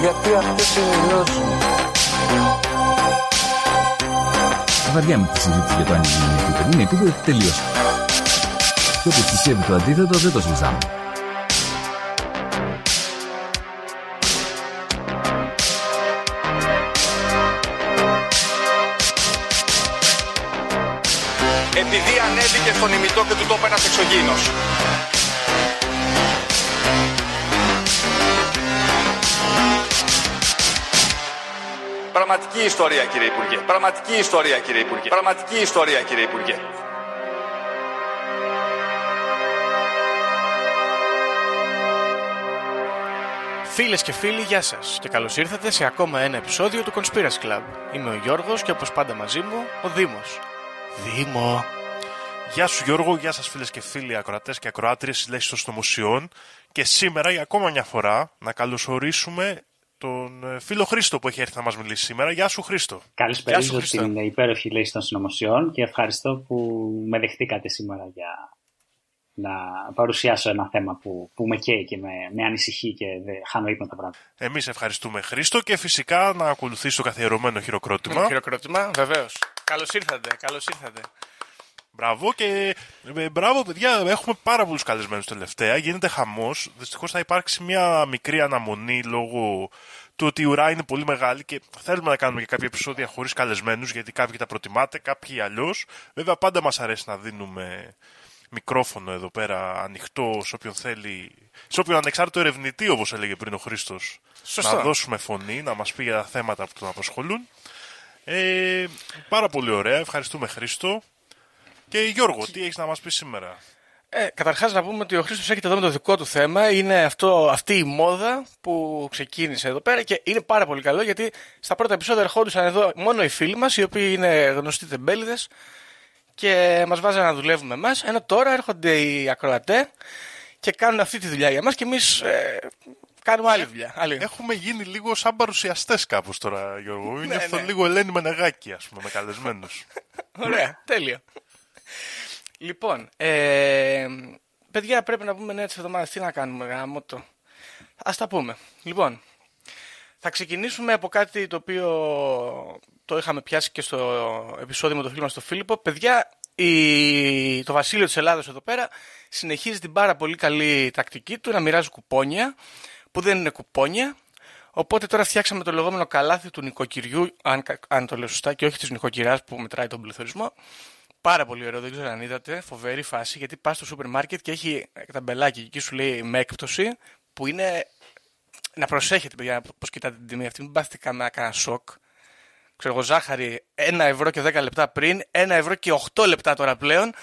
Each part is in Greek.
Γιατί αυτές είναι οι γνώσεις μου. Βαριά με τη συζήτηση για το αν είναι επίπεδο. Είναι επίπεδο τελείωσε. Και όποιος πιστεύει το αντίθετο δεν το συζητάμε. επειδή ανέβηκε στον ημιτό και του το είπε ένας εξωγήινος. Πραγματική ιστορία κύριε Υπουργέ. Πραγματική ιστορία κύριε Υπουργέ. Πραγματική ιστορία κύριε Υπουργέ. Φίλες και φίλοι, γεια σας και καλώς ήρθατε σε ακόμα ένα επεισόδιο του Conspiracy Club. Είμαι ο Γιώργος και όπως πάντα μαζί μου, ο Δήμος. Δήμο. Γεια σου Γιώργο, γεια σας φίλες και φίλοι ακροατές και ακροάτριες της Λέξης των Συνωμοσιών και σήμερα για ακόμα μια φορά να καλωσορίσουμε τον ε, φίλο Χρήστο που έχει έρθει να μας μιλήσει σήμερα. Γεια σου Χρήστο. Καλησπέρα Γεια σου, Χρήστο. στην υπέροχη Λέξη των Συνωμοσιών και ευχαριστώ που με δεχτήκατε σήμερα για να παρουσιάσω ένα θέμα που, που με καίει και με, με ανησυχεί και δεν χάνω ύπνο τα βράδια. Εμείς ευχαριστούμε Χρήστο και φυσικά να ακολουθήσει το καθιερωμένο χειροκρότημα. Χειροκρότημα, βεβαίως. Καλώς ήρθατε, καλώς ήρθατε. Μπράβο και ε, μπράβο παιδιά, έχουμε πάρα πολλούς καλεσμένους τελευταία, γίνεται χαμός. Δυστυχώς θα υπάρξει μια μικρή αναμονή λόγω του ότι η ουρά είναι πολύ μεγάλη και θέλουμε να κάνουμε και κάποια επεισόδια χωρίς καλεσμένους γιατί κάποιοι τα προτιμάτε, κάποιοι αλλιώς. Βέβαια πάντα μας αρέσει να δίνουμε μικρόφωνο εδώ πέρα ανοιχτό σε όποιον θέλει, σε όποιον ανεξάρτητο ερευνητή όπως έλεγε πριν ο Χρήστος. Σωστό. Να δώσουμε φωνή, να μας πει για τα θέματα που τον απασχολούν. Ε, πάρα πολύ ωραία, ευχαριστούμε Χρήστο. Και Γιώργο, τι έχεις να μας πεις σήμερα; Ε, Καταρχάς, να πούμε ότι ο Χρήστος έχει εδώ με το δικό του θέμα. Είναι αυτό, αυτή η μόδα που ξεκίνησε εδώ πέρα και είναι πάρα πολύ καλό γιατί στα πρώτα επεισόδια ερχόντουσαν εδώ μόνο οι φίλοι μας, οι οποίοι είναι γνωστοί τεμπέληδες και μας βάζανε να δουλεύουμε εμάς. Ενώ τώρα έρχονται οι ακροατές και κάνουν αυτή τη δουλειά για μας και εμείς κάνουμε άλλη δουλειά. Άλλη. Έχουμε γίνει λίγο σαν παρουσιαστές κάπως τώρα, Γιώργο. Είναι Ναι, αυτό ναι. λίγο Ελένη Μενεγάκη, ας πούμε, με καλεσμένους. Ωραία, τέλειο. Λοιπόν, ε, παιδιά πρέπει να πούμε νέα της εβδομάδας. Τι να κάνουμε, γάμο το. Ας τα πούμε. Λοιπόν, θα ξεκινήσουμε από κάτι το οποίο το είχαμε πιάσει και στο επεισόδιο με το φίλο μας τον Φίλιππο. Παιδιά, η... το βασίλειο της Ελλάδας εδώ πέρα συνεχίζει την πάρα πολύ καλή τακτική του να μοιράζει κουπόνια που δεν είναι κουπόνια. Οπότε τώρα φτιάξαμε το λεγόμενο καλάθι του νοικοκυριού, αν, κα- αν το λέω σωστά, και όχι της νοικοκυράς που μετράει τον πληθωρισμό. Πάρα πολύ ωραίο, δεν ξέρω αν είδατε. Φοβερή φάση, γιατί πας στο σούπερ μάρκετ και έχει ταμπελάκι και εκεί σου λέει με έκπτωση, που είναι. Να προσέχετε, παιδιά, πώς κοιτάτε την τιμή αυτή. Μην πάθετε κανένα, κανένα σοκ. Ξέρω εγώ, ζάχαρη 1 ευρώ και 10 λεπτά πριν, 1 ευρώ και 8 λεπτά τώρα πλέον.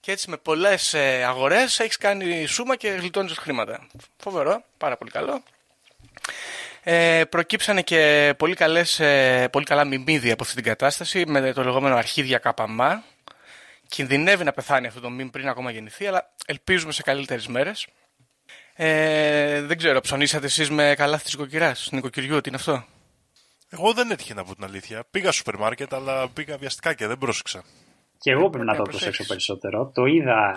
Και έτσι με πολλές ε, αγορές έχεις κάνει σούμα και γλιτώνεις χρήματα. Φοβερό, πάρα πολύ καλό. Ε, προκύψανε και πολύ, καλές, ε, πολύ καλά μιμίδια από αυτή την κατάσταση με το λεγόμενο αρχίδια καπαμά. Κινδυνεύει να πεθάνει αυτό το μιμ πριν ακόμα γεννηθεί, αλλά ελπίζουμε σε καλύτερες μέρες. Ε, δεν ξέρω, ψωνίσατε εσείς με καλάθι της νοικοκυράς, νοικοκυριού, τι είναι αυτό; Εγώ δεν έτυχε να πω την αλήθεια. Πήγα στο σούπερ μάρκετ, αλλά πήγα βιαστικά και δεν πρόσεξα. Και εγώ πρέπει να Ε, το προσέξεις. προσέξω περισσότερο. Το είδα,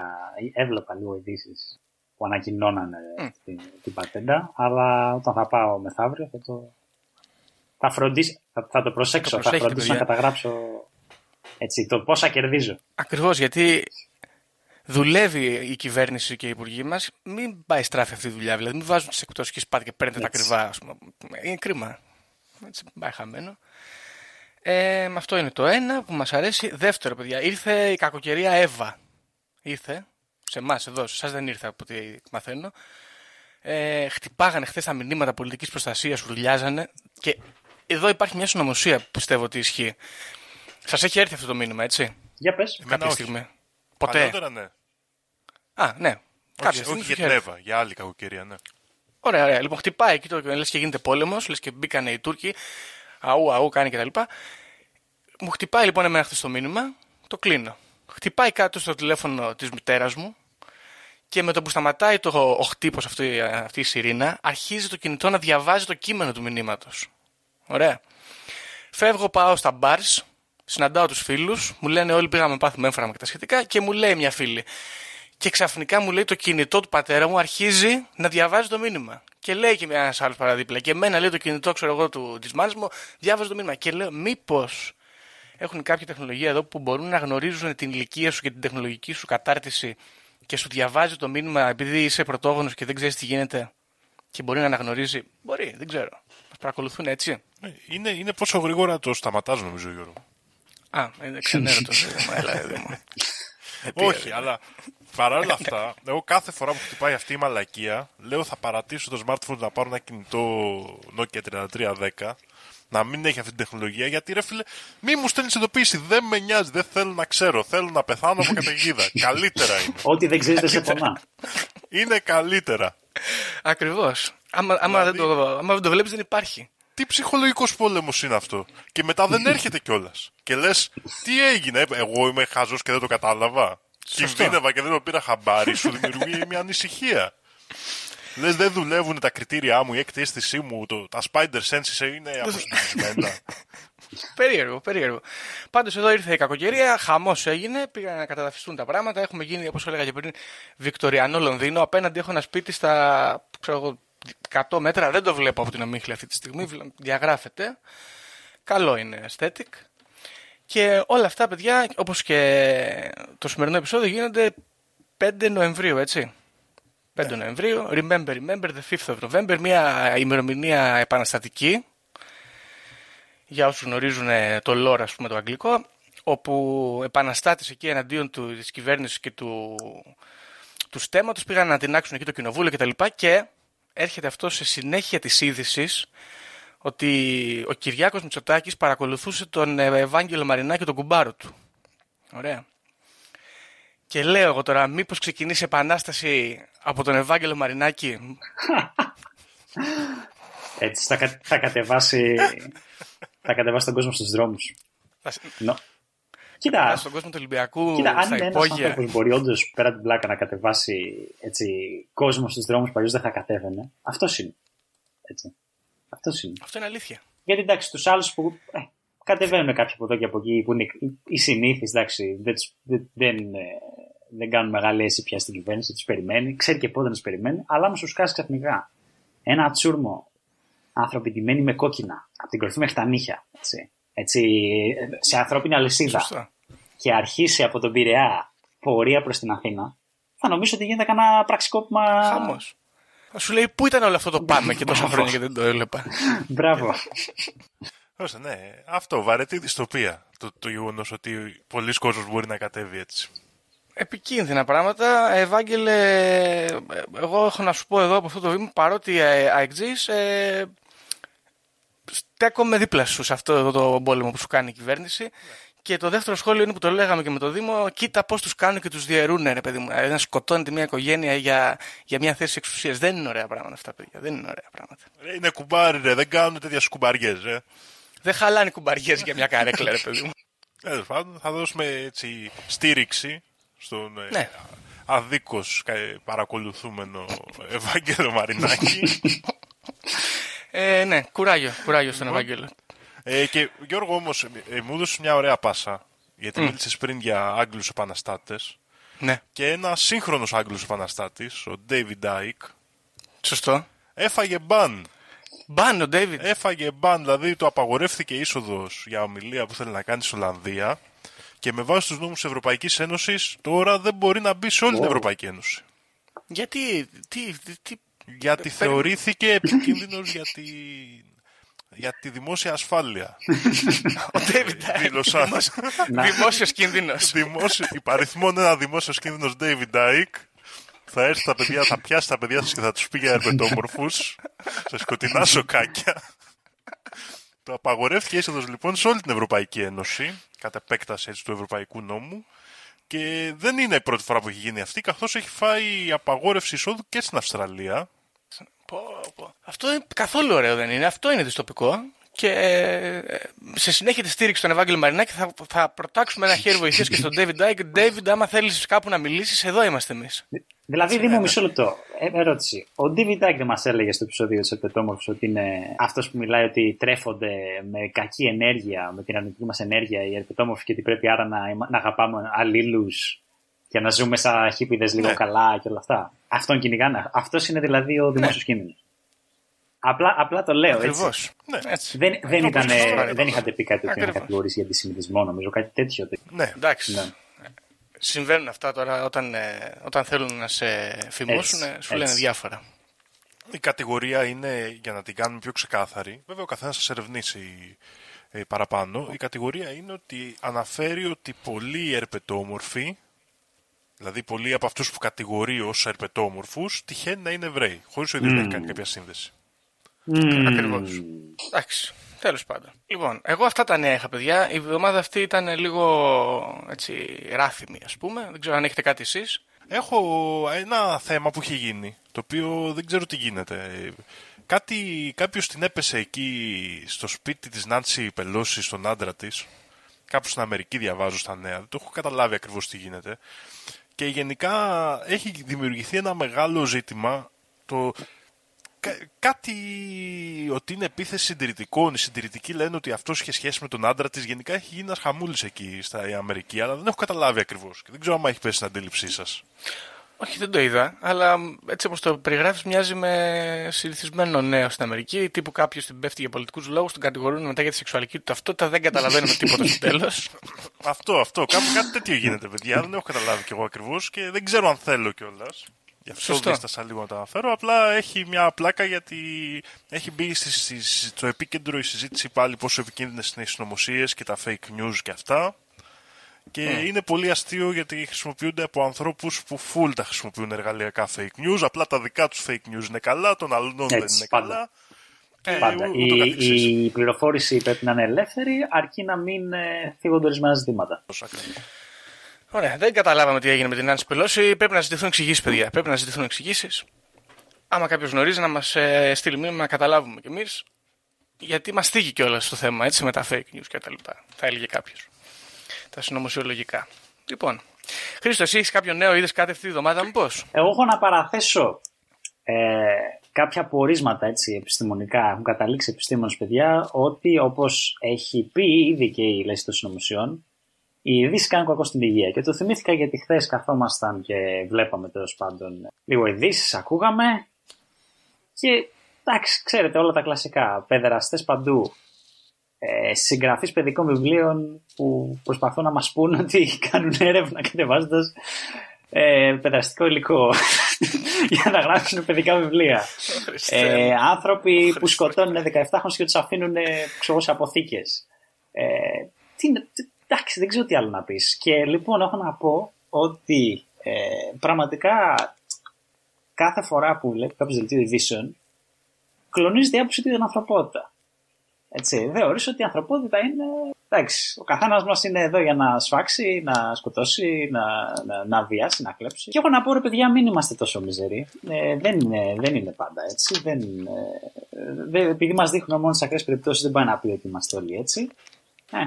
έβλεπα λίγο ειδήσεις που ανακοινώνανε την, την πατέντα, αλλά όταν θα πάω μεθαύριο θα το, θα, φροντίσω, θα, θα το προσέξω, Το θα προσέχετε, φροντίσω να παιδιά. καταγράψω έτσι, το πόσα κερδίζω. Ακριβώς, γιατί δουλεύει η κυβέρνηση και οι υπουργοί μας, μην πάει στράφη αυτή η δουλειά. Δηλαδή, μην βάζουν τις εκπτώσεις και σπάτε και παίρνετε τα Έτσι. ακριβά. Ας πούμε. Είναι κρίμα. Έτσι, μην πάει χαμένο. Ε, με αυτό είναι το ένα που μας αρέσει. Δεύτερο, παιδιά, ήρθε η κακοκαιρία Εύα. Ήρθε σε εμάς εδώ, σε εσάς δεν ήρθε από ό,τι μαθαίνω. Ε, χτυπάγανε χθες τα μηνύματα πολιτικής προστασίας, ουρλιάζανε. Και εδώ υπάρχει μια συνωμοσία που πιστεύω ότι ισχύει. Σας έχει έρθει αυτό το μήνυμα, έτσι; Για πες. Εμένα Κάποια όχι. στιγμή. Ποτέ. Παλιότερα ναι. Α, ναι. Κάποια Όχι, στιγμή όχι σου για είχε την έρθει. Εύα, για άλλη κακοκαιρία, ναι. Ωραία, ωραία. Λοιπόν, χτυπάει εκεί, το, λες και γίνεται πόλεμος, λες και μπήκανε οι Τούρκοι, αού, αού, κάνει κτλ. Μου χτυπάει λοιπόν εμένα αυτό το μήνυμα, το κλείνω. Χτυπάει κάτω στο τηλέφωνο της μητέρας μου και με το που σταματάει το, ο χτύπος αυτή, αυτή η σιρήνα, αρχίζει το κινητό να διαβάζει το κείμενο του μηνύματος. Ωραία. Φεύγω, πάω στα bars, συναντάω τους φίλους, μου λένε όλοι πήγαμε πάθουμε έμφραμα και τα σχετικά και μου λέει μια φίλη. Και ξαφνικά μου λέει το κινητό του πατέρα μου αρχίζει να διαβάζει το μήνυμα. Και λέει και ένας άλλος παραδίπλα. Και εμένα λέει το κινητό, ξέρω εγώ, της μάνας μου, διάβαζε το μήνυμα. Και λέω, μήπως έχουν κάποια τεχνολογία εδώ που μπορούν να γνωρίζουν την ηλικία σου και την τεχνολογική σου κατάρτιση και σου διαβάζει το μήνυμα επειδή είσαι πρωτόγονο και δεν ξέρεις τι γίνεται και μπορεί να αναγνωρίζει. Μπορεί, δεν ξέρω. Μας παρακολουθούν έτσι. Ε, Είναι, είναι πόσο γρήγορα το σταματάς νομίζω Γιώργο. Α, είναι ξενέρο το ζήτημα. Έλα, ρε, μου. Όχι, αλλά παράλληλα αυτά, εγώ κάθε φορά που χτυπάει αυτή η μαλακία, λέω θα παρατήσω το smartphone να πάρω ένα κινητό Nokia 3310, να μην έχει αυτή την τεχνολογία, γιατί ρε φίλε, μη μου στέλνεις ειδοποίηση, δεν με νοιάζει, δεν θέλω να ξέρω, θέλω να πεθάνω από καταιγίδα. καλύτερα είναι. Ό,τι δεν ξέρεις δεν σε πονά. Είναι καλύτερα. Ακριβώς. Άμα, άμα, δεν το, άμα δεν το βλέπεις, δεν υπάρχει. Τι ψυχολογικός πόλεμος είναι αυτό; Και μετά δεν έρχεται κιόλας. Και λες, τι έγινε, εγώ είμαι χαζός και δεν το κατάλαβα. Κινδύνευα και δεν το πήρα χαμπάρι, σου δημιουργεί μια ανησυχία. Λες, δεν δουλεύουν τα κριτήριά μου, η έκτη αίσθησή μου, το, τα spider senses είναι αποσυντονισμένα. Περίεργο, περίεργο. Πάντως εδώ ήρθε η κακοκαιρία, χαμός έγινε, πήγαν να καταδαφιστούν τα πράγματα. Έχουμε γίνει, όπως έλεγα και πριν, Βικτοριανό Λονδίνο. Απέναντι έχω ένα σπίτι στα ξέρω εγώ, 100 μέτρα. Δεν το βλέπω από την ομίχλη αυτή τη στιγμή. βλέ- Διαγράφεται. Καλό είναι aesthetic. Και όλα αυτά, παιδιά, όπως και το σημερινό επεισόδιο, γίνονται 5 Νοεμβρίου, έτσι. 5 Νοεμβρίου, remember, remember, the 5th of November, μια ημερομηνία επαναστατική, για όσους γνωρίζουν ε, το lore, ας πούμε, το αγγλικό, όπου επαναστάτες εκεί εναντίον του, της κυβέρνησης και του, του στέματος πήγαν να τεινάξουν εκεί το κοινοβούλιο κτλ. Και, και έρχεται αυτό σε συνέχεια της είδησης ότι ο Κυριάκος Μητσοτάκης παρακολουθούσε τον ε, Ευάγγελο Μαρινά και τον κουμπάρο του. Ωραία. Και λέω εγώ τώρα, μήπως ξεκινήσει επανάσταση από τον Ευάγγελο Μαρινάκη; Έτσι θα, κα- θα κατεβάσει. θα κατεβάσει τον κόσμο στους δρόμους. Θα σ- No. Κοίτα, θα στον κόσμο του Ολυμπιακού, κοίτα, αν στα είναι ένας υπόγεια. άνθρωπος που μπορεί όντως πέρα την πλάκα να κατεβάσει έτσι, κόσμο στους δρόμους που αλλιώς δεν θα κατέβαινε, αυτός είναι. Έτσι. Αυτός είναι. Αυτό είναι αλήθεια. Γιατί εντάξει, τους άλλους που ε, κατεβαίνουν κάποιοι από εδώ και από εκεί που είναι οι- οι συνήθεις, εντάξει, δεν, τους- δεν, δεν, ε, δεν κάνουν μεγάλη αίσθηση πια στην κυβέρνηση, τους περιμένει, ξέρει και πότε να τους περιμένει, αλλά άμα σου σκάσει ξαφνικά ένα τσούρμο άνθρωποι ντυμένοι με κόκκινα, από την κορυφή μέχρι τα νύχια, έτσι, έτσι, ε, σε ανθρώπινη αλυσίδα Σωστά. Και αρχίσει από τον Πειραιά πορεία προς την Αθήνα, θα νομίζω ότι γίνεται κανένα πραξικόπημα. Χαμός. Θα σου λέει πού ήταν όλο αυτό το πάμε και τόσα χρόνια και δεν το έβλεπα. Μπράβο. Ώστε, ναι, αυτό, βαρετή δυστοπία. Το, το γεγονός ότι πολλοί κόσμος μπορεί να κατέβει έτσι. Επικίνδυνα πράγματα. Ευάγγελε, ε, εγώ έχω να σου πω εδώ από αυτό το βήμα, παρότι ε, αεκτζής, ε, στέκομαι δίπλα σου σε αυτό εδώ το πόλεμο που σου κάνει η κυβέρνηση. Και το δεύτερο σχόλιο είναι που το λέγαμε και με το Δήμο, κοίτα πώς τους κάνουν και τους διαιρούν, ρε παιδί μου. Δηλαδή να σκοτώνεται μια οικογένεια για, για μια θέση εξουσίας. Δεν είναι ωραία πράγματα αυτά, παιδιά. Δεν είναι ωραία πράγματα. Ρε, Είναι κουμπάρι, ρε, δεν κάνουν τέτοια σκουμπαριές, ρε. Δεν χαλάνε κουμπαριές για μια καρέκλα, ρε παιδί μου. Τέλος πάντων, θα δώσουμε έτσι στήριξη στον ε, Ναι. αδίκως κα- παρακολουθούμενο Ευάγγελο Μαρινάκη. Ε, ναι, κουράγιο, κουράγιο στον Ευάγγελο. Ε, και Γιώργο όμως, ε, μου έδωσε μια ωραία πάσα, γιατί μίλησες πριν για Άγγλους επαναστάτες Ναι, και ένα σύγχρονος Άγγλος επαναστάτης, ο David Icke, σωστό. έφαγε μπαν. Μπαν ο Ντέιβιντ. Έφαγε μπαν, δηλαδή του απαγορεύτηκε είσοδος για ομιλία που θέλει να κάνει στην Ολλανδία και με βάση τους νόμους της Ευρωπαϊκής Ένωσης τώρα δεν μπορεί να μπει σε όλη την Ευρωπαϊκή Ένωση. Γιατί, τι, τι, τι Γιατί θεωρήθηκε επικίνδυνος για τη, για τη δημόσια ασφάλεια. Ο David Δήλωσα. Δημόσιος κίνδυνος. Δημόσιο, υπαριθμόν ένα δημόσιος κίνδυνος David Icke θα έρθει τα παιδιά, θα πιάσει τα παιδιά σα και θα τους πει για ερπετόμορφου σε σκοτεινά σοκάκια. Το απαγορεύτηκε είσοδο λοιπόν σε όλη την Ευρωπαϊκή Ένωση, κατ' επέκταση έτσι, του Ευρωπαϊκού νόμου. Και δεν είναι η πρώτη φορά που έχει γίνει αυτή, καθώς έχει φάει η απαγόρευση εισόδου και στην Αυστραλία. Πω, πω. Αυτό είναι καθόλου ωραίο δεν είναι. Αυτό είναι δυστοπικό. Και ε, σε συνέχεια τη στήριξη στον Ευάγγελο Μαρινάκη θα, θα προτάξουμε ένα χέρι βοηθείας και στον David Dyke. David, άμα θέλεις κάπου να μιλήσεις, εδώ είμαστε εμείς. Δηλαδή, Δήμο, μισό λεπτό. Ε, ερώτηση. Ο David Dyke δεν μας έλεγε στο επεισόδιο της Ερπετόμορφη ότι είναι αυτός που μιλάει ότι τρέφονται με κακή ενέργεια, με την αρνητική μας ενέργεια οι Ερπετόμορφοι και ότι πρέπει άρα να, να αγαπάμε αλλήλους και να ζούμε σαν χίπηδε λίγο Ναι. καλά και όλα αυτά. Αυτόν κυνηγάνε. Αυτός είναι δηλαδή ο δημόσιος κίνδυνος. Απλά, απλά το λέω Ακριβώς. έτσι. Ναι. Έτσι. Δεν, δεν, Όπως ήταν, σωστά, δεν είχατε πει κάτι ότι είναι Ακριβώς. κατηγορήσει για αντισημιτισμό, νομίζω, κάτι τέτοιο. Ναι. Εντάξει. Ναι. Συμβαίνουν αυτά τώρα όταν, ε, όταν θέλουν να σε φημώσουν, Έτσι, ε, σου λένε έτσι. διάφορα. Η κατηγορία είναι, για να την κάνουμε πιο ξεκάθαρη, βέβαια ο καθένας θα ερευνήσει ε, παραπάνω, η κατηγορία είναι ότι αναφέρει ότι πολλοί ερπετόμορφοι, δηλαδή πολλοί από αυτούς που κατηγορεί ως ερπετόμορφους, τυχαίνει να είναι Εβραίοι, χωρίς ο ίδιος να έχει κάνει κάποια σύνδεση. Ακριβώς. Εντάξει. Τέλος πάντων. Λοιπόν, εγώ αυτά τα νέα είχα, παιδιά. Η εβδομάδα αυτή ήταν λίγο έτσι ράθυμη, ας πούμε. Δεν ξέρω αν έχετε κάτι εσείς. Έχω ένα θέμα που έχει γίνει, το οποίο δεν ξέρω τι γίνεται. Ε, Κάτι, κάποιος την έπεσε εκεί στο σπίτι της Νάντσι Πελώση, στον άντρα της. Κάπου στην Αμερική διαβάζω στα νέα, δεν το έχω καταλάβει ακριβώς τι γίνεται. Και γενικά έχει δημιουργηθεί ένα μεγάλο ζήτημα, το κα- κάτι ότι είναι επίθεση συντηρητικών. Οι συντηρητικοί λένε ότι αυτό είχε σχέση με τον άντρα της. Γενικά έχει γίνει ένας χαμούλης εκεί στα Αμερική, αλλά δεν έχω καταλάβει ακριβώς. Και δεν ξέρω αν έχει πέσει στην αντίληψή σας. Όχι, δεν το είδα, αλλά έτσι όπως το περιγράφεις, μοιάζει με συνηθισμένο νέο στην Αμερική. Τύπου κάποιος την πέφτει για πολιτικούς λόγους, τον κατηγορούν μετά για τη σεξουαλική του ταυτότητα, δεν καταλαβαίνουμε τίποτα στο τέλος. Αυτό, αυτό. Κάπου κάτι τέτοιο γίνεται, παιδιά. Δεν έχω καταλάβει κι εγώ ακριβώς και δεν ξέρω αν θέλω κιόλας. Γι' αυτό Σωστό. δίστασα λίγο να τα αναφέρω. Απλά έχει μια πλάκα γιατί έχει μπει στη- στη- στο επίκεντρο η συζήτηση πάλι πόσο επικίνδυνες είναι οι συνωμοσίες και τα fake news και αυτά. Και είναι πολύ αστείο γιατί χρησιμοποιούνται από ανθρώπους που full τα χρησιμοποιούν εργαλειακά fake news. Απλά τα δικά τους fake news είναι καλά, των άλλων δεν Έτσι, είναι πάντα. καλά. Και Πάντα. ούτω Η, καθεξής. η πληροφόρηση πρέπει να είναι ελεύθερη, αρκεί να μην ε, θίγονται ορισμένα ζητήματα. Τόσο ακριβώς. Ωραία, δεν καταλάβαμε τι έγινε με την Άνση Πελώση. Πρέπει να ζητηθούν εξηγήσεις, παιδιά. Πρέπει να ζητηθούν εξηγήσεις. Άμα κάποιος γνωρίζει, να μας ε, στείλει μήνυμα να καταλάβουμε κι εμείς. Γιατί μας θίγει κιόλας το θέμα έτσι με τα fake news και τα λοιπά. Θα έλεγε κάποιος. Τα συνωμοσιολογικά. Λοιπόν, Χρήστος, εσύ έχεις κάποιο νέο, είδες κάτι αυτή τη βδομάδα, μήπως; Εγώ έχω να παραθέσω ε, κάποια πορίσματα έτσι, επιστημονικά. Έχουν καταλήξει επιστήμονες παιδιά ότι όπως έχει πει ήδη και η λύση των συνωμοσιών, οι ειδήσεις κάνουν κακό στην υγεία. Και το θυμήθηκα γιατί χθες καθόμασταν και βλέπαμε τέλος πάντων λίγο ειδήσεις, ακούγαμε. Και εντάξει, ξέρετε όλα τα κλασικά. Παιδεραστές παντού. Ε, Συγγραφείς παιδικών βιβλίων που προσπαθούν να μας πούν ότι κάνουν έρευνα κατεβάζοντας ε, παιδραστικό υλικό για να γράψουν παιδικά βιβλία. Ε, άνθρωποι που σκοτώνουν 17χρονους και τους αφήνουν ε, ξέρω, σε αποθήκες. Ε, τι, είναι- τι- εντάξει, δεν ξέρω τι άλλο να πεις. Και λοιπόν έχω να πω ότι ε, πραγματικά κάθε φορά που βλέπει κάποιος δελτίο ειδήσεων κλονίζεται η άποψη του για την ανθρωπότητα. Έτσι, θεωρείς ότι η ανθρωπότητα είναι. Εντάξει, ο καθένας μας είναι εδώ για να σφάξει, να σκοτώσει, να, να, να βιάσει, να κλέψει. Και έχω να πω ρε παιδιά, μην είμαστε τόσο μιζεροί. Ε, δεν, είναι, δεν είναι πάντα έτσι. Δεν, ε, δεν, επειδή μας δείχνουν μόνο τις ακραίες περιπτώσεις, δεν πάει να πει ότι είμαστε όλοι έτσι. Ε,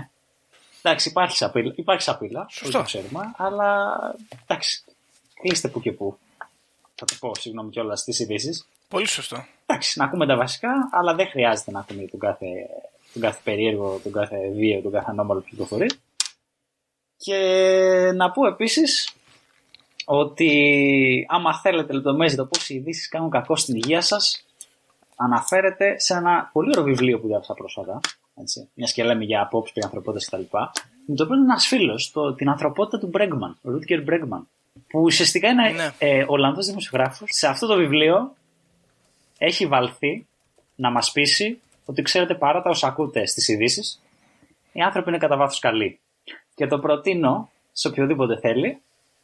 εντάξει, υπάρχει σαπίλα, υπάρχει σαπίλα Σωστό. το ξέρουμε, αλλά εντάξει, κλείστε που και που. Θα το πω, συγγνώμη κιόλας στις ειδήσεις Πολύ σωστό. Εντάξει, να ακούμε τα βασικά, αλλά δεν χρειάζεται να ακούμε τον κάθε, τον κάθε περίεργο, τον κάθε βίαιο, τον κάθε ανώμαλο που κυκλοφορεί. Και να πω επίσης ότι άμα θέλετε λεπτομέρειες για το πώς οι ειδήσεις κάνουν κακό στην υγεία σας, αναφέρεται σε ένα πολύ ωραίο βιβλίο που διάβασα πρόσφατα, έτσι, μιας και λέμε για απόψη περί ανθρωπότητας κτλ. Με το οποίο είναι ένας φίλος, το, την ανθρωπότητα του Μπρέγκμαν, ο Ρούτκερ Μπρέγκμαν, που ουσιαστικά είναι Ναι. ε, Ολλανδός δημοσιογράφος. Σε αυτό το βιβλίο έχει βαλθεί να μας πείσει ότι ξέρετε παρά τα όσα ακούτε στις ειδήσεις, οι άνθρωποι είναι κατά βάθος καλοί. Και το προτείνω σε οποιοδήποτε θέλει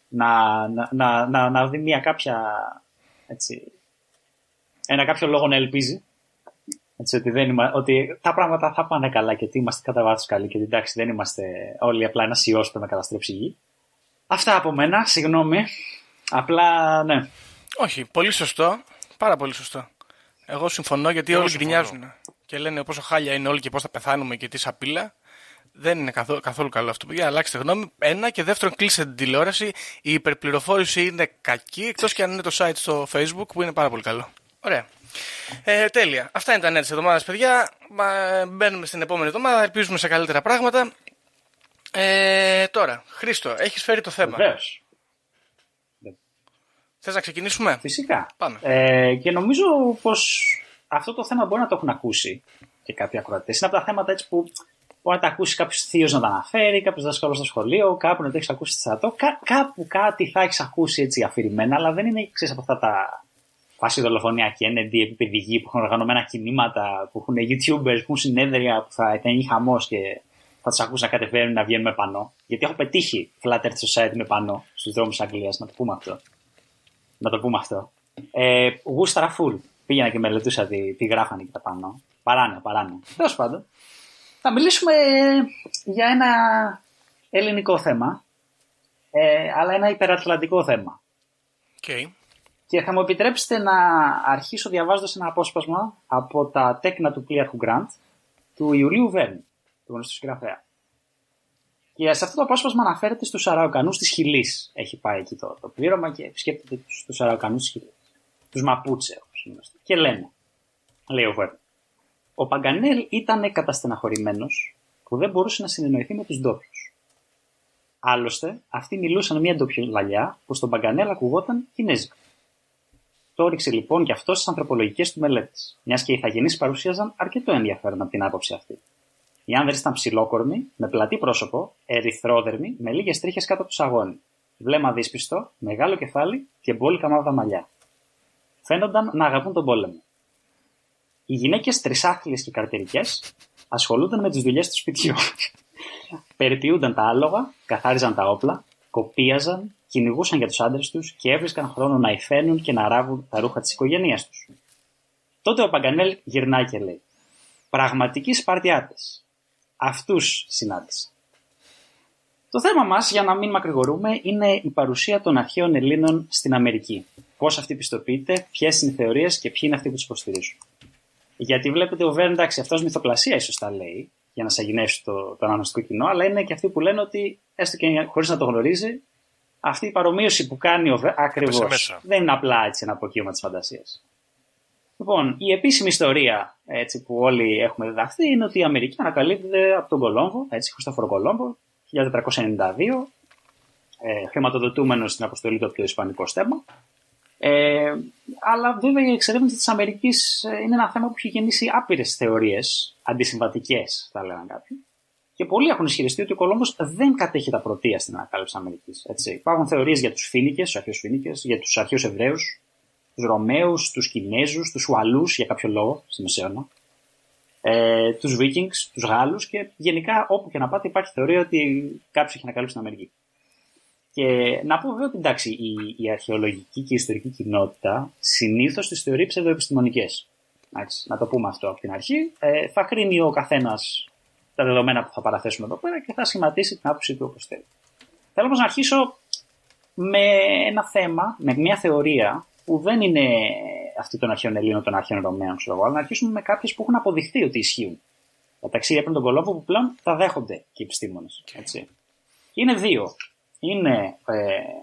να, να, να, να, να δει μια κάποια έτσι, ένα κάποιο λόγο να ελπίζει έτσι, ότι, δεν είμα, ότι τα πράγματα θα πάνε καλά και ότι είμαστε κατά βάθος καλοί και ότι εντάξει δεν είμαστε όλοι απλά ένας ιός που πρέπει να καταστρέψει η γη. Αυτά από μένα, συγγνώμη. Απλά ναι. Όχι, πολύ σωστό. Πάρα πολύ σωστό. Εγώ συμφωνώ γιατί όλοι γκρινιάζουν. Και λένε πόσο χάλια είναι όλοι και πώς θα πεθάνουμε και τι σαπίλα. Δεν είναι καθόλου, καθόλου καλό αυτό, παιδιά. Αλλάξτε γνώμη. Ένα και δεύτερον, κλείστε την τηλεόραση. Η υπερπληροφόρηση είναι κακή, εκτός και αν είναι το site στο Facebook που είναι πάρα πολύ καλό. Ωραία. Ε, τέλεια. Αυτά είναι τα νέα της εβδομάδας, παιδιά. Μα, μπαίνουμε στην επόμενη εβδομάδα. Ελπίζουμε σε καλύτερα πράγματα. Ε, τώρα, Χρήστο, έχεις φέρει το θέμα. Βεβαίως. Θες να ξεκινήσουμε; Φυσικά. Πάμε. Ε, και νομίζω πως αυτό το θέμα μπορεί να το έχουν ακούσει και κάποιοι ακροατές. Είναι από τα θέματα έτσι που μπορεί να τα ακούσει κάποιος θείος να τα αναφέρει, κάποιος δάσκαλος στο σχολείο, κάπου να το έχεις ακούσει στρατό. Κά, κάπου κάτι θα έχεις ακούσει έτσι αφηρημένα, αλλά δεν είναι ξέρεις, από αυτά τα φάση δολοφονία Kennedy, επίπεδη γη που έχουν οργανωμένα κινήματα, που έχουν YouTubers, που έχουν συνέδρια που θα ήταν χαμός και θα τους ακούσει να κατεβαίνουν να βγαίνουν με πανό. Γιατί έχω πετύχει Flat Earth Society με πανό στους δρόμους της Αγγλίας, να το πούμε αυτό. Να το πούμε αυτό. Ε, γούσταρα full. Πήγαινα και μελετούσα τι, τι γράφανε και τα πανό. Παράνοια, παράνοια. Τέλος πάντων, θα μιλήσουμε για ένα ελληνικό θέμα, ε, αλλά ένα υπερατλαντικό θέμα. Okay. Και θα μου επιτρέψετε να αρχίσω διαβάζοντας ένα απόσπασμα από τα τέκνα του πλοίαρχου Γκραντ του Ιουλίου Βέρνη, του γνωστού συγγραφέα. Και σε αυτό το απόσπασμα αναφέρεται στους Αραοκανούς της Χιλής. Έχει πάει εκεί το, το πλήρωμα και επισκέπτεται τους Αραοκανούς της Χιλής. Τους Μαπούτσε, όπως γνωστοί. Και λένε, λέει ο Βέρνη, ο Παγκανέλ ήταν καταστεναχωρημένος που δεν μπορούσε να συνεννοηθεί με τους ντόπιους. Άλλωστε, αυτοί μιλούσαν μια ντοπιολαλιά που στον Παγκανέλ ακουγόταν κινέζικα. Το όριξε λοιπόν και αυτό στις ανθρωπολογικές του μελέτες, μιας και οι ηθαγενεί παρουσίαζαν αρκετό ενδιαφέρον από την άποψη αυτή. Οι άνδρες ήταν ψηλόκορμοι, με πλατή πρόσωπο, ερυθρόδερμοι, με λίγες τρίχες κάτω από τους σαγόνι, βλέμμα δύσπιστο, μεγάλο κεφάλι και μπόλικα μαύρα μαλλιά. Φαίνονταν να αγαπούν τον πόλεμο. Οι γυναίκες τρισάχλιες και καρτερικές ασχολούνταν με τις δουλειές του σπιτιού. Περιποιούνταν τα άλογα, καθάριζαν τα όπλα, κοπίαζαν, κυνηγούσαν για τους άντρες τους και έβρισκαν χρόνο να υφαίνουν και να ράβουν τα ρούχα της οικογένειά τους. Τότε ο Παγκανέλ γυρνάει και λέει: Πραγματικοί Σπαρτιάτες. Αυτούς συνάντησα. Το θέμα μας, για να μην μακρηγορούμε, είναι η παρουσία των αρχαίων Ελλήνων στην Αμερική. Πώς αυτή πιστοποιείται, ποιες είναι οι θεωρίες και ποιοι είναι αυτοί που τους υποστηρίζουν. Γιατί βλέπετε, ο Βέρν, εντάξει, αυτός μυθοπλασία ίσως τα λέει, για να σαγηνεύσει το, το αναγνωστικό κοινό, αλλά είναι και αυτοί που λένε ότι, έστω και χωρίς να το γνωρίζει, αυτή η παρομοίωση που κάνει ο Βέρν, ακριβώς. Δεν είναι απλά έτσι ένα αποκύημα της φαντασίας. Λοιπόν, η επίσημη ιστορία έτσι, που όλοι έχουμε διδαχθεί είναι ότι η Αμερική ανακαλύπτεται από τον Κολόμβο, έτσι, Χριστόφορο Κολόμβο, 1492, ε, χρηματοδοτούμενος στην αποστολή του από το Ισπανικό στέμα. Ε, αλλά βέβαια η εξερεύνηση της Αμερικής ε, είναι ένα θέμα που έχει γεννήσει άπειρες θεωρίες, αντισυμβατικές, θα λέγανε κάποιοι. Και πολλοί έχουν ισχυριστεί ότι ο Κολόμβος δεν κατέχει τα πρωτεία στην ανακάλυψη της Αμερικής. Υπάρχουν θεωρίες για τους Φίνικες, τους αρχαίους Φίνικες, για τους αρχαίους Εβραίους, τους Ρωμαίους, τους Κινέζους, τους Ουαλούς για κάποιο λόγο στη Μεσαίωνα, ε, τους Βίκινγκς, τους Γάλλους και γενικά όπου και να πάτε υπάρχει θεωρία ότι κάποιος έχει ανακαλύψει την Αμερική. Και να πω βέβαια ότι εντάξει, η, η αρχαιολογική και η ιστορική κοινότητα συνήθως τις θεωρεί ψευδοεπιστημονικές. Να το πούμε αυτό από την αρχή. Ε, θα κρίνει ο καθένας τα δεδομένα που θα παραθέσουμε εδώ πέρα και θα σχηματίσει την άποψή του όπως θέλει. Θέλω όμως να αρχίσω με ένα θέμα, με μια θεωρία που δεν είναι αυτή των αρχαίων Ελλήνων, των αρχαίων Ρωμαίων, ξέρω εγώ, αλλά να αρχίσουμε με κάποιε που έχουν αποδειχθεί ότι ισχύουν. Τα ταξίδια πριν τον Κολόβο που πλέον τα δέχονται και οι επιστήμονες. Είναι δύο είναι ε,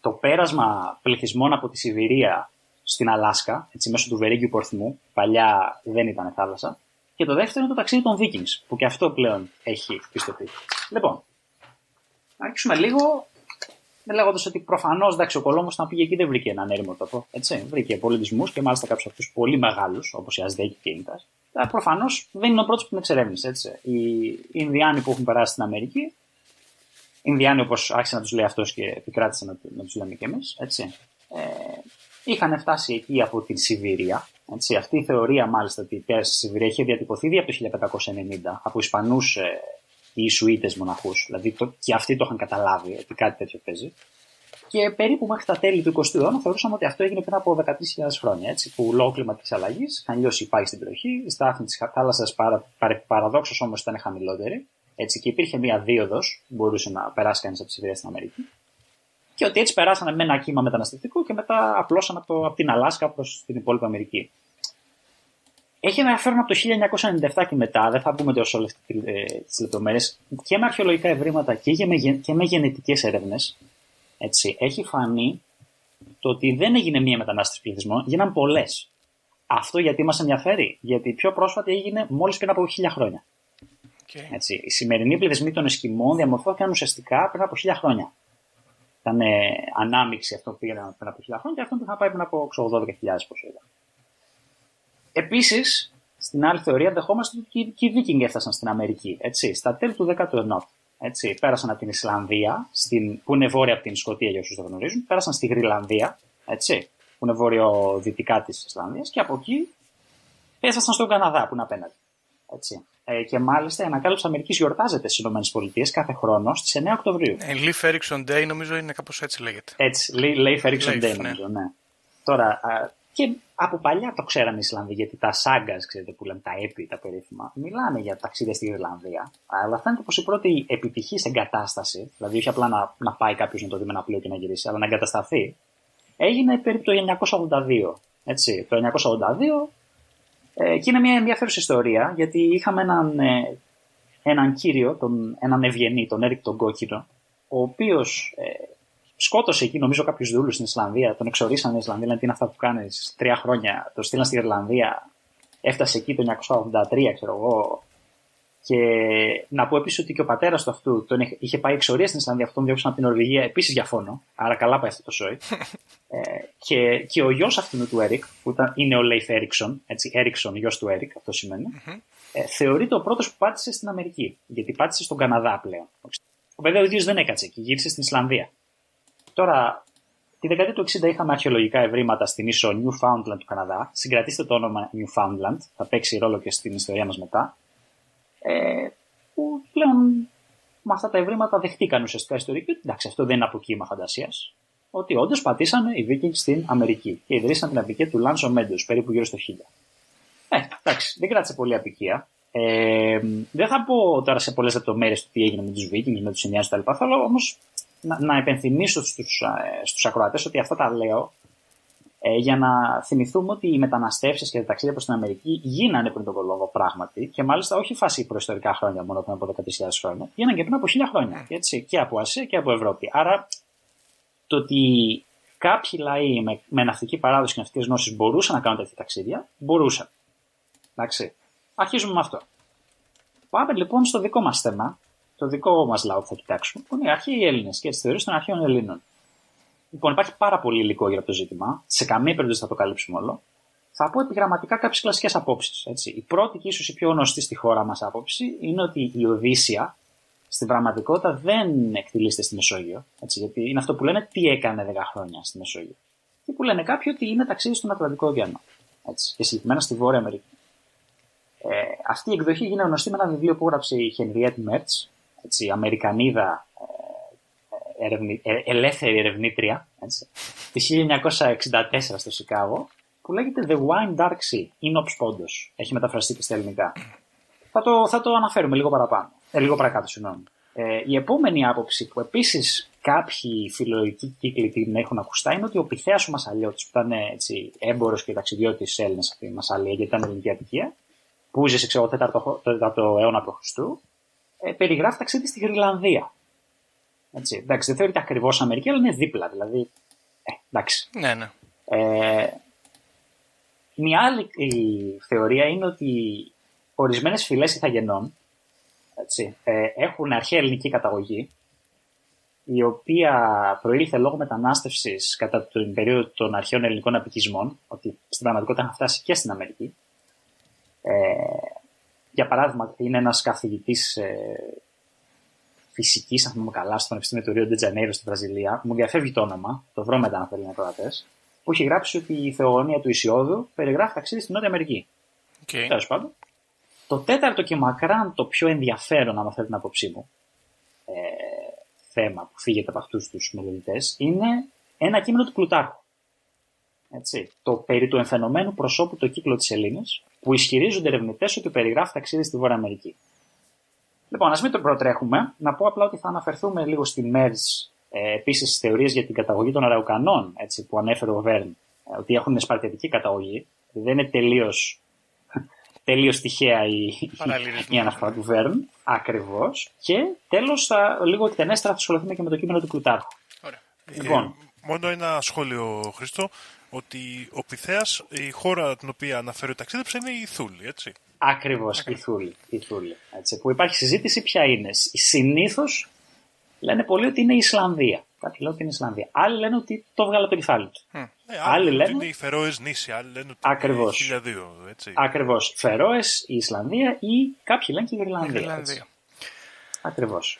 το πέρασμα πληθυσμών από τη Σιβηρία στην Αλάσκα, έτσι μέσω του Βερίγγιου Πορθμού, παλιά δεν ήταν θάλασσα, και το δεύτερο είναι το ταξίδι των Vikings, που και αυτό πλέον έχει πιστοποιηθεί. Λοιπόν, να αρχίσουμε λίγο λέγοντας ότι προφανώς ο Κολόμο όταν πήγε εκεί δεν βρήκε έναν έρημο τόπο. Έτσι. Βρήκε πολιτισμούς και μάλιστα κάποιους αυτούς πολύ μεγάλους, όπως η Ασδέκη και η Ιντας. Προφανώς δεν είναι ο πρώτος που την εξερεύνησε. Οι Ινδιάνοι που έχουν περάσει στην Αμερική Ινδιάνοι όπως άρχισε να τους λέει αυτός και επικράτησε να, να τους λέμε κι εμείς. Ε, είχαν φτάσει εκεί από την Σιβηρία. Έτσι. Αυτή η θεωρία μάλιστα ότι η πέραση στη Σιβηρία είχε διατυπωθεί ήδη από το 1590 από Ισπανούς ε, ή Ισουίτε μοναχούς. Δηλαδή το, και αυτοί το είχαν καταλάβει ότι κάτι τέτοιο παίζει. Και περίπου μέχρι τα τέλη του 20ου αιώνα θεωρούσαμε ότι αυτό έγινε πριν από 13.000 χρόνια. Έτσι, που λόγω κλιματική αλλαγής είχαν λιώσει οι πάγοι στην περιοχή, η στάθμη τη θάλασσα παρα, παρα, παραδόξως όμως ήταν χαμηλότερη. Έτσι, και υπήρχε μία δίωδος που μπορούσε να περάσει κανείς από τη Σιβηρία στην Αμερική. Και ότι έτσι περάσανε με ένα κύμα μεταναστευτικό και μετά απλώσαν από, από την Αλάσκα προς την υπόλοιπη Αμερική. Έχει ενδιαφέρον από το 1997 και μετά, δεν θα πούμε τόσο όλες τις λεπτομέρειες, και με αρχαιολογικά ευρήματα και, με, και με γενετικές έρευνες, έχει φανεί το ότι δεν έγινε μία μετανάστευση πληθυσμών, γίναν πολλές. Αυτό γιατί μας ενδιαφέρει, γιατί η πιο πρόσφατη έγινε μόλις πριν από χίλια χρόνια. Okay. Έτσι, οι σημερινοί πληθυσμοί των Εσκιμών διαμορφώθηκαν ουσιαστικά πριν από χίλια χρόνια. Ήταν ε, ανάμειξη αυτό που πήγαιναν πριν από χίλια χρόνια και αυτό που θα πάει πριν από 8-12.000 πόσο είδα. Επίσης, στην άλλη θεωρία δεχόμαστε ότι και οι Βίκινγκ έφτασαν στην Αμερική. Έτσι, στα τέλη του 10ου αιώνα. Έτσι, πέρασαν από την Ισλανδία, στην, που είναι βόρεια από την Σκωτία για όσους δεν γνωρίζουν, πέρασαν στη Γρυλανδία, έτσι, που είναι βόρειο-δυτικά της Ισλανδίας, και από εκεί έφτασαν στον Καναδά, που είναι απέναντι. Έτσι. Ε, και μάλιστα η ανακάλυψη Αμερικής γιορτάζεται στις ΗΠΑ κάθε χρόνο στις 9 Οκτωβρίου. Ε, Leaf Erickson Day νομίζω είναι κάπως έτσι λέγεται. Έτσι, Leaf Erickson Day ναι. νομίζω, ναι. Τώρα, και από παλιά το ξέρανε οι Ισλανδοί, γιατί τα σάγκας, ξέρετε που λέμε, τα έπι, τα περίφημα, μιλάνε για ταξίδια στη Ιρλανδία. Αλλά φαίνεται πως η πρώτη επιτυχής εγκατάσταση, δηλαδή όχι απλά να, να πάει κάποιος να το δει με ένα πλοίο και να γυρίσει, αλλά να εγκατασταθεί, έγινε περίπου το 1982. Έτσι, το 1982 ε, και είναι μια ενδιαφέρουσα ιστορία, γιατί είχαμε έναν, ε, έναν κύριο, τον, έναν ευγενή, τον Έρικ τον Κόκκινο, ο οποίος ε, σκότωσε εκεί νομίζω κάποιους δούλους στην Ισλανδία, τον εξορίσαν στην Ισλανδία, λένε τι είναι αυτά που κάνεις τρία χρόνια, το στείλαν στην Ιρλανδία, έφτασε εκεί το 1983, ξέρω εγώ. Και να πω επίσης ότι και ο πατέρας του αυτού τον είχε πάει εξορία στην Ισλανδία, αυτόν διώξαν από την Νορβηγία επίσης για φόνο. Άρα καλά πάει αυτό το σόι. ε, και, και ο γιος αυτού του Έρικ, που ήταν, είναι ο Λέιφ Έριξον, έτσι, Έριξον, γιος του Έρικ, αυτό σημαίνει, ε, θεωρείται ο πρώτος που πάτησε στην Αμερική. Γιατί πάτησε στον Καναδά πλέον. Επειδή ο ίδιος δεν έκατσε και γύρισε στην Ισλανδία. Τώρα, τη δεκαετία του 60 είχαμε αρχαιολογικά ευρήματα στην νήσο Newfoundland του Καναδά. Συγκρατήστε το όνομα Newfoundland, θα παίξει ρόλο και στην ιστορία μας μετά. Ε, που πλέον με αυτά τα ευρήματα δεχτήκαν ουσιαστικά ιστορικοί ότι εντάξει, αυτό δεν είναι αποκύημα φαντασίας. Ότι όντως πατήσανε οι Vikings στην Αμερική και ιδρύσαν την απικία του Λάνσο Μέντο περίπου γύρω στο 1000. Ε, εντάξει, δεν κράτησε πολύ απικία. Ε, δεν θα πω τώρα σε πολλές λεπτομέρειες το τι έγινε με τους Vikings, με τους Ινδιάνους κτλ. Θέλω όμως να, να επενθυμίσω στους, ε, στους ακροατές ότι αυτά τα λέω ε, για να θυμηθούμε ότι οι μεταναστεύσεις και τα ταξίδια προς την Αμερική γίνανε πριν τον κολόγο πράγματι και μάλιστα όχι φάση προϊστορικά χρόνια μόνο πριν από 10.000 χρόνια, γίνανε και πριν από 1000 χρόνια. Έτσι, και από Ασία και από Ευρώπη. Άρα το ότι κάποιοι λαοί με, με ναυτική παράδοση και ναυτικές γνώσεις μπορούσαν να κάνουν τέτοια ταξίδια, μπορούσαν. Εντάξει. Αρχίζουμε με αυτό. Πάμε λοιπόν στο δικό μας θέμα, το δικό μας λαό που θα κοιτάξουμε, που είναι οι αρχαίοι Έλληνες και τι θεωρίε των αρχαίων Ελλήνων. Λοιπόν, υπάρχει πάρα πολύ υλικό για αυτό το ζήτημα. Σε καμία περίπτωση θα το καλύψουμε όλο. Θα πω επιγραμματικά κάποιες κλασικές απόψεις. Η πρώτη και ίσως η πιο γνωστή στη χώρα μας άποψη είναι ότι η Οδύσσια στην πραγματικότητα δεν εκτελήσεται στη Μεσόγειο. Έτσι, γιατί είναι αυτό που λένε τι έκανε 10 χρόνια στη Μεσόγειο. Και που λένε κάποιοι ότι είναι ταξίδι στον Ατλαντικό ωκεανό. Έτσι, και συγκεκριμένα στη Βόρεια Αμερική. Ε, αυτή η εκδοχή γίνεται γνωστή με ένα βιβλίο που έγραψε η Henriette Mertz, έτσι, Αμερικανίδα ε, ερευνη, ε, ελεύθερη ερευνήτρια έτσι, 1964 στο Σικάγο που λέγεται The Wine Dark Sea, Inops Πόντος. Έχει μεταφραστεί και στα ελληνικά. Θα το, θα το αναφέρουμε λίγο παραπάνω. Ε, λίγο παρακάτω, συγγνώμη. Ε, η επόμενη άποψη που επίσης κάποιοι φιλολογικοί κύκλοι την έχουν ακουστά είναι ότι ο Πυθέα ο Μασαλιώτης, που ήταν έμπορος και ταξιδιώτης Έλληνας αυτή η Μασαλία, γιατί ήταν ελληνική απικία, που ζησε σε 4ο αιώνα π.Χ ε, περιγράφει ταξίδι στη Γρυλανδία. Έτσι, εντάξει, δεν θεωρείται ακριβώς Αμερική, αλλά είναι δίπλα. Δηλαδή, ε, εντάξει. Ναι, ναι. Ε, μια άλλη θεωρία είναι ότι ορισμένες φυλές ηθαγενών έτσι, ε, έχουν αρχαία ελληνική καταγωγή, η οποία προήλθε λόγω μετανάστευσης κατά την περίοδο των αρχαίων ελληνικών απικισμών, ότι στην πραγματικότητα είχαν φτάσει και στην Αμερική. Ε, για παράδειγμα, είναι ένας καθηγητής ε, φυσικής, αν θυμάμαι καλά, στο Πανεπιστήμιο του Ρίο Ντετζανέιρο στη Βραζιλία. Μου διαφεύγει το όνομα, το βρω μετά αν θέλει να κρατέ, που έχει γράψει ότι η θεογονία του Ισιόδου περιγράφει ταξίδι στην Νότια Αμερική. Okay. Τέλος πάντων. Το τέταρτο και μακράν το πιο ενδιαφέρον, αν θέλει την άποψή μου, ε, θέμα που φύγεται από αυτούς τους μελετητές είναι ένα κείμενο του Πλουτάρχου. Έτσι, το περί του εμφαινομένου προσώπου το κύκλο της Ελλήνης, που ισχυρίζονται ερευνητές ότι περιγράφει ταξίδι στη Βόρεια Αμερική. Λοιπόν, ας μην το προτρέχουμε. Να πω απλά ότι θα αναφερθούμε λίγο στη ΜΕΡΣ ε, επίσης στις θεωρίες για την καταγωγή των Αραουκανών έτσι, που ανέφερε ο Βέρν, ε, ότι έχουν σπαρτιατική καταγωγή. Δεν είναι τελείως τελείως τυχαία η, Παραλληλισμός. η αναφορά του Βέρν. Ακριβώς. Και τέλος, λίγο εκτενέστερα θα ασχοληθούμε και με το κείμενο του Πλουτάρχου. Ωραία. Λοιπόν, Ε, μόνο ένα σχόλιο, Χρήστο, ότι ο Πυθέας, η χώρα την οποία αναφέρει ο ταξίδεψε είναι η Θούλη, έτσι. Ακριβώς, η Θούλη. Η Θούλη έτσι, που υπάρχει συζήτηση ποια είναι. Συνήθως λένε πολλοί ότι είναι η Ισλανδία. Κάποιοι λένε ότι είναι η Ισλανδία. Άλλοι λένε ότι το βγάλε από το κεφάλι του. Ε, Άλλοι λένε ότι λένε- είναι οι Φερόες νήσι, άλλοι λένε ότι Ακριβώς. είναι 1002, έτσι. Ακριβώς. Φερόες, η Ισλανδία ή κάποιοι λένε και η Γρυλανδία. Ιρλανδία. Ακριβώς.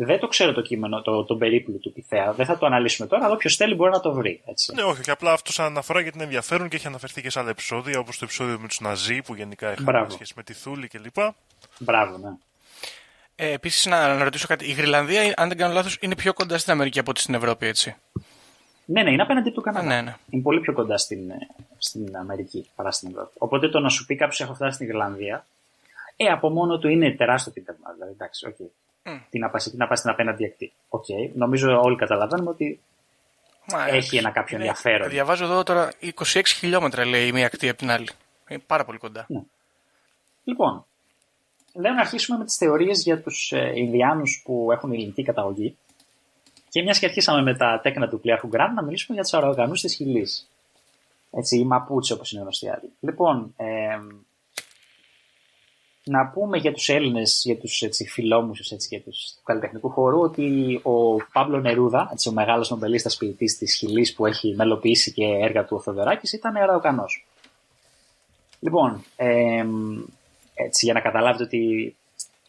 Δεν το ξέρω το κείμενο, το, τον περίπλου του Πυθέα. Δεν θα το αναλύσουμε τώρα, αλλά όποιος θέλει μπορεί να το βρει. Έτσι. Ναι, όχι, όχι, απλά αυτός σαν αναφορά γιατί είναι ενδιαφέρον και έχει αναφερθεί και σε άλλα επεισόδια, όπως το επεισόδιο με τους Ναζί που γενικά είχαν Μπράβο. σχέση με τη Θούλη κλπ. Μπράβο, ναι. Ε, Επίσης, να, να ρωτήσω κάτι. Η Γρυλανδία, αν δεν κάνω λάθος, είναι πιο κοντά στην Αμερική από ότι στην Ευρώπη, έτσι. Ναι, ναι, είναι απέναντι του Καναδά. Α, ναι, ναι. Είναι πολύ πιο κοντά στην, ε, στην Αμερική παρά στην Ευρώπη. Οπότε το να σου πει κάποιος έχω φτάσει στην Ιρλανδία, ε, από μόνο του είναι τεράστιο επίτευγμα. Δηλαδή, εντάξει, οκ. Τι να πας τι να πας στην απέναντι ακτή. Οκ. Νομίζω όλοι καταλαβαίνουμε ότι Μα, έχει ένα κάποιο είναι- ενδιαφέρον. Διαβάζω εδώ τώρα 26 χιλιόμετρα λέει η μία ακτή από την άλλη. Είναι πάρα πολύ κοντά. Λοιπόν, λέω να αρχίσουμε με τις θεωρίες για τους ε, Ινδιάνους που έχουν ελληνική καταγωγή. Και μιας και αρχίσαμε με τα τέκνα του πλοιάρχου Γκραντ, να μιλήσουμε για τους αερογανούς της Χιλής. Έτσι, οι Μαπούτσε όπως είναι γνωστοί άλλοι. Λοιπόν, ε, να πούμε για τους Έλληνες, για τους έτσι, φιλόμουσους έτσι, για τους του καλλιτεχνικού χώρου, ότι ο Παύλο Νερούδα, έτσι, ο μεγάλος νομπελίστας ποιητής της Χιλής που έχει μελοποιήσει και έργα του ο Θοδωράκης, ήταν αερογανός. Λοιπόν, εμ, έτσι, για να καταλάβετε ότι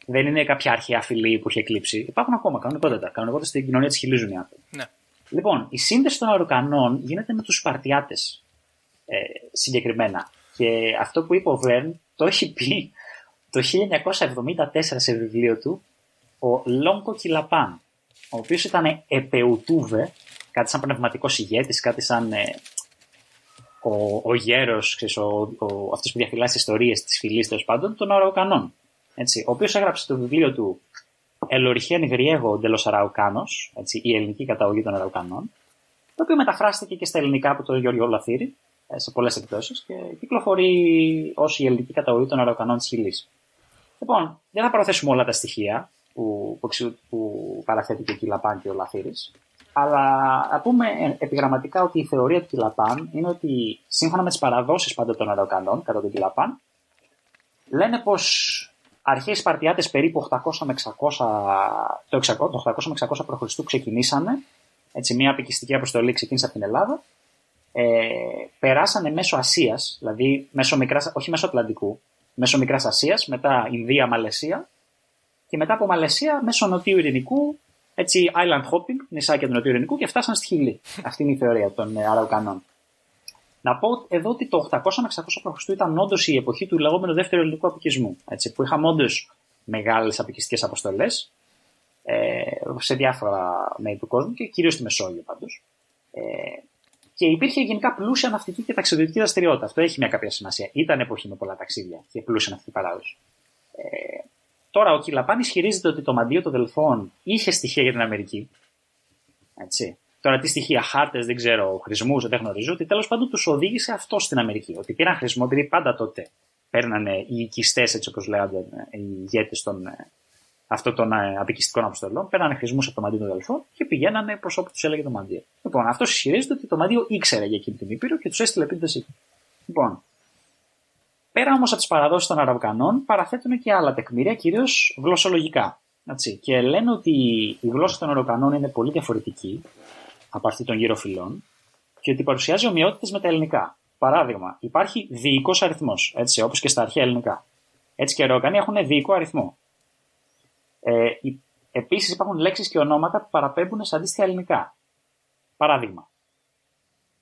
δεν είναι κάποια αρχαία φυλή που έχει εκλείψει. Υπάρχουν ακόμα κανονικότατα. Κανονικότατα στην κοινωνία της χιλίζουν οι άνθρωποι. Ναι. Λοιπόν, η σύνδεση των αεροκανών γίνεται με τους Σπαρτιάτες ε, συγκεκριμένα. Και αυτό που είπε ο Βέρν το έχει πει το 1974 σε βιβλίο του ο Λόγκο Κιλαπάν, ο οποίος ήταν επεουτούβε, κάτι σαν πνευματικός ηγέτης, κάτι σαν ε, ο, ο γέρος, ξέρεις, ο, ο, αυτός που διαφυλάσσει ιστορίες της φυλής τέλος πάντων, των Αραουκανών. Έτσι, ο οποίος έγραψε το βιβλίο του El origen griego de los Araucanos, έτσι, η ελληνική καταγωγή των Αραουκανών, το οποίο μεταφράστηκε και στα ελληνικά από τον Γιώργο Λαθύρη, ε, σε πολλές εκδόσεις και κυκλοφορεί ως η ελληνική καταγωγή των Αραουκανών της Χιλής. Λοιπόν, δεν θα προθέσουμε όλα τα στοιχεία που, που, εξου- που παραθέτει και ο Κιλαπάν και ο Λαθύρης, αλλά να πούμε ε, επιγραμματικά ότι η θεωρία του Κιλαπάν είναι ότι σύμφωνα με τις παραδόσεις πάντα των Αραουκανών, κατά τον Κιλαπάν, λένε πως αρχαίοι Σπαρτιάτες περίπου 800 με 600, το 600, το 800 με 600 π.Χ. ξεκινήσανε, έτσι μια απικιστική αποστολή ξεκίνησε από την Ελλάδα, ε, περάσανε μέσω Ασίας, δηλαδή μέσω μικράς, όχι μέσω Ατλαντικού, μέσω Μικράς Ασίας, μετά Ινδία, Μαλαισία και μετά από Μαλαισία μέσω Νοτιού Ειρηνικού, έτσι island hopping, νησάκια του Νοτιού Ειρηνικού και φτάσαν στη Χιλή. Αυτή είναι η θεωρία των ε, Αραουκανών. Να πω εδώ ότι το 800 με 600 π.Χ. ήταν όντως η εποχή του λεγόμενου δεύτερου ελληνικού απικισμού. Έτσι, που είχαμε όντως μεγάλες απικιστικέ αποστολές ε, σε διάφορα μέρη του κόσμου και κυρίως στη Μεσόγειο πάντως. Ε, και υπήρχε γενικά πλούσια ναυτική και ταξιδιωτική δραστηριότητα. Αυτό έχει μια κάποια σημασία. Ήταν εποχή με πολλά ταξίδια και πλούσια ναυτική παράδοση. Ε, τώρα, ο Κιλαπάν ισχυρίζεται ότι το μαντίο των Δελφών είχε στοιχεία για την Αμερική. Έτσι. Τώρα, τι στοιχεία, χάρτες, δεν ξέρω, χρησμούς, δεν γνωρίζω, ότι τέλος πάντων τους οδήγησε αυτό στην Αμερική. Ότι πήραν χρησμό, επειδή πάντα τότε παίρνανε οι οικιστές, έτσι όπως λέγονται, οι ηγέτες των, ε, αυτών των ε, απικιστικών αποστολών, παίρνανε χρησμούς από το μαντίο των Δελφών και πηγαίνανε προς όπου τους έλεγε το μαντίο. Λοιπόν, αυτό ισχυρίζεται ότι το μαντίο ήξερε για εκείνη την Ήπειρο και τους έστειλε επίθεση. Λοιπόν, πέρα όμως από τις παραδόσεις των Αραβκανών, παραθέτουν και άλλα τεκμήρια, κυρίως γλωσσολογικά. Έτσι. Και λένε ότι η γλώσσα των Αραβκανών είναι πολύ διαφορετική από αυτή των γύρω φυλών και ότι παρουσιάζει ομοιότητες με τα ελληνικά. Παράδειγμα, υπάρχει διοικός αριθμός, όπως και στα αρχαία ελληνικά. Έτσι και οι Αραβκανοί έχουν διοικό αριθμό. Ε, Επίσης υπάρχουν λέξεις και ονόματα που παραπέμπουν σε αντίστοιχα ελληνικά. Παράδειγμα,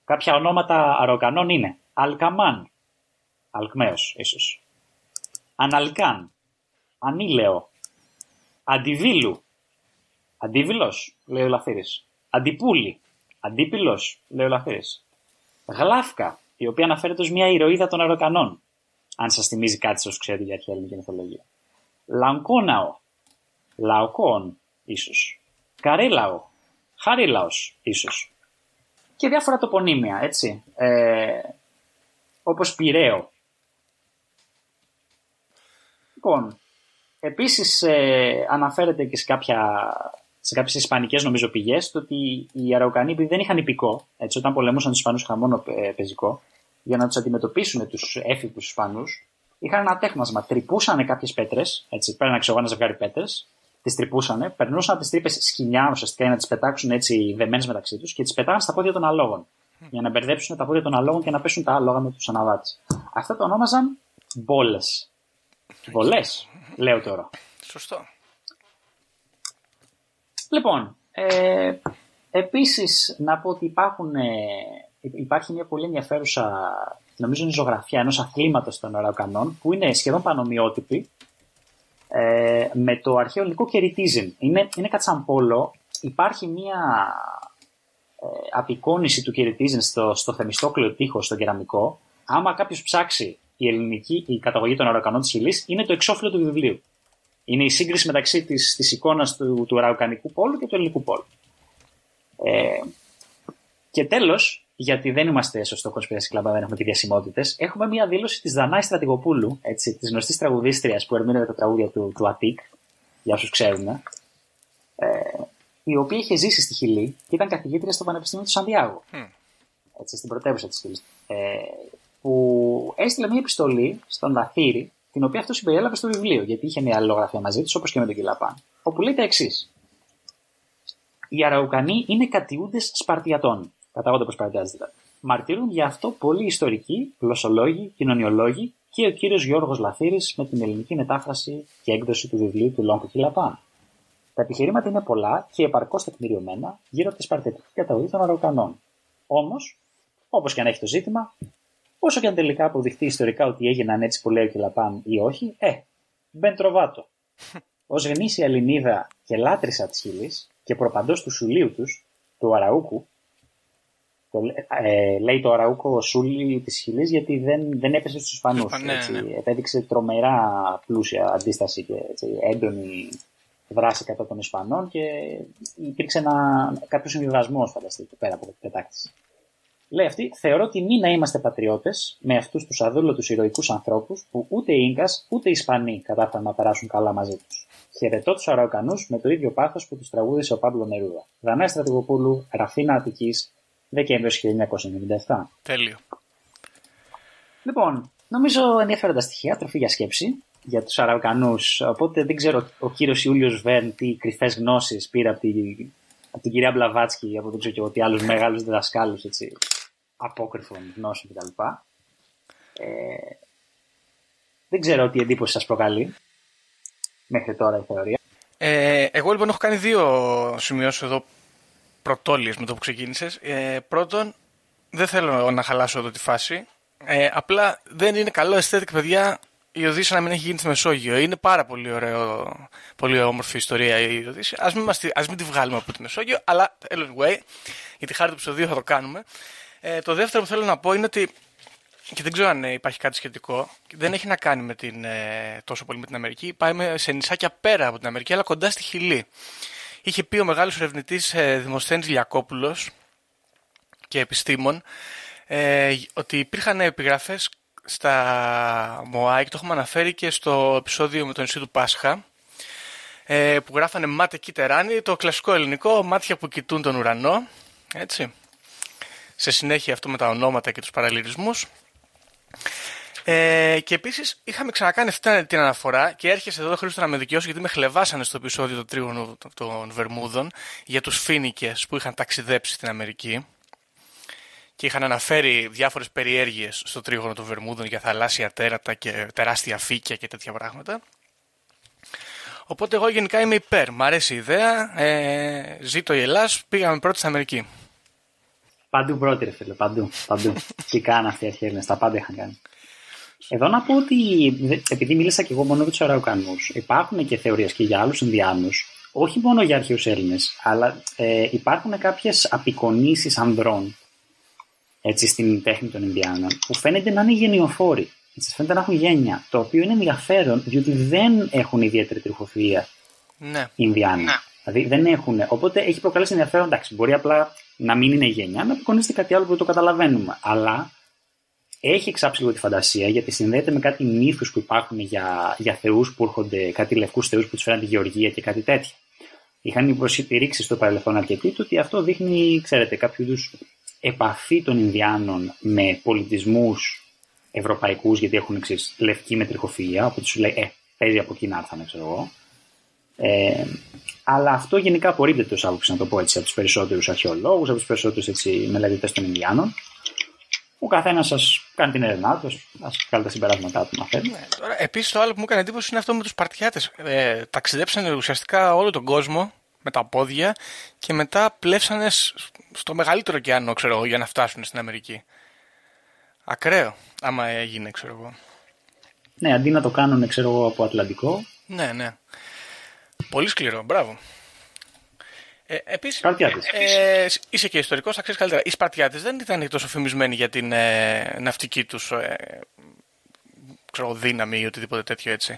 κάποια ονόματα Αραβκανών είναι Αλκαμάν, Αλκμαίος ίσως, Αναλκάν, Ανήλεο, Αντιβίλου, Αντίβιλος, λέει ο Λαθύρης, Αντιπούλη, Αντίπυλος, λέει ο Λαθύρης, Γλάφκα, η οποία αναφέρεται ως μια ηρωίδα των Αραβκανών, αν σας θυμίζει κάτι όσο ξέρετε για αρχαία ελληνική μυθολογία. Λαγκόναο, Λαοκόν, ίσως. Καρίλαο, Χαρίλαος, ίσως. Και διάφορα τοπονύμια, έτσι. Ε, όπως Πυραίο. Λοιπόν, επίσης ε, αναφέρεται και σε, κάποια, σε κάποιες ισπανικές νομίζω πηγές το ότι οι Αραουκανοί επειδή δεν είχαν υπηκό, έτσι, όταν πολεμούσαν τους Ισπανούς είχαν μόνο ε, πεζικό, για να τους αντιμετωπίσουν τους έφηβους Ισπανούς, είχαν ένα τέχνασμα, τρυπούσαν κάποιες πέτρες, έτσι, παίρνανε ξέρω, ένα ζευγάρι πέτρες, τις τρυπούσαν, περνούσαν τις τρύπες σκηνιά ουσιαστικά για να τις πετάξουν έτσι δεμένες μεταξύ τους και τις πετάγαν στα πόδια των αλόγων. Για να μπερδέψουν τα πόδια των αλόγων και να πέσουν τα άλογα με τους αναβάτες. Αυτό το ονόμαζαν μπόλες. Βολέ, λέω τώρα. Σωστό. Λοιπόν, ε, επίσης να πω ότι υπάρχουν, ε, υπάρχει μια πολύ ενδιαφέρουσα νομίζω είναι ζωγραφιά ενός αθλήματος των Αρακανών που είναι σχεδόν πανομοιότυπη ε, με το αρχαίο ελληνικό κεριτίζιν. Είναι, είναι κατσαμπόλο. Υπάρχει μια ε, απεικόνηση του κεριτίζιν στο, στο θεμιστόκλειο τείχος, στο κεραμικό. Άμα κάποιος ψάξει η ελληνική, η καταγωγή των αρακανών της ύλη, είναι το εξώφυλλο του βιβλίου. Είναι η σύγκριση μεταξύ της, της εικόνας του, του αρακανικού πόλου και του ελληνικού πόλου. Ε, και τέλος, γιατί δεν είμαστε στο Conspiracy Club, δεν έχουμε και διασημότητες. Έχουμε μια δήλωση της Δανάη Στρατηγοπούλου, της γνωστής τραγουδίστριας που ερμήνευε τα τραγούδια του, του Αττικ, για όσους ξέρουν, ε, η οποία είχε ζήσει στη Χιλή και ήταν καθηγήτρια στο Πανεπιστήμιο του Σαντιάγου. Mm. Έτσι, στην πρωτεύουσα της Χιλής. Ε, που έστειλε μια επιστολή στον Λαθήρη, την οποία αυτός συμπεριέλαβε στο βιβλίο, γιατί είχε μια αλληλογραφία μαζί τους, όπως και με τον Κιλαπάν. Όπου λέει τα εξής. Οι Αραουκανοί είναι κατιούντε Σπαρτιατών κατάγονται προ παρατηράζει δηλαδή. Μαρτύρουν γι' αυτό πολλοί ιστορικοί, γλωσσολόγοι, κοινωνιολόγοι και ο κύριος Γιώργος Λαθήρης με την ελληνική μετάφραση και έκδοση του βιβλίου του Λόγκο Χιλαπάν. Τα επιχειρήματα είναι πολλά και επαρκώς τεκμηριωμένα γύρω από τη σπαρτετική καταγωγή των Αροκανών. Όμως, όπως και αν έχει το ζήτημα, όσο και αν τελικά αποδειχτεί ιστορικά ότι έγιναν έτσι που λέει ο Κιλαπάν ή όχι, ε, μπεν τροβάτο. Ω γνήσια Ελληνίδα και λάτρησα τη χιλή και προπαντός του σουλίου τους, του Αραούκου, το, ε, λέει το Αραούκο ο Σούλη της Χιλής γιατί δεν, δεν έπεσε στους Ισπανούς. Ναι, ναι. Επέδειξε τρομερά πλούσια αντίσταση και έτσι, έντονη δράση κατά των Ισπανών και υπήρξε κάποιο συμβιβασμός, φανταστείτε, πέρα από την πετάκτηση. Λέει αυτή, θεωρώ τιμή να είμαστε πατριώτες με αυτούς τους αδούλωτους ηρωικούς ανθρώπους που ούτε οι γκα ούτε οι Ισπανοί κατάφεραν να περάσουν καλά μαζί τους. Χαιρετώ τους Αραοκανού με το ίδιο πάθος που τους τραγούδισε ο Πάμπλο Νερούδα. Δανάη Στρατηγοπούλου, Ραφίνα Αττικής, Δεκέμβριο 1997. Τέλειο. Λοιπόν, νομίζω ενδιαφέροντα στοιχεία, τροφή για σκέψη για τους Αραουκανού. Οπότε δεν ξέρω ο κύριος Ιούλιος Βέρν τι κρυφές γνώσεις πήρε από, τη, από την κυρία Μπλαβάτσκι, από δεν ξέρω και εγώ τι άλλους μεγάλους διδασκάλους απόκριφων γνώσεων κτλ. Ε, δεν ξέρω τι εντύπωση σας προκαλεί μέχρι τώρα η θεωρία. Ε, εγώ λοιπόν έχω κάνει δύο σημειώσεις εδώ πρωτόλιες με το που ξεκίνησες. Ε, πρώτον, δεν θέλω να χαλάσω εδώ τη φάση. Ε, απλά δεν είναι καλό aesthetic, παιδιά, η Οδύσσια να μην έχει γίνει στη Μεσόγειο. Είναι πάρα πολύ ωραίο, πολύ όμορφη ιστορία η Οδύσσια. Α μην, ας μην τη βγάλουμε από τη Μεσόγειο, αλλά anyway, για τη χάρη του επεισοδίου θα το κάνουμε. Ε, το δεύτερο που θέλω να πω είναι ότι και δεν ξέρω αν ε, υπάρχει κάτι σχετικό. Δεν έχει να κάνει με την, ε, τόσο πολύ με την Αμερική. Πάει σε νησάκια πέρα από την Αμερική, αλλά κοντά στη Χιλή είχε πει ο μεγάλος ερευνητής ε, Δημοσθένης Λιακόπουλος και επιστήμων ε, ότι υπήρχαν επιγραφές στα ΜΟΑΙ και το έχουμε αναφέρει και στο επεισόδιο με τον νησί του Πάσχα ε, που γράφανε μάτε κιτεράνι, το κλασικό ελληνικό μάτια που κοιτούν τον ουρανό έτσι. Σε συνέχεια αυτό με τα ονόματα και τους παραλληλισμούς ε, και επίσης είχαμε ξανακάνει αυτή την αναφορά και έρχεσαι εδώ, Χρήστο, να με δικαιώσει γιατί με χλεβάσανε στο επεισόδιο του τρίγωνου των Βερμούδων για τους Φίνικες που είχαν ταξιδέψει στην Αμερική και είχαν αναφέρει διάφορες περιέργειες στο τρίγωνο των Βερμούδων για θαλάσσια τέρατα και τεράστια φύκια και τέτοια πράγματα. Οπότε εγώ γενικά είμαι υπέρ. Μ' αρέσει η ιδέα. Ε, ζήτω η Ελλάς, πήγαμε πρώτοι στην Αμερική. Παντού πρώτη, ρε φίλε, παντού. παντού. και κάναν αυτοί οι αρχαίοι τα πάντα είχαν κάνει. Εδώ να πω ότι, επειδή μίλησα και εγώ μόνο για τους Αραουκανούς, υπάρχουν και θεωρίες και για άλλους Ινδιάνους, όχι μόνο για αρχαίους Έλληνες, αλλά ε, υπάρχουν κάποιες απεικονίσεις ανδρών έτσι, στην τέχνη των Ινδιάνων, που φαίνεται να είναι γενιοφόροι. Έτσι, φαίνεται να έχουν γένεια. Το οποίο είναι ενδιαφέρον, διότι δεν έχουν ιδιαίτερη τριχοφυΐα ναι. οι Ινδιάνοι. Ναι. Δηλαδή δεν έχουν. Οπότε έχει προκαλέσει ενδιαφέρον. Εντάξει, μπορεί απλά να μην είναι γένεια, να απεικονίζεται κάτι άλλο που το καταλαβαίνουμε. Αλλά έχει εξάψει λίγο τη φαντασία γιατί συνδέεται με κάτι μύθους που υπάρχουν για, για θεούς που έρχονται, κάτι λευκούς θεούς που τους φέραν τη γεωργία και κάτι τέτοια. Είχαν υποστηρίξει στο παρελθόν αρκετοί του ότι αυτό δείχνει, ξέρετε, κάποιο είδους επαφή των Ινδιάνων με πολιτισμούς ευρωπαϊκούς γιατί έχουν εξής, λευκή με τριχοφυΐα, οπότε σου λέει, ε, παίζει από εκεί να έρθανε, ξέρω εγώ. Ε, αλλά αυτό γενικά απορρίπτεται ως άποψη, να το πω έτσι, από τους περισσότερους αρχαιολόγους, από τους περισσότερους μελετητές των Ινδιάνων. Ο καθένας σας κάνει την έρευνά τους, ας κάνει τα συμπεράσματά του, μαθαίνει. Ναι, Επίσης, το άλλο που μου έκανε εντύπωση είναι αυτό με τους Παρτιάτες. Ε, ταξιδέψανε ουσιαστικά όλο τον κόσμο με τα πόδια και μετά πλέψανε στο μεγαλύτερο ωκεανό, ξέρω εγώ, για να φτάσουν στην Αμερική. Ακραίο, άμα έγινε, ξέρω εγώ. Ναι, αντί να το κάνουν, ξέρω εγώ, από Ατλαντικό. Ναι, ναι. Πολύ σκληρό, μπράβο. Ε, Επίσης, ε, είσαι και ιστορικός, θα ξέρεις καλύτερα. Οι Σπαρτιάτε δεν ήταν τόσο φημισμένοι για την ε, ναυτική τους ε, δύναμη ή οτιδήποτε τέτοιο έτσι.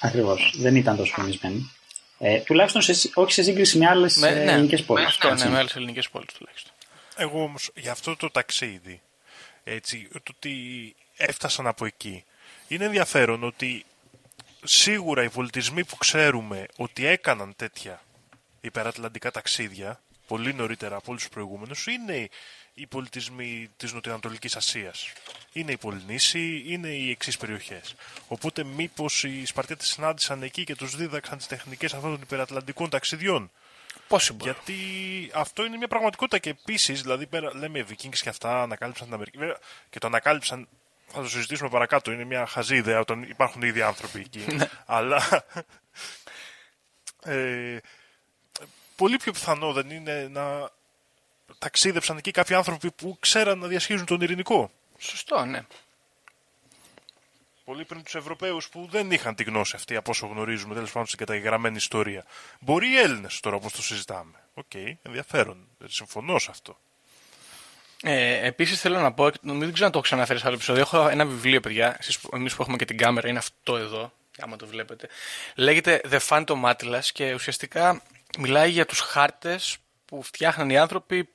Ακριβώς. Δεν ήταν τόσο φημισμένοι. Ε, τουλάχιστον σε, όχι σε σύγκριση με άλλες ναι, ελληνικές πόλεις. Αυτό, ναι, με άλλες ελληνικές πόλεις τουλάχιστον. Εγώ όμως για αυτό το ταξίδι, έτσι, το ότι έφτασαν από εκεί, είναι ενδιαφέρον ότι σίγουρα οι πολιτισμοί που ξέρουμε ότι έκαναν τέτοια υπερατλαντικά ταξίδια, πολύ νωρίτερα από όλους τους προηγούμενους, είναι οι πολιτισμοί της Νοτιοανατολικής Ασίας. Είναι οι Πολυνήσοι, είναι οι εξής περιοχές. Οπότε, μήπως οι Σπαρτιάτες συνάντησαν εκεί και τους δίδαξαν τις τεχνικές αυτών των υπερατλαντικών ταξιδιών; Possible. Γιατί αυτό είναι μια πραγματικότητα και επίσης, δηλαδή πέρα, λέμε Vikings και αυτά ανακάλυψαν την Αμερική. Και το ανακάλυψαν θα το συζητήσουμε παρακάτω. Είναι μια χαζή ιδέα όταν υπάρχουν ήδη άνθρωποι εκεί. Ναι. Αλλά ε, πολύ πιο πιθανό δεν είναι να ταξίδεψαν εκεί κάποιοι άνθρωποι που ξέραν να διασχίζουν τον ειρηνικό. Σωστό, ναι. Πολύ πριν τους Ευρωπαίους που δεν είχαν τη γνώση αυτή από όσο γνωρίζουμε τέλος πάντων στην καταγεγραμμένη ιστορία. Μπορεί οι Έλληνες τώρα όπως το συζητάμε. OK, okay, ενδιαφέρον. Συμφωνώ σε αυτό. Ε, Επίσης θέλω να πω, νομίζω δεν ξέρω αν το έχω ξαναφέρει σε άλλο επεισόδιο. Έχω ένα βιβλίο, παιδιά. Εμείς που έχουμε και την κάμερα, είναι αυτό εδώ, άμα το βλέπετε. Λέγεται The Phantom Atlas και ουσιαστικά μιλάει για τους χάρτες που φτιάχναν οι άνθρωποι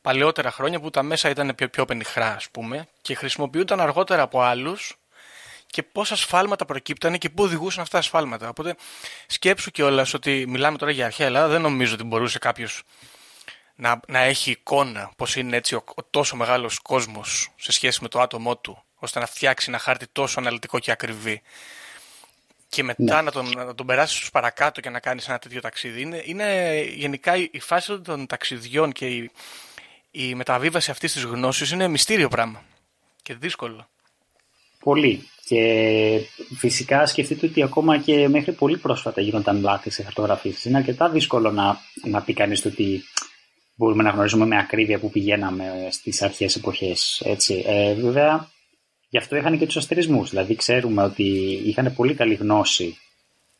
παλαιότερα χρόνια που τα μέσα ήταν πιο, πιο πενιχρά, ας πούμε, και χρησιμοποιούνταν αργότερα από άλλους και πόσα σφάλματα προκύπτανε και πού οδηγούσαν αυτά τα σφάλματα. Οπότε σκέψου κιόλας ότι μιλάμε τώρα για αρχαία Ελλάδα, δεν νομίζω ότι μπορούσε κάποιος να, να έχει εικόνα πώς είναι έτσι ο, ο τόσο μεγάλος κόσμος σε σχέση με το άτομό του, ώστε να φτιάξει ένα χάρτη τόσο αναλυτικό και ακριβή. Και μετά ναι. να, τον, να τον περάσεις στους παρακάτω και να κάνεις ένα τέτοιο ταξίδι. Είναι, είναι γενικά η φάση των ταξιδιών και η, η μεταβίβαση αυτής της γνώσης είναι μυστήριο πράγμα και δύσκολο. Πολύ. Και φυσικά σκεφτείτε ότι ακόμα και μέχρι πολύ πρόσφατα γίνονταν λάθη σε χαρτογραφήσεις. Είναι αρκετά δύσκολο να, να πει κανείς ότι μπορούμε να γνωρίζουμε με ακρίβεια που πηγαίναμε στις αρχές εποχές. Έτσι. Ε, βέβαια, γι' αυτό είχαν και τους αστερισμούς. Δηλαδή, ξέρουμε ότι είχαν πολύ καλή γνώση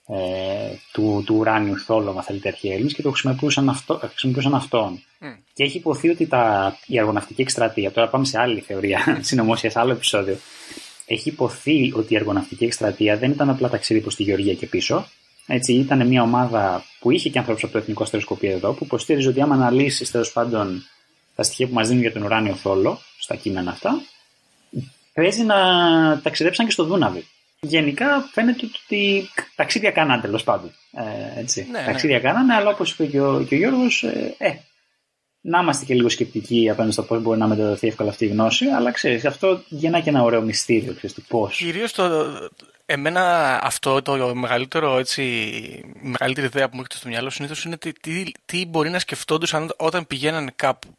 ε, του, του ουράνιου θόλωμα, θέλετε, αρχαίοι και το χρησιμοποιούσαν, αυτό, χρησιμοποιούσαν αυτόν. Mm. Και έχει υποθεί ότι τα, η αργοναυτική εκστρατεία, τώρα πάμε σε άλλη θεωρία συνωμόσια, σε άλλο επεισόδιο, έχει υποθεί ότι η αργοναυτική εκστρατεία δεν ήταν απλά ταξίδι προς τη Γεωργία και πίσω, έτσι, ήταν μια ομάδα που είχε και ανθρώπους από το Εθνικό Στερεοσκοπείο εδώ, που υποστήριζε ότι άμα αναλύσεις τέλος πάντων τα στοιχεία που μας δίνουν για τον ουράνιο θόλο, στα κείμενα αυτά, παίζει να ταξιδέψαν και στο Δούναβι. Γενικά φαίνεται ότι ταξίδια κάναν τέλος πάντων. Ε, έτσι. Ναι, ναι. ταξίδια ναι. κάνανε, αλλά όπως είπε και ο, και ο Γιώργος, ε, ε, να είμαστε και λίγο σκεπτικοί απέναντι στο πώς μπορεί να μεταδοθεί εύκολα αυτή η γνώση, αλλά ξέρεις, αυτό γεννά και ένα ωραίο μυστήριο, ξέρεις του πώς. Κυρίως το, Εμένα αυτό το μεγαλύτερο έτσι, η μεγαλύτερη ιδέα που μου έρχεται στο μυαλό συνήθως είναι τι, τι, τι, μπορεί να σκεφτόντουσαν όταν πηγαίνανε κάπου.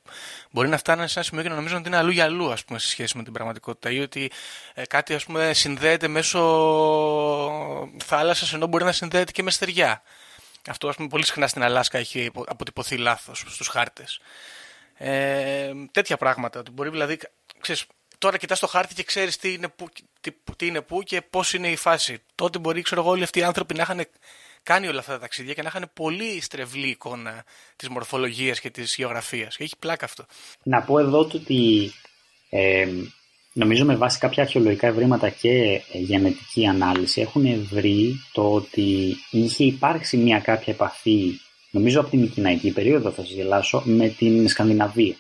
Μπορεί να φτάνουν σε ένα σημείο και να νομίζουν ότι είναι αλλού για αλλού, ας πούμε, σε σχέση με την πραγματικότητα. Ή ότι ε, κάτι ας πούμε, συνδέεται μέσω θάλασσας ενώ μπορεί να συνδέεται και με στεριά. Αυτό ας πούμε, πολύ συχνά στην Αλάσκα έχει αποτυπωθεί λάθος στους χάρτες. Ε, τέτοια πράγματα. Ότι μπορεί δηλαδή, ξέρεις, τώρα κοιτάς το χάρτη και ξέρεις τι είναι που, τι, τι είναι που και πώς είναι η φάση. Τότε μπορεί ξέρω εγώ, όλοι αυτοί οι άνθρωποι να είχαν κάνει όλα αυτά τα ταξίδια και να είχαν πολύ στρεβλή εικόνα της μορφολογίας και της γεωγραφίας. Και έχει πλάκα αυτό. Να πω εδώ ότι ε, νομίζω με βάση κάποια αρχαιολογικά ευρήματα και γενετική ανάλυση έχουν βρει το ότι είχε υπάρξει μια κάποια επαφή νομίζω από την Μικυναϊκή περίοδο θα σας γελάσω με την Σκανδιναβία.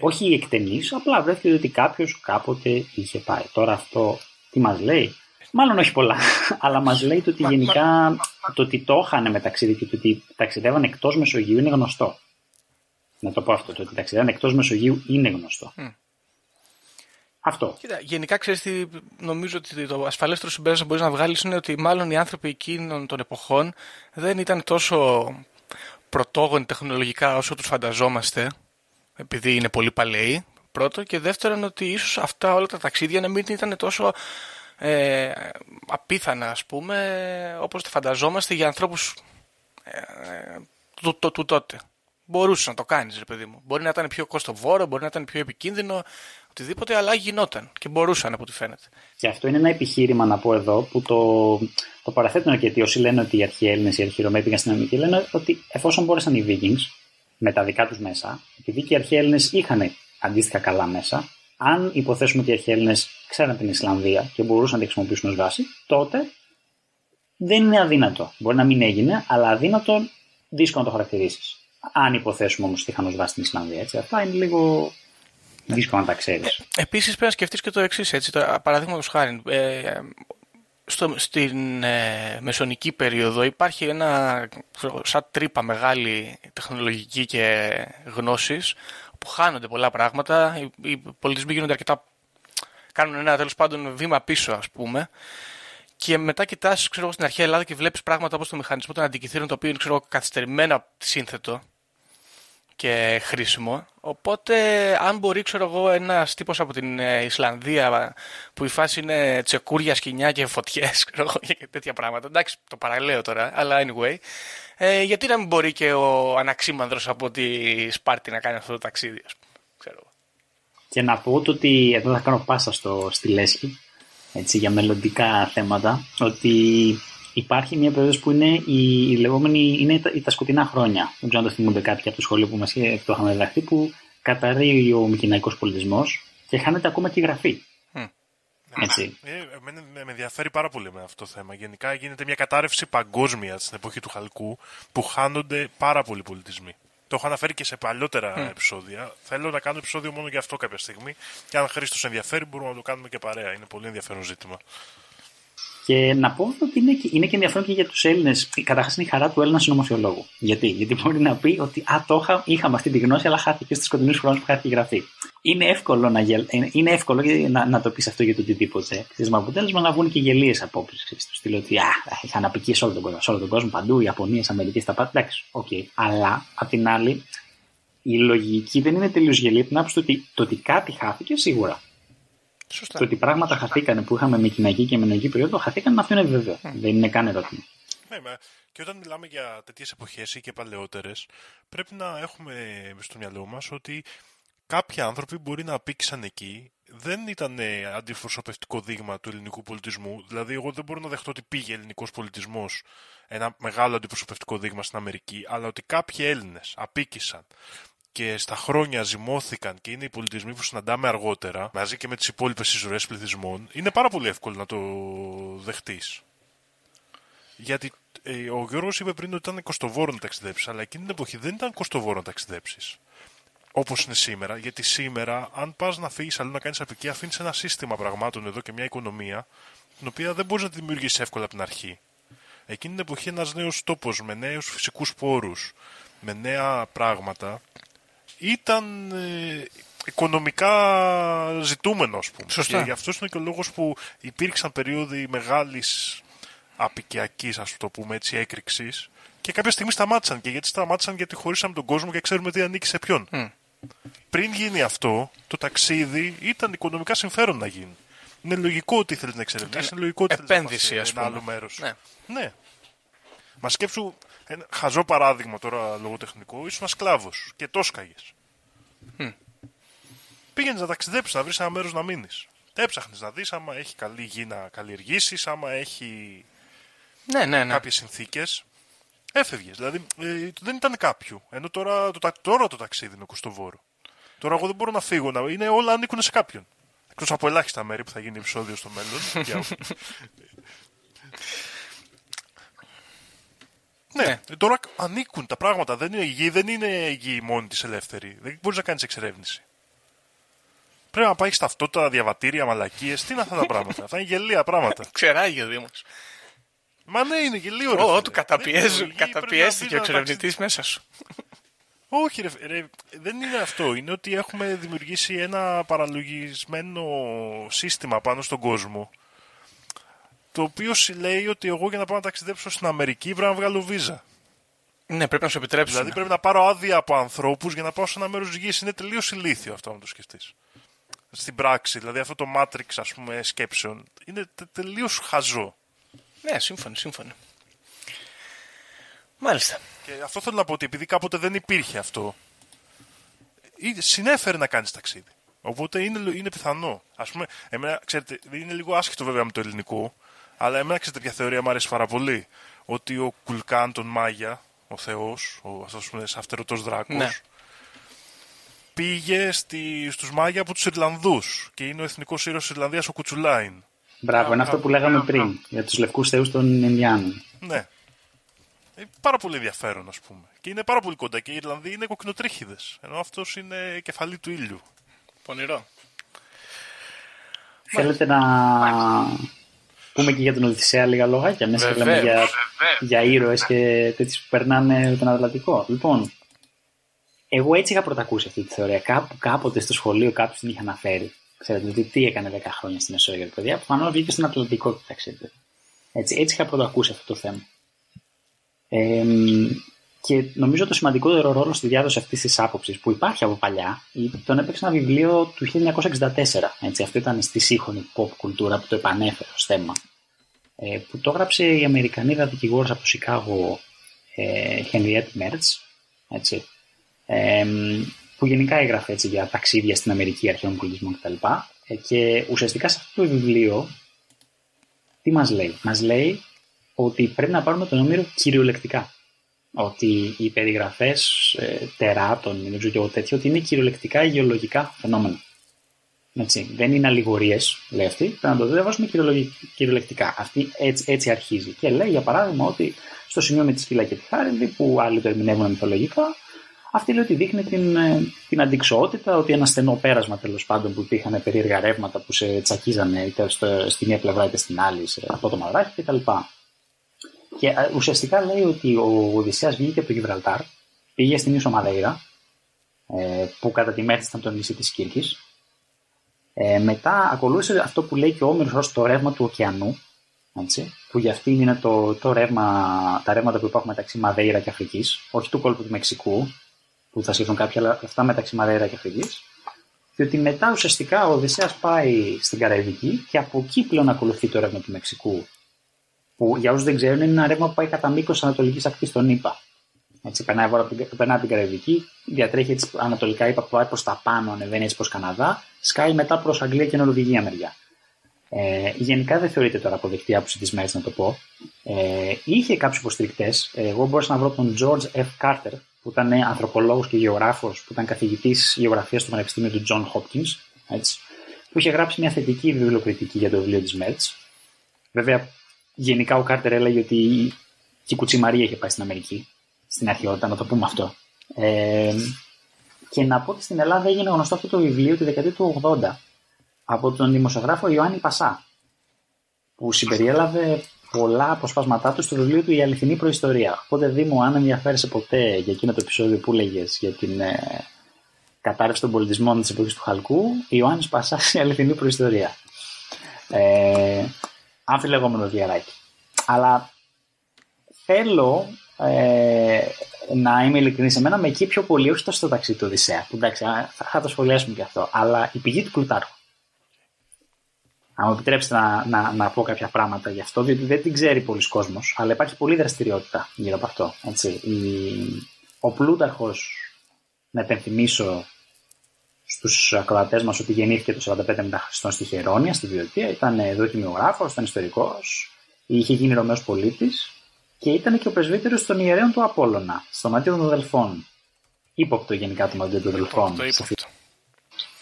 Όχι εκτενή, απλά βρέθηκε ότι κάποιος κάποτε είχε πάει. Τώρα αυτό τι μας λέει; Μάλλον όχι πολλά, αλλά μας λέει το ότι γενικά το ότι το είχαν μεταξύ και το ότι ταξιδεύαν εκτός Μεσογείου είναι γνωστό. Να το πω αυτό, το ότι ταξιδεύαν εκτός Μεσογείου είναι γνωστό. Αυτό. Κοίτα, γενικά ξέρεις τι νομίζω ότι το ασφαλέστερο συμπέρασμα που μπορείς να βγάλεις είναι ότι μάλλον οι άνθρωποι εκείνων των εποχών δεν ήταν τόσο πρωτόγονοι τεχνολογικά όσο τους φανταζόμαστε, επειδή είναι πολύ παλαιοί. Πρώτο. Και δεύτερον, ότι ίσως αυτά όλα τα ταξίδια να μην ήταν τόσο ε, απίθανα, ας πούμε, όπως τα φανταζόμαστε για ανθρώπους ε, του, του, του τότε. Μπορούσες να το κάνεις, ρε παιδί μου. Μπορεί να ήταν πιο κοστοβόρο, μπορεί να ήταν πιο επικίνδυνο, οτιδήποτε, αλλά γινόταν και μπορούσαν από ό,τι φαίνεται. Και αυτό είναι ένα επιχείρημα να πω εδώ που το, το παραθέτουν αρκετοί όσοι λένε ότι οι αρχαίοι Έλληνες, οι αρχαίοι Ρωμαίοι πήγαν στην Αμερική, λένε ότι εφόσον μπόρεσαν οι Vikings με τα δικά τους μέσα, επειδή και οι αρχαίοι Έλληνες είχαν αντίστοιχα καλά μέσα, αν υποθέσουμε ότι οι αρχαίοι Έλληνες ξέραν την Ισλανδία και μπορούσαν να τη χρησιμοποιήσουν ως βάση, τότε δεν είναι αδύνατο. Μπορεί να μην έγινε, αλλά αδύνατο δύσκολο να το χαρακτηρίσεις. Αν υποθέσουμε όμως ότι είχαν ως βάση την Ισλανδία, έτσι, αυτά είναι λίγο δύσκολο να τα ξέρεις. Επίσης πρέπει να σκεφτείς και το εξής, έτσι. Παραδείγματος χάρη, ε, στο, στην ε, μεσονική περίοδο υπάρχει ένα σαν τρύπα μεγάλη τεχνολογική και γνώσης που χάνονται πολλά πράγματα. Οι, οι πολιτισμοί γίνονται αρκετά. κάνουν ένα τέλος πάντων βήμα πίσω, ας πούμε. Και μετά κοιτάς, ξέρω στην αρχαία Ελλάδα και βλέπεις πράγματα όπως το μηχανισμό των αντικειθήρων, το οποίο είναι ξέρω, καθυστερημένα σύνθετο και χρήσιμο. Οπότε, αν μπορεί, ξέρω εγώ, ένας τύπος από την ε, Ισλανδία που η φάση είναι τσεκούρια, σκηνιά και φωτιές, ξέρω εγώ, και τέτοια πράγματα. Εντάξει, το παραλέω τώρα, αλλά anyway. Ε, γιατί να μην μπορεί και ο αναξίμανδρος από τη Σπάρτη να κάνει αυτό το ταξίδι, ας πούμε. Ξέρω. Και να πω το ότι εδώ θα κάνω πάσα στο, στη Λέσχη έτσι, για μελλοντικά θέματα ότι υπάρχει μια περίοδος που είναι η, η λεγόμενη, είναι τα, τα σκοτεινά χρόνια. Δεν ξέρω αν το θυμούνται κάποιοι από το σχολείο που μας το είχαμε διδαχθεί που καταρρεί ο μικυναϊκός πολιτισμός και χάνεται ακόμα και η γραφή. Έτσι. Ε, με, με ενδιαφέρει πάρα πολύ με αυτό το θέμα. Γενικά γίνεται μια κατάρρευση παγκόσμια στην εποχή του Χαλκού που χάνονται πάρα πολλοί πολιτισμοί. Το έχω αναφέρει και σε παλιότερα επεισόδια. Θέλω να κάνω επεισόδιο μόνο για αυτό κάποια στιγμή. Και αν Χρήστος ενδιαφέρει, μπορούμε να το κάνουμε και παρέα. Είναι πολύ ενδιαφέρον ζήτημα. Και να πω ότι είναι, είναι και ενδιαφέρον και για τους Έλληνες. Καταρχάς είναι η χαρά του Έλληνα συνωμοσιολόγου. Γιατί; Γιατί μπορεί να πει ότι α, το είχα, είχαμε αυτή τη γνώση, αλλά χάθηκε στου σκοτεινού χρόνους που χάθηκε η γραφή. Είναι εύκολο να, γελ... είναι εύκολο να, να το πεις αυτό για το οτιδήποτε. Ξέρεις, με αποτέλεσμα να βγουν και γελοίες απόψεις. Στο στυλ ότι α, είχαν αποικίες σε όλο τον κόσμο, σε όλο τον κόσμο παντού, Ιαπωνία, Αμερική, τα πάντα. Εντάξει, OK. Okay. Αλλά απ' την άλλη, η λογική δεν είναι τελείως γελία την άποψη ότι το ότι κάτι χάθηκε σίγουρα. Σωστά. Το ότι πράγματα χαθήκανε που είχαμε με μυκηναϊκή και μινωική περίοδο, χαθήκανε αυτό είναι βέβαιο. Δεν είναι καν ερώτημα. Ναι, μα και όταν μιλάμε για τέτοιες εποχές ή και παλαιότερες, πρέπει να έχουμε στο μυαλό μας ότι κάποιοι άνθρωποι μπορεί να απήξαν εκεί. Δεν ήταν αντιπροσωπευτικό δείγμα του ελληνικού πολιτισμού. Δηλαδή, εγώ δεν μπορώ να δεχτώ ότι πήγε ελληνικός πολιτισμός ένα μεγάλο αντιπροσωπευτικό δείγμα στην Αμερική, αλλά ότι κάποιοι Έλληνες απίκησαν και στα χρόνια ζυμώθηκαν και είναι οι πολιτισμοί που συναντάμε αργότερα, μαζί και με τις υπόλοιπες εισρωές πληθυσμών, είναι πάρα πολύ εύκολο να το δεχτείς. Γιατί ε, ο Γιώργος είπε πριν ότι ήταν κοστοβόρο να ταξιδέψει, αλλά εκείνη την εποχή δεν ήταν κοστοβόρο να ταξιδέψεις. Όπως είναι σήμερα, γιατί σήμερα, αν πας να φύγεις αλλού να κάνεις απικία, αφήνεις ένα σύστημα πραγμάτων εδώ και μια οικονομία, την οποία δεν μπορείς να τη δημιουργήσεις εύκολα από την αρχή. Εκείνη την εποχή ένας νέος τόπος με νέους φυσικούς πόρους, με νέα πράγματα, ήταν ε, οικονομικά ζητούμενο, ας πούμε. Σωστά. Και γι' αυτός είναι και ο λόγος που υπήρξαν περίοδοι μεγάλης απικιακής, ας το πούμε έτσι, έκρηξης. Και κάποια στιγμή σταμάτησαν. Και γιατί σταμάτησαν, γιατί χωρίσαμε τον κόσμο και ξέρουμε τι ανήκει σε ποιον. Mm. Πριν γίνει αυτό, το ταξίδι ήταν οικονομικά συμφέρον να γίνει. Είναι λογικό ότι θέλει να εξερευνήσει, είναι λογικό ότι θέλει να Επένδυση, πας ας σε ένα πούμε. άλλο μέρος. Ναι. ναι. Μα σκέψου ένα χαζό παράδειγμα τώρα λογοτεχνικό, ήσουν σκλάβο και το έσκαγε. Πήγαινες να ταξιδέψεις, να βρεις ένα μέρος να μείνεις. Έψαχνες να δεις άμα έχει καλή γη να καλλιεργήσεις, άμα έχει Ναι, ναι, ναι. κάποιες συνθήκες. Έφευγες. Δηλαδή ε, δεν ήταν κάποιου. Ενώ τώρα το, τα- τώρα το ταξίδι είναι κοστοβόρο. Τώρα εγώ δεν μπορώ να φύγω. Να, είναι όλα ανήκουν σε κάποιον. Εκτός από ελάχιστα μέρη που θα γίνει επεισόδιο στο μέλλον. Για- ναι, ε, τώρα ανήκουν τα πράγματα. Δεν είναι, η γη δεν είναι η γη μόνη της ελεύθερη. Δεν μπορείς να κάνεις εξερεύνηση. Πρέπει να πάει ταυτότητα, διαβατήρια, μαλακίες. Τι είναι αυτά τα πράγματα. Αυτά είναι γελία πράγματα. Ξεράγει ο Δήμος. Μα ναι, είναι γελίο. ρε Ω, φίλε. του Δεν καταπιέζουν. είναι λογική, Καταπιέστηκε ο πρέπει να μπεις να εξερευνητής μέσα σου. Όχι, ρε, ρε, δεν είναι αυτό. Είναι ότι έχουμε δημιουργήσει ένα παραλογισμένο σύστημα πάνω στον κόσμο. Το οποίο λέει ότι εγώ για να πάω να ταξιδέψω στην Αμερική πρέπει να βγάλω βίζα. Ναι, πρέπει να σου επιτρέψουν. Δηλαδή πρέπει να πάρω άδεια από ανθρώπους για να πάω σε ένα μέρος της γης. Είναι τελείως ηλίθιο αυτό, να το σκεφτείς. Στην πράξη, δηλαδή αυτό το matrix ας πούμε σκέψεων είναι τε, τελείως χαζό. Ναι, σύμφωνοι, σύμφωνοι. Μάλιστα. Και αυτό θέλω να πω ότι επειδή κάποτε δεν υπήρχε αυτό, ή- συνέφερε να κάνεις ταξίδι. Οπότε είναι, είναι πιθανό. Α πούμε, εμένα, ξέρετε, είναι λίγο άσχετο βέβαια με το ελληνικό, αλλά εμένα ξέρετε ποια θεωρία μου αρέσει πάρα πολύ. Ότι ο Κουλκάν των Μάγια, ο Θεός, ο αυτός που είναι αυτερωτός δράκος, Ναι. πήγε στη, στους Μάγια από τους Ιρλανδούς και είναι ο εθνικός ήρωας της Ιρλανδίας ο Κουτσουλάιν. Μπράβο, είναι αυτό που λέγαμε πριν για τους λευκούς θεούς των Ινδιάνων. Ναι. Ε, πάρα πολύ ενδιαφέρον, ας πούμε. Και είναι πάρα πολύ κοντά. Και οι Ιρλανδοί είναι κοκκινοτρίχιδες. Ενώ αυτός είναι κεφαλή του ήλιου. Πονηρό. Θέλετε να πούμε και για τον Οδυσσέα λίγα λόγια, μέσα και λέμε Βεβαίως, για, για ήρωες και τέτοιους που περνάνε τον Ατλαντικό. Λοιπόν, εγώ έτσι είχα πρωτακούσει αυτή τη θεωρία. Κάπου, κάποτε στο σχολείο κάποιος την είχε αναφέρει. Ξέρετε, ότι τι έκανε 10 χρόνια στην Μεσόγειο, παιδιά. Προφανώ βγήκε στον Ατλαντικό και ταξίδι. Έτσι, έτσι είχα πρωτακούσει αυτό το θέμα. Ε, και νομίζω το σημαντικότερο ρόλο στη διάδοση αυτής της άποψης που υπάρχει από παλιά, τον έπαιξε ένα βιβλίο του 1964. Έτσι, αυτό ήταν στη σύγχρονη pop κουλτούρα που το επανέφερε ως θέμα. Ε, που το έγραψε η Αμερικανίδα δικηγόρο από το Σικάγο ε, Henriette Mertz, έτσι, ε, που γενικά έγραφε έτσι, για ταξίδια στην Αμερική, αρχαίων πολιτισμών κτλ. Ε, και ουσιαστικά σε αυτό το βιβλίο, τι μας λέει; Μας λέει ότι πρέπει να πάρουμε τον Όμηρο κυριολεκτικά. Ότι οι περιγραφές ε, τεράτων, δεν ξέρω και εγώ τέτοιο, ότι είναι κυριολεκτικά γεωλογικά φαινόμενα. Έτσι, δεν είναι αλληγορίες, λέει αυτή. Πρέπει να το διαβάσουμε κυριολογι- κυριολεκτικά. Αυτή έτσι, έτσι αρχίζει. Και λέει, για παράδειγμα, ότι στο σημείο με τη σκύλα και τη χάρινδη, που άλλοι το ερμηνεύουν μυθολογικά, αυτή λέει ότι δείχνει την, ε, την αντικσοότητα, ότι ένα στενό πέρασμα τέλος πάντων που υπήρχαν περίεργα ρεύματα που σε τσακίζανε είτε στο, στη μία πλευρά είτε στην άλλη, σε απότομα βράχη κτλ. Και ε, ουσιαστικά λέει ότι ο Οδυσσέας βγήκε από το Γιβραλτάρ, πήγε στην ίσο Μαδέιρα, ε, που κατά τη μέρη ήταν το νησί της Κύρκης, ε, μετά ακολούθησε αυτό που λέει και ο Όμηρος ως το ρεύμα του ωκεανού, έτσι, που για αυτήν είναι το, το ρεύμα, τα ρεύματα που υπάρχουν μεταξύ Μαδέιρα και Αφρικής, όχι του κόλπου του Μεξικού, που θα σκεφτούν κάποιοι, αλλά αυτά μεταξύ Μαδέιρα και Αφρικής. Διότι μετά ουσιαστικά ο Οδυσσέας πάει στην Καραϊβική και από εκεί πλέον ακολουθεί το ρεύμα του Μεξικού. Που για όσους δεν ξέρουν είναι ένα ρεύμα που πάει κατά μήκος Ανατολικής ακτής των ΗΠΑ. Έτσι, περνάει, βόρεια από την- περνάει από την Καραϊβική, διατρέχει έτσι ανατολικά ΗΠΑ, πάει προς τα πάνω, ανεβαίνει έτσι προς Καναδά, σκάει μετά προς Αγγλία και Νορβηγία μεριά. Ε, γενικά δεν θεωρείται τώρα αποδεκτή άποψη της μέρης να το πω. Ε, είχε κάποιους υποστηρικτές. Εγώ μπορούσα να βρω τον George F. Carter, που ήταν ανθρωπολόγος και γεωγράφος, που ήταν καθηγητής γεωγραφίας στο Πανεπιστήμιο του John Hopkins, έτσι, που είχε γράψει μια θετική βιβλιοκριτική για το βιβλίο της Μέρτ. Βέβαια, γενικά ο Κάρτερ έλεγε ότι και η Κουτσή Μαρία είχε πάει στην Αμερική, στην αρχαιότητα, να το πούμε αυτό. Ε, και να πω ότι στην Ελλάδα έγινε γνωστό αυτό το βιβλίο τη δεκαετία του 80 από τον δημοσιογράφο Ιωάννη Πασά, που συμπεριέλαβε πολλά αποσπάσματά του στο βιβλίο του Η Αληθινή Προϊστορία. Οπότε, Δήμο, αν ενδιαφέρεσαι ποτέ για εκείνο το επεισόδιο που έλεγε για την ε, κατάρρευση των πολιτισμών της εποχής του Χαλκού, Ιωάννης Πασάς, Η Αληθινή Προϊστορία. Ε, αμφιλεγόμενο διαράκι. Αλλά θέλω ε, να είμαι ειλικρινής, εμένα με εκεί πιο πολύ, όχι τόσο στο ταξίδι του Οδυσσέα, που εντάξει, α, θα, θα το σχολιάσουμε και αυτό, αλλά η πηγή του Πλουτάρχου. Αν μου επιτρέψετε να, να, να πω κάποια πράγματα γι' αυτό, διότι δεν την ξέρει πολλοί κόσμος, αλλά υπάρχει πολλή δραστηριότητα γύρω από αυτό. Έτσι. Η, ο Πλούταρχος, να επενθυμίσω στους ακροατές μας ότι γεννήθηκε το 45 μετά Χριστόν στη Χερόνια, στη Βιωτία, ήταν δοκιμιογράφος, ήταν ιστορικός, είχε γίνει Ρωμαίος πολίτης και ήταν και ο πρεσβύτερος των ιερέων του Απόλλωνα, στο Μαντίο των Δελφών. Ήποπτο γενικά το Μαντίο των Δελφών. Το είπα αυτό.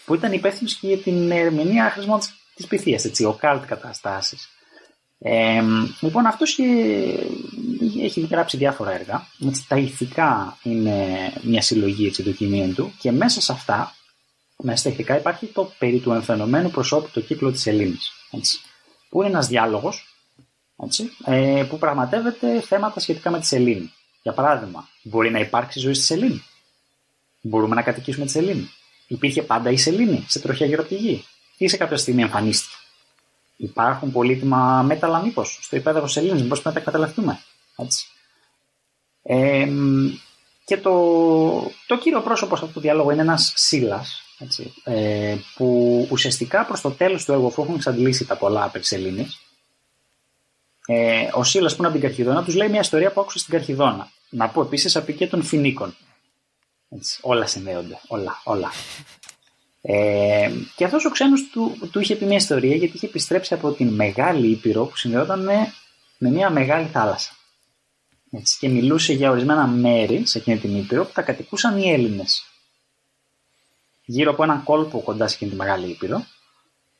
Που ήταν υπεύθυνος και για την ερμηνεία χρησμών της πυθία, έτσι, ο καλτ καταστάσεις. Ε, λοιπόν, αυτός έχει γράψει διάφορα έργα. Έτσι, τα ηθικά είναι μια συλλογή έτσι, δοκιμίων του και μέσα σε αυτά μέσα στα ηθικά υπάρχει το περί του εμφαινομένου προσώπου το κύκλο της Ελλήνης. Έτσι, που είναι ένας διάλογος έτσι, ε, που πραγματεύεται θέματα σχετικά με τη Σελήνη. Για παράδειγμα, μπορεί να υπάρξει ζωή στη Σελήνη. Μπορούμε να κατοικήσουμε τη Σελήνη. Υπήρχε πάντα η Σελήνη σε τροχιά γύρω από τη γη. Ή σε κάποια στιγμή εμφανίστηκε. Υπάρχουν πολύτιμα μέταλλα μήπως στο υπέδαφος Σελήνης, μήπως πρέπει να τα εκμεταλλευτούμε. Έτσι. Ε, και το, το κύριο πρόσωπο σε αυτό το διάλογο είναι ένας Σύλλα, ε, που ουσιαστικά προς το τέλος του έργου, αφού έχουν εξαντλήσει τα πολλά περί Σελήνης, ε, ο Σύλλα που είναι από την Καρχιδόνα τους λέει μια ιστορία που άκουσε στην Καρχιδόνα. Να πω επίσης απεικέ των Φινίκων. Έτσι, όλα συνδέονται. Όλα, όλα. Ε, και αυτός ο ξένος του, του είχε πει μια ιστορία γιατί είχε επιστρέψει από την μεγάλη Ήπειρο που συνδεόταν με, με μια μεγάλη θάλασσα. Έτσι, και μιλούσε για ορισμένα μέρη σε εκείνη την Ήπειρο που τα κατοικούσαν οι Έλληνες. Γύρω από έναν κόλπο κοντά σε εκείνη τη μεγάλη Ήπειρο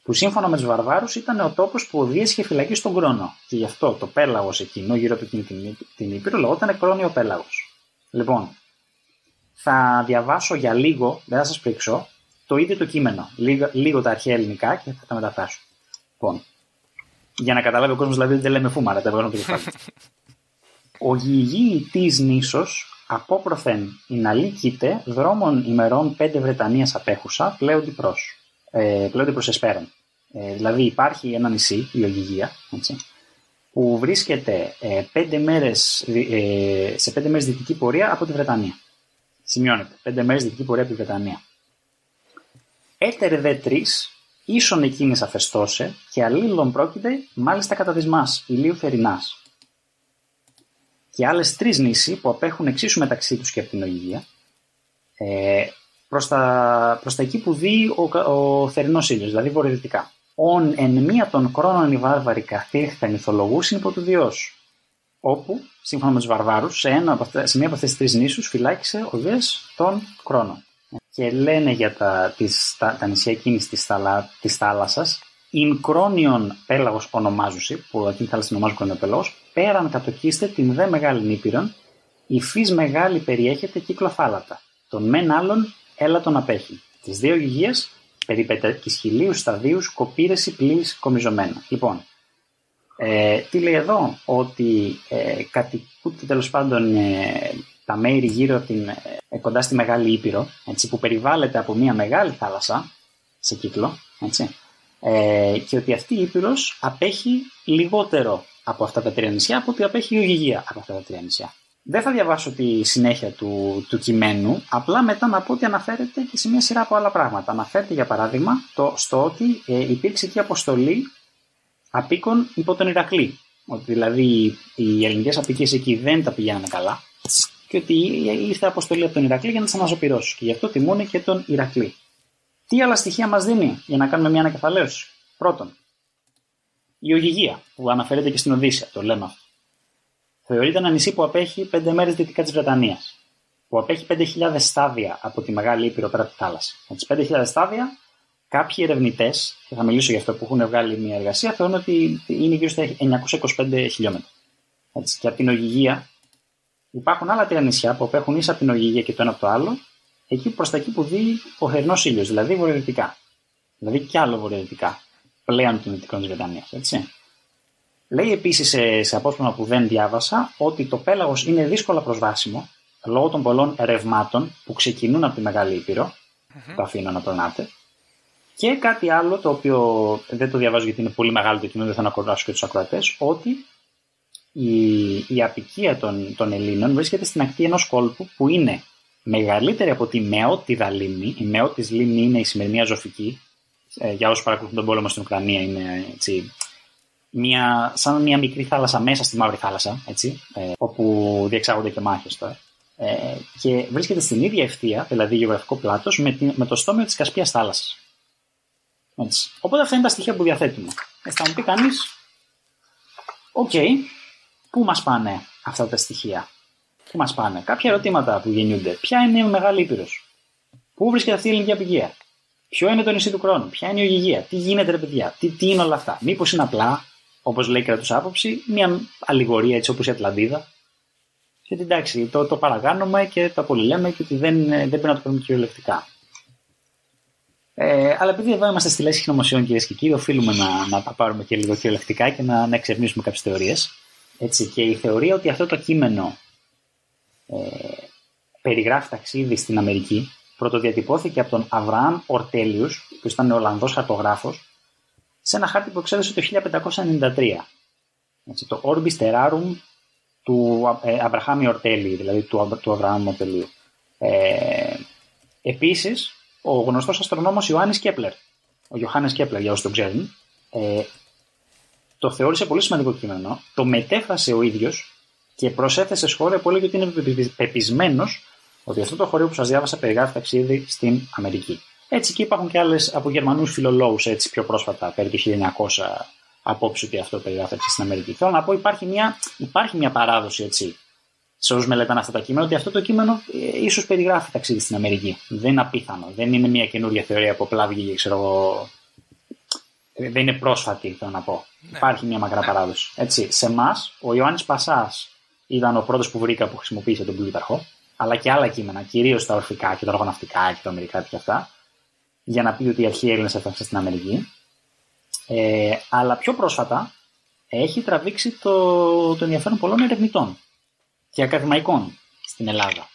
που σύμφωνα με τους Βαρβάρους ήταν ο τόπος που οδήγησε φυλακή στον Κρόνο. Και γι' αυτό το πέλαγος εκείνο, γύρω από εκείνη την, την Ήπειρο, λεγόταν Κρόνιο Πέλαγος. Λοιπόν, θα διαβάσω για λίγο, δεν θα σας πρίξω, το ίδιο το κείμενο. Λίγο, λίγο τα αρχαία ελληνικά και θα τα μεταφράσω. Λοιπόν, για να καταλάβει ο κόσμος δηλαδή δεν λέμε φούμαρα, τα βγαίνω το κεφάλι. Ο γηγή τη νήσος απόκροθεν η ναλή δρόμων ημερών πέντε Βρετανίας απέχουσα πλέον προ. Ε, πλέον προ εσπέραν. Ε, δηλαδή υπάρχει ένα νησί, η Ογυγία, έτσι, που βρίσκεται ε, πέντε μέρες, ε, σε πέντε μέρες δυτική πορεία από τη Βρετανία. Σημειώνεται, πέντε μέρες δυτική πορεία από τη Βρετανία. Έτερ δε τρεις, ίσον εκείνης αφεστώσε και αλλήλων πρόκειται μάλιστα κατά της μας, ηλίου θερινάς. Και άλλες τρεις νήσοι που απέχουν εξίσου μεταξύ τους και από την Ογυγία, ε, προς τα, προς τα εκεί που δει ο, ο θερινός ήλιος, δηλαδή βορειοδυτικά ον εν μία των χρόνων οι βάρβαροι καθήρθαν ηθολογούσιν υπό του Διός, όπου, σύμφωνα με τους βαρβάρους, σε, ένα, σε μία από αυτές τις τρεις νήσους φυλάκισε ο Διός των χρόνων. Και λένε για τα, τις, τα, τα νησιά εκείνης της, θαλα, της θάλασσας, «Ιν κρόνιον πέλαγος ονομάζουσι», που εκείνη η θάλασσα την ονομάζουν κρόνιο πέλαγος, «πέραν κατοκίστε την δε μεγάλη νήπειρον, η φύς μεγάλη περιέχεται κύκλο θάλατα, τον μεν άλλον έλα τον απέχει. Τις δύο υγείες περιπέτει χιλίου σταδίου κοπήρεση πλήρης κομιζωμένα. Λοιπόν, ε, τι λέει εδώ, ότι ε, κατοικούνται τέλος πάντων ε, τα μέρη γύρω από την, ε, κοντά στη Μεγάλη Ήπειρο, έτσι, που περιβάλλεται από μια μεγάλη θάλασσα σε κύκλο, έτσι, ε, και ότι αυτή η Ήπειρος απέχει λιγότερο από αυτά τα τρία νησιά από ότι απέχει η Ογυγία από αυτά τα τρία νησιά. Δεν θα διαβάσω τη συνέχεια του, του κειμένου, απλά μετά να πω ότι αναφέρεται και σε μια σειρά από άλλα πράγματα. Αναφέρεται για παράδειγμα το, στο ότι ε, υπήρξε και αποστολή απίκων υπό τον Ηρακλή. Ότι δηλαδή οι ελληνικές απικίες εκεί δεν τα πηγαίνανε καλά και ότι ήρθε αποστολή από τον Ηρακλή για να τις αναζωπηρώσει. Και γι' αυτό τιμούν και τον Ηρακλή. Τι άλλα στοιχεία μας δίνει για να κάνουμε μια ανακεφαλαίωση; Πρώτον, η ογυγία που αναφέρεται και στην Οδύσσια, το λέμε αυτό θεωρείται ένα νησί που απέχει 5 μέρες δυτικά της Βρετανίας. Που απέχει 5.000 στάδια από τη μεγάλη ήπειρο πέρα από τη θάλασσα. Με τις 5.000 στάδια, κάποιοι ερευνητές, και θα μιλήσω για αυτό που έχουν βγάλει μια εργασία, θεωρούν ότι είναι γύρω στα 925 χιλιόμετρα. Έτσι. Και από την Ογυγία υπάρχουν άλλα τρία νησιά που απέχουν ίσα από την Ογυγία και το ένα από το άλλο, εκεί προς τα εκεί που δει ο θερινός ήλιος, δηλαδή βορειοδυτικά. Δηλαδή κι άλλο βορειοδυτικά, πλέον των δυτικών της Βρετανίας. Λέει επίσης σε, σε απόσπασμα που δεν διάβασα ότι το πέλαγος είναι δύσκολα προσβάσιμο λόγω των πολλών ρευμάτων που ξεκινούν από τη Μεγάλη Ήπειρο. Mm-hmm. Το αφήνω να περνάτε. Και κάτι άλλο το οποίο δεν το διαβάζω γιατί είναι πολύ μεγάλο το κείμενο, δεν θα ανακορδάσω και τους ακροατές, ότι η, η απικία των, των Ελλήνων βρίσκεται στην ακτή ενός κόλπου που είναι μεγαλύτερη από τη Μεότιδα λίμνη. Η Μεότη λίμνη είναι η σημερινή Αζωφική. Ε, για όσους παρακολουθούν τον πόλεμο στην Ουκρανία, είναι έτσι, μια, σαν μια μικρή θάλασσα μέσα στη Μαύρη Θάλασσα, έτσι, ε, όπου διεξάγονται και μάχες τώρα. Ε, και βρίσκεται στην ίδια ευθεία, δηλαδή γεωγραφικό πλάτος, με, με το στόμιο της Κασπίας θάλασσας. Έτσι. Οπότε αυτά είναι τα στοιχεία που διαθέτουμε. Ε, θα μου πει κανείς, OK, okay, πού μας πάνε αυτά τα στοιχεία; Πού μας πάνε; Κάποια ερωτήματα που γεννιούνται. Ποια είναι η Μεγάλη Ήπειρος. Πού βρίσκεται αυτή η ελληνική αποικία; Ποιο είναι το νησί του Κρόνου; Ποια είναι η Ωγυγία. Τι γίνεται ρε παιδιά; Τι, τι είναι όλα αυτά; Μήπως είναι απλά όπως λέει κράτος άποψη, μια αλληγορία έτσι όπως η Ατλαντίδα; Και ότι εντάξει, το, το παρακάνουμε και το πολυλέμε και ότι δεν, δεν πρέπει να το παίρνουμε κυριολεκτικά. Ε, αλλά επειδή εδώ είμαστε στη λέξη συνωμοσιών κυρίες και κύριοι, οφείλουμε να, να τα πάρουμε και λίγο κυριολεκτικά και να, να εξερευνήσουμε κάποιες θεωρίες. Και η θεωρία ότι αυτό το κείμενο ε, περιγράφει ταξίδι στην Αμερική πρωτοδιατυπώθηκε από τον Αβραάμ Ορτέλιους, που ήταν Ολλανδός χαρτογράφο, σε ένα χάρτη που εξέδωσε το 1593. Έτσι, το Orbis Terrarum του ε, Αβραχάμι Ορτέλη, δηλαδή του, του Αβραάμ Ορτελίου. Ε, επίσης, ο γνωστός αστρονόμος Ιωάννης Κέπλερ, ο Ιωάννης Κέπλερ για όσοι το ξέρουν, ε, το θεώρησε πολύ σημαντικό κείμενο, το μετέφρασε ο ίδιος και προσέθεσε σχόλια που έλεγε ότι είναι πεπισμένος ότι αυτό το χωρίο που σας διάβασα περιγράφει ταξίδι στην Αμερική. Έτσι και υπάρχουν και άλλες από Γερμανούς φιλολόγους έτσι πιο πρόσφατα, περί του 1900, απόψη ότι αυτό περιγράφει ταξίδι στην Αμερική. Θέλω να πω, υπάρχει μια, υπάρχει μια παράδοση έτσι, σε όσους μελετάνε αυτά τα κείμενα, ότι αυτό το κείμενο ε, ίσως περιγράφει ταξίδι στην Αμερική. Δεν είναι απίθανο. Δεν είναι μια καινούργια θεωρία που απλά βγήκε, ξέρω εγώ. Ε, δεν είναι πρόσφατη, θέλω να πω. Ναι. Υπάρχει μια μακρά παράδοση. Έτσι, σε εμάς, ο Ιωάννης Πασάς ήταν ο πρώτος που βρήκα που χρησιμοποίησε τον Πλούταρχο αλλά και άλλα κείμενα, κυρίως τα ορφικά και τα οργαναυτικά και τα αμερικά και αυτά, για να πει ότι οι αρχαίοι Έλληνες έφτασαν στην Αμερική. Ε, αλλά πιο πρόσφατα έχει τραβήξει το, το ενδιαφέρον πολλών ερευνητών και ακαδημαϊκών στην Ελλάδα.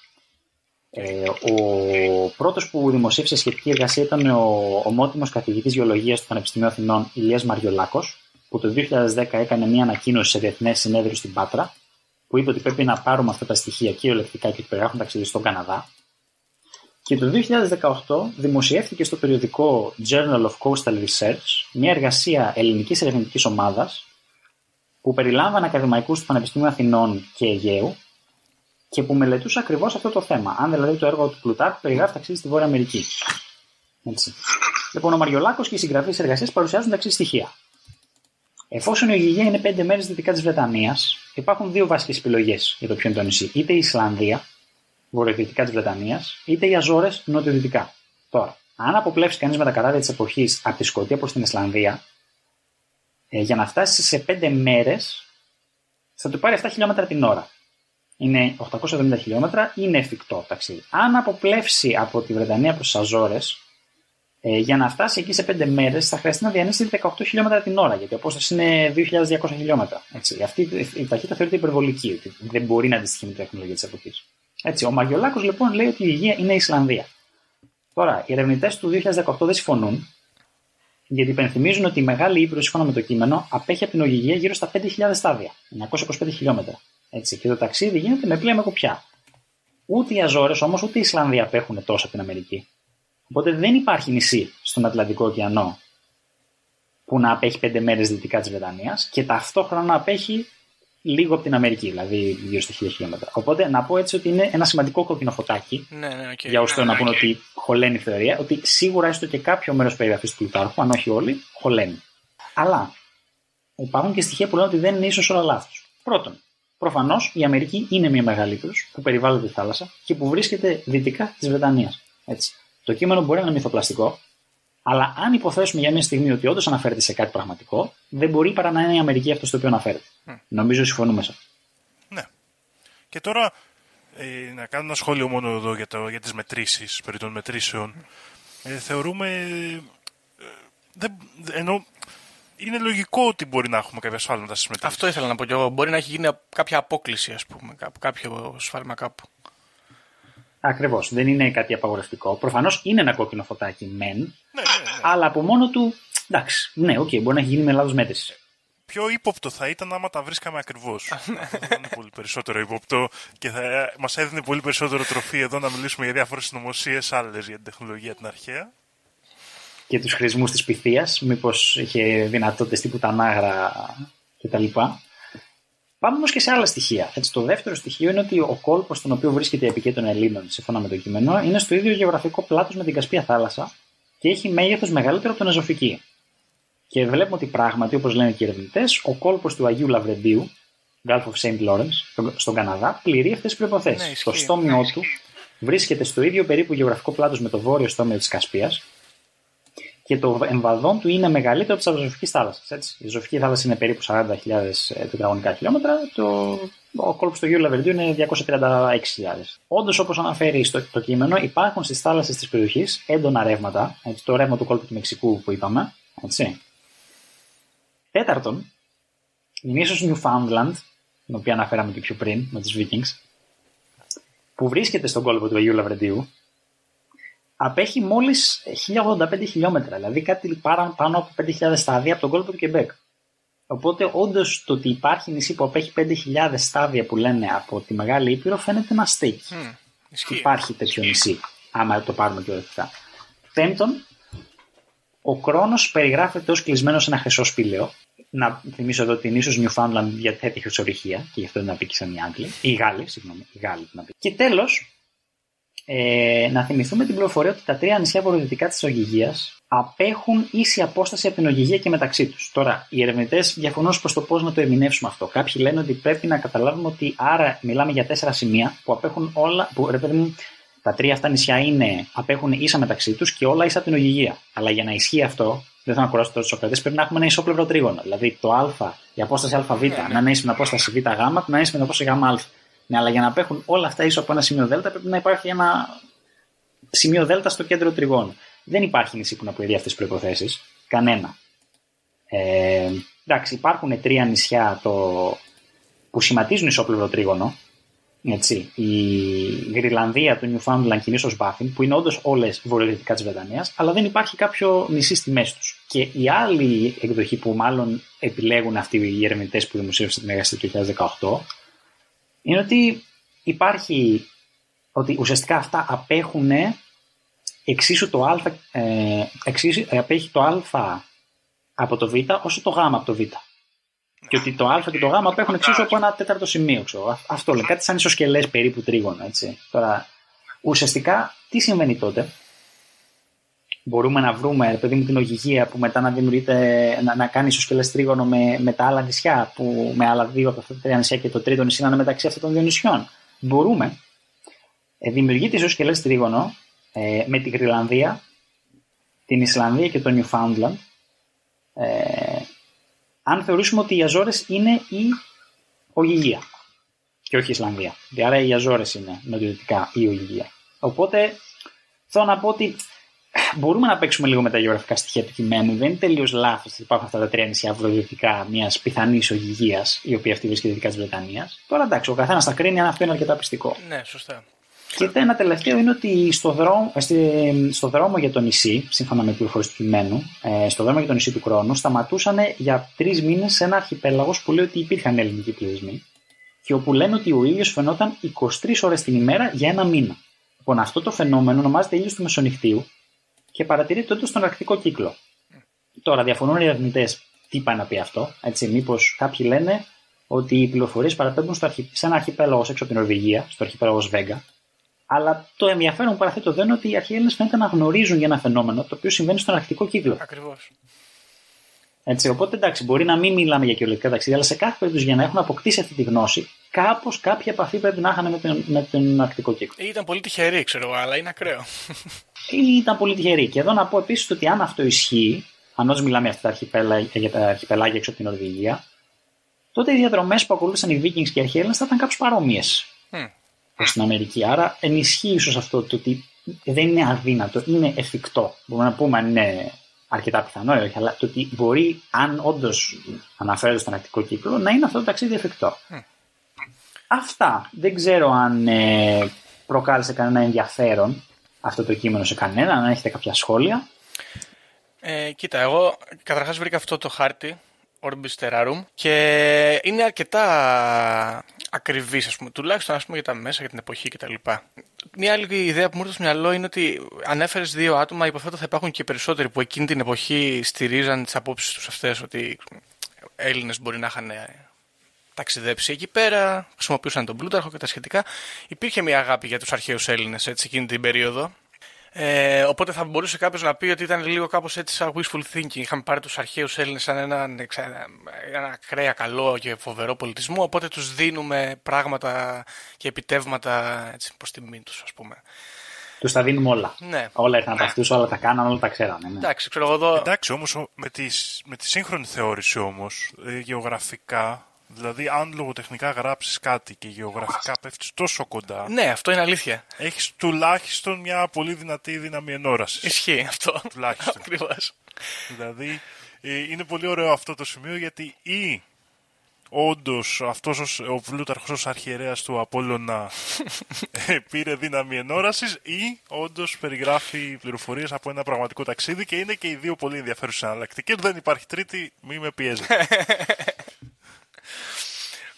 Ε, ο πρώτος που δημοσίευσε σχετική εργασία ήταν ο ομότιμος καθηγητής γεωλογίας του Πανεπιστημίου Αθηνών Ηλίας Μαριολάκος, που το 2010 έκανε μια ανακοίνωση σε διεθνές συνέδριο στην Πάτρα που είπε ότι πρέπει να πάρουμε αυτά τα στοιχεία κυριολεκτικά και ότι περιγράφουν ταξίδι στον Καναδά. Και το 2018 δημοσιεύτηκε στο περιοδικό Journal of Coastal Research μια εργασία ελληνικής ερευνητικής ομάδας που περιλάμβανε ακαδημαϊκούς του Πανεπιστημίου Αθηνών και Αιγαίου και που μελετούσε ακριβώς αυτό το θέμα. Αν δηλαδή το έργο του Πλουτάρχου περιγράφει ταξίδι στη Βόρεια Αμερική. Έτσι. Λοιπόν, ο Μαριολάκος και οι συγγραφείς εργασίας παρουσιάζουν τα εξή στοιχεία. Εφόσον η Ογυγία είναι πέντε μέρες δυτικά της Βρετανίας, υπάρχουν δύο βασικές επιλογές για το ποιο είναι το νησί. Είτε η Ισλανδία, βορειοδυτικά της Βρετανίας, είτε οι Αζόρες, νοτιοδυτικά. Τώρα, αν αποπλέψει κανείς με τα καράβια της εποχής από τη Σκωτία προς την Ισλανδία, ε, για να φτάσει σε πέντε μέρες θα του πάρει 7 χιλιόμετρα την ώρα. Είναι 870 χιλιόμετρα, είναι εφικτό ταξίδι. Αν αποπλέψει από τη Βρετανία προς τις Αζόρες, ε, για να φτάσει εκεί σε 5 μέρες θα χρειαστεί να διανύσει 18 χιλιόμετρα την ώρα, γιατί η απόστασης είναι 2.200 χιλιόμετρα. Έτσι. Αυτή η ταχύτητα θεωρείται υπερβολική, ότι δεν μπορεί να αντιστοιχεί με την τεχνολογία της εποχής. Ο Μαριολάκο λοιπόν λέει ότι η υγεία είναι η Ισλανδία. Τώρα, οι ερευνητές του 2018 δεν συμφωνούν, γιατί υπενθυμίζουν ότι η μεγάλη ύπρο, σύμφωνα με το κείμενο, απέχει από την ογυγία γύρω στα 5.000 στάδια, 925 χιλιόμετρα. Έτσι, και το ταξίδι γίνεται με πλοία με κουπιά. Ούτε οι Αζόρες όμως ούτε η Ισλανδία απέχουν τόσο από την Αμερική. Οπότε δεν υπάρχει νησί στον Ατλαντικό ωκεανό που να απέχει πέντε μέρες δυτικά της Βρετανίας και ταυτόχρονα να απέχει λίγο από την Αμερική, δηλαδή γύρω στα 1000 χιλιόμετρα. Οπότε να πω έτσι ότι είναι ένα σημαντικό κόκκινο φωτάκι ναι, ναι, okay. για όσου θέλουν να πούνε ότι χωλαίνει η θεωρία, ότι σίγουρα έστω και κάποιο μέρος περιγραφής του Πλουτάρχου, αν όχι όλοι, χωλαίνει. Αλλά υπάρχουν και στοιχεία που λένε ότι δεν είναι ίσως όλα λάθος. Πρώτον, προφανώς η Αμερική είναι μια μεγάλη που περιβάλλεται τη θάλασσα και που βρίσκεται δυτικά της Βρετανίας. Έτσι. Το κείμενο μπορεί να είναι μυθοπλαστικό, αλλά αν υποθέσουμε για μια στιγμή ότι όντως αναφέρεται σε κάτι πραγματικό, δεν μπορεί παρά να είναι η Αμερική αυτός στο οποίο αναφέρεται. Mm. Νομίζω συμφωνούμε σε αυτό. Ναι. Και τώρα ε, να κάνω ένα σχόλιο μόνο εδώ για, το, για τις μετρήσεις, περί των μετρήσεων. Ε, θεωρούμε... Ε, δεν, ενώ είναι λογικό ότι μπορεί να έχουμε κάποια σφάλματα στις μετρήσεις. Αυτό ήθελα να πω και εγώ. Μπορεί να έχει γίνει κάποια απόκλιση, ας πούμε, κάποιο σφάλμα κάπου. Ακριβώς. Δεν είναι κάτι απαγορευτικό. Προφανώς είναι ένα κόκκινο φωτάκι, μεν. Ναι, ναι, ναι. Αλλά από μόνο του. Εντάξει. Ναι, OK, okay, μπορεί να έχει γίνει με λάθος μέτρηση. Πιο ύποπτο θα ήταν άμα τα βρίσκαμε ακριβώς. θα είναι πολύ περισσότερο ύποπτο και θα μας έδινε πολύ περισσότερο τροφή εδώ να μιλήσουμε για διάφορες συνωμοσίες άλλες για την τεχνολογία την αρχαία. Και τους χρησμούς της πυθίας, μήπως είχε δυνατότητες τύπου τα νάγρα κτλ. Πάμε όμως και σε άλλα στοιχεία. Έτσι, το δεύτερο στοιχείο είναι ότι ο κόλπος στον οποίο βρίσκεται η επικέ των Ελλήνων, σύμφωνα με το κείμενο, είναι στο ίδιο γεωγραφικό πλάτος με την Κασπία θάλασσα και έχει μέγεθος μεγαλύτερο από τον Εζωφική. Και βλέπουμε ότι πράγματι, όπως λένε και οι ερευνητές, ο κόλπος του Αγίου Λαβρεντίου, Gulf of St. Lawrence, στον Καναδά, πληρεί αυτές τις προποθέσει. Ναι, το στόμιο του βρίσκεται στο ίδιο περίπου γεωγραφικό πλάτος με το βόρειο στόμιο της Κασπίας και το εμβαδόν του είναι μεγαλύτερο από τη Αζωφική θάλασσας. Η Αζωφική θάλασσα είναι περίπου 40.000 τετραγωνικά χιλιόμετρα, το, ο κόλπος του Γιου Λαβερντίου είναι 236.000. Όντως, όπως αναφέρει στο το κείμενο, υπάρχουν στις θάλασσες της περιοχής έντονα ρεύματα, έτσι, το ρεύμα του κόλπου του Μεξικού που είπαμε. Έτσι. Τέταρτον, η νήσος Newfoundland, την οποία αναφέραμε και πιο πριν με τους Vikings, που βρίσκεται στον κόλπο του Αγίου Λαβρεντίου, απέχει μόλις 1085 χιλιόμετρα, δηλαδή κάτι πάνω από 5.000 στάδια από τον κόλπο του Κεμπέκ. Οπότε, όντως το ότι υπάρχει νησί που απέχει 5.000 στάδια που λένε από τη Μεγάλη Ήπειρο φαίνεται να στέκει. Mm, υπάρχει τέτοιο νησί, άμα το πάρουμε και ορθικά. Πέμπτον, ο χρόνο περιγράφεται ως κλεισμένος σε ένα χρυσό σπήλαιο. Να θυμίσω εδώ ότι η νήσο Newfoundland διαθέτει χρυσορυχία και γι' αυτό δεν απήκησαν οι Άγγλοι. Οι Γάλλοι, συγγνώμη. Οι Γάλλοι να πει. Και τέλος, ε, να θυμηθούμε την πληροφορία ότι τα τρία νησιά βορειοδυτικά της Ογυγίας απέχουν ίση απόσταση από την Ογυγία και μεταξύ τους. Τώρα, οι ερευνητές διαφωνούν προς το πώς να το ερμηνεύσουμε αυτό. Κάποιοι λένε ότι πρέπει να καταλάβουμε ότι άρα μιλάμε για τέσσερα σημεία που απέχουν όλα. Που, ρε παιδί τα τρία αυτά νησιά είναι, απέχουν ίσα μεταξύ τους και όλα ίσα από την Ογυγία. Αλλά για να ισχύει αυτό, δεν θα να κουράσω τώρα τους Σοκράτε, πρέπει να έχουμε ένα ισόπλευρο τρίγωνο. Δηλαδή το Α, η απόσταση ΑΒ, ναι, ναι. να είναι ίση με την απόσταση ΒΓ, να είναι ίση με την απόσταση ΓΑ. Ναι, αλλά για να απέχουν όλα αυτά ίσο από ένα σημείο Δ, πρέπει να υπάρχει ένα σημείο Δ στο κέντρο τριγώνου. Δεν υπάρχει νησί που να πληρεί αυτές τις προποθέσει. Κανένα. Ε, εντάξει, υπάρχουν τρία νησιά το, που σχηματίζουν ισόπλευρο τρίγωνο. Έτσι, η Γρυλανδία, το Newfoundland και η νήσος Μπάφιν, που είναι όντως όλες βορειοδυτικά της Βρετανίας, αλλά δεν υπάρχει κάποιο νησί στη μέση τους. Και η άλλη εκδοχή που μάλλον επιλέγουν αυτοί οι ερευνητές που δημοσίευσαν την εργασία του 2018, είναι ότι υπάρχει, ότι ουσιαστικά αυτά απέχουν εξίσου το α, ε, εξίσου, απέχει το α από το β όσο το γ από το β. Και ότι το Α και το Γ απέχουν εξίσου από ένα τέταρτο σημείο. Ξέρω. Αυτό λέει. Κάτι σαν ισοσκελές περίπου τρίγωνο. Έτσι. Τώρα, ουσιαστικά, τι συμβαίνει τότε; Μπορούμε να βρούμε, παιδί μου, την ογυγία που μετά να δημιουργείται, να, να κάνει ισοσκελέ τρίγωνο με, με τα άλλα νησιά, που, με άλλα δύο από αυτά τα τρία νησιά και το τρίτο νησί να είναι μεταξύ αυτών των δύο νησιών. Μπορούμε. Ε, δημιουργείται ισοσκελέ τρίγωνο ε, με τη Γρυλανδία, την Ισλανδία και το Newfoundland. Ε, αν θεωρήσουμε ότι οι Αζόρες είναι η Ογυγία και όχι η Ισλανδία. Δηλαδή, άρα οι Αζόρες είναι νοτιοδυτικά η Ογυγία. Οπότε θέλω να πω ότι μπορούμε να παίξουμε λίγο με τα γεωγραφικά στοιχεία του κειμένου. Δεν είναι τελείως λάθος ότι υπάρχουν αυτά τα τρία νησιά βορειοδυτικά μιας πιθανής ογυγία, η οποία αυτή βρίσκεται δυτικά της Βρετανίας. Τώρα εντάξει, ο καθένας θα κρίνει αν αυτό είναι αρκετά πιστικό. Ναι, σωστά. Και ένα τελευταίο είναι ότι στο δρόμο, στο δρόμο για το νησί, σύμφωνα με πληροφορίες του κειμένου, ε, στο δρόμο για το νησί του Κρόνου, σταματούσαν για τρεις μήνες σε ένα αρχιπέλαγος που λέει ότι υπήρχαν ελληνικοί πληθυσμοί και όπου λένε ότι ο ήλιος φαινόταν 23 ώρες την ημέρα για ένα μήνα. Λοιπόν, αυτό το φαινόμενο ονομάζεται ήλιος του μεσονυχτίου και παρατηρείται τότε στον αρκτικό κύκλο. Τώρα, διαφωνούν οι ερευνητές τι πάει να πει αυτό. Έτσι, μήπως κάποιοι λένε ότι οι πληροφορίες παραπέμπουν στο αρχι... σε ένα αρχιπέλαγος έξω από την Νορβηγία, στο αρχιπέλαγος Βέγγα, αλλά το ενδιαφέρον που παραθέτω δεν είναι ότι οι αρχαίοι Έλληνες φαίνεται να γνωρίζουν για ένα φαινόμενο το οποίο συμβαίνει στον αρκτικό κύκλο. Ακριβώς. Έτσι, οπότε εντάξει, μπορεί να μην μιλάμε για κυριολεκτικά ταξίδια, αλλά σε κάθε περίπτωση για να έχουν αποκτήσει αυτή τη γνώση, κάπως κάποια επαφή πρέπει να είχαν με τον, με τον αρκτικό κύκλο. Ή ήταν πολύ τυχεροί, ξέρω αλλά είναι ακραίο. Ή ήταν πολύ τυχεροί. Και εδώ να πω επίσης ότι αν αυτό ισχύει, αν όντως μιλάμε για αυτά τα για τα αρχιπελάγια έξω από την Νορβηγία, τότε οι διαδρομές που ακολούθησαν οι Vikings και οι αρχαίοι Έλληνες θα ήταν κάπως παρόμοιες προς την Αμερική. Άρα ενισχύει ίσως αυτό το ότι δεν είναι αδύνατο, είναι εφικτό. Μπορούμε να πούμε αν είναι αρκετά πιθανό ή όχι, αλλά το ότι μπορεί, αν όντως αναφέρεται στον ακτικό κύκλο, να είναι αυτό το ταξίδι εφικτό. Αυτά. Δεν ξέρω αν ε, προκάλεσε κανένα ενδιαφέρον αυτό το κείμενο σε κανένα, αν έχετε κάποια σχόλια. Ε, κοίτα, εγώ καταρχάς βρήκα αυτό το χάρτη Orbis Terrarum και είναι αρκετά ακριβής, ας πούμε, τουλάχιστον ας πούμε, για τα μέσα, για την εποχή κτλ. Μια άλλη ιδέα που μου ήρθε στο μυαλό είναι ότι ανέφερε δύο άτομα, υποθέτω θα υπάρχουν και περισσότεροι που εκείνη την εποχή στηρίζαν τις απόψεις τους αυτές ότι Έλληνες μπορεί να είχαν ταξιδέψει εκεί πέρα, χρησιμοποιούσαν τον Πλούταρχο και τα σχετικά. Υπήρχε μια αγάπη για τους αρχαίους Έλληνες εκείνη την περίοδο ε, οπότε θα μπορούσε κάποιος να πει ότι ήταν λίγο κάπως έτσι σαν wishful thinking. Είχαμε πάρει τους αρχαίους Έλληνες σαν ένα, ένα ακραία καλό και φοβερό πολιτισμό. Οπότε τους δίνουμε πράγματα και επιτεύγματα προς τιμή τους, ας πούμε. Τους τα δίνουμε όλα. Ναι. Όλα ήρθαν από αυτούς, όλα τα κάναν, όλα τα ξέρανε. Ναι. Εντάξει, ξέρω εγώ εδώ. Εντάξει, όμως ο- με τη, με τη σύγχρονη θεώρηση όμως, ε, γεωγραφικά, δηλαδή αν λογοτεχνικά γράψεις κάτι και γεωγραφικά πέφτεις τόσο κοντά, Ναι, αυτό είναι αλήθεια. έχεις τουλάχιστον μια πολύ δυνατή δύναμη ενόρασης. Ισχύει αυτό. Τουλάχιστον. Ακριβώς. Δηλαδή, ε, είναι πολύ ωραίο αυτό το σημείο γιατί ή όντως αυτός ο Πλούταρχος ως αρχιερέας του Απόλλωνα ε, πήρε δύναμη ενόρασης ή όντως περιγράφει πληροφορίες από ένα πραγματικό ταξίδι και είναι και οι δύο πολύ ενδιαφέρουσες εναλλακτικές. Δεν υπάρχει τρίτη, μη με πιέζετε.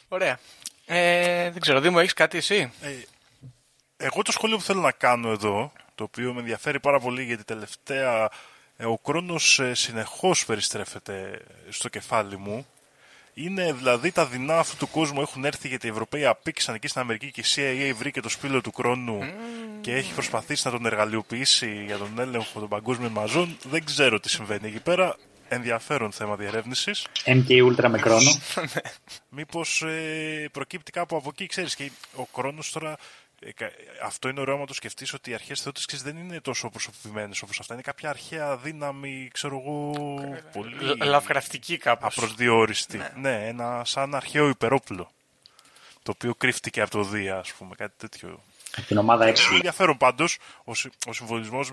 Ωραία. Ε, δεν ξέρω, Δήμο, έχεις κάτι εσύ; Εγώ το σχόλιο που θέλω να κάνω εδώ, το οποίο με ενδιαφέρει πάρα πολύ γιατί τελευταία ε, ο χρόνος ε, συνεχώς περιστρέφεται στο κεφάλι μου, είναι δηλαδή τα δεινά αυτού του κόσμου έχουν έρθει γιατί οι Ευρωπαίοι απήξαν εκεί στην Αμερική και η CIA βρήκε το σπήλο του χρόνου και έχει προσπαθήσει να τον εργαλειοποιήσει για τον έλεγχο των παγκόσμιων μαζών. Δεν ξέρω τι συμβαίνει εκεί πέρα. Ενδιαφέρον θέμα διερεύνησης. MK Ultra με χρόνο. Μήπως ε, προκύπτει κάπου από εκεί, ξέρεις, και ο χρόνος τώρα... ε, κα- αυτό είναι ωραίο να το σκεφτείς ότι οι αρχές θεότητες δεν είναι τόσο προσωπημένες όπως αυτά. Είναι κάποια αρχαία δύναμη, ξέρω εγώ, πολύ Λ- Λαυκραφτική κάπως. απροσδιόριστη. Ναι. ένα σαν αρχαίο υπερόπλο. Το οποίο κρύφτηκε από το Δία, ας πούμε, κάτι τέτοιο. Από την ομάδα Έχει έξω. ενδιαφέρον πάντως ο, συ- ο συμβολισμός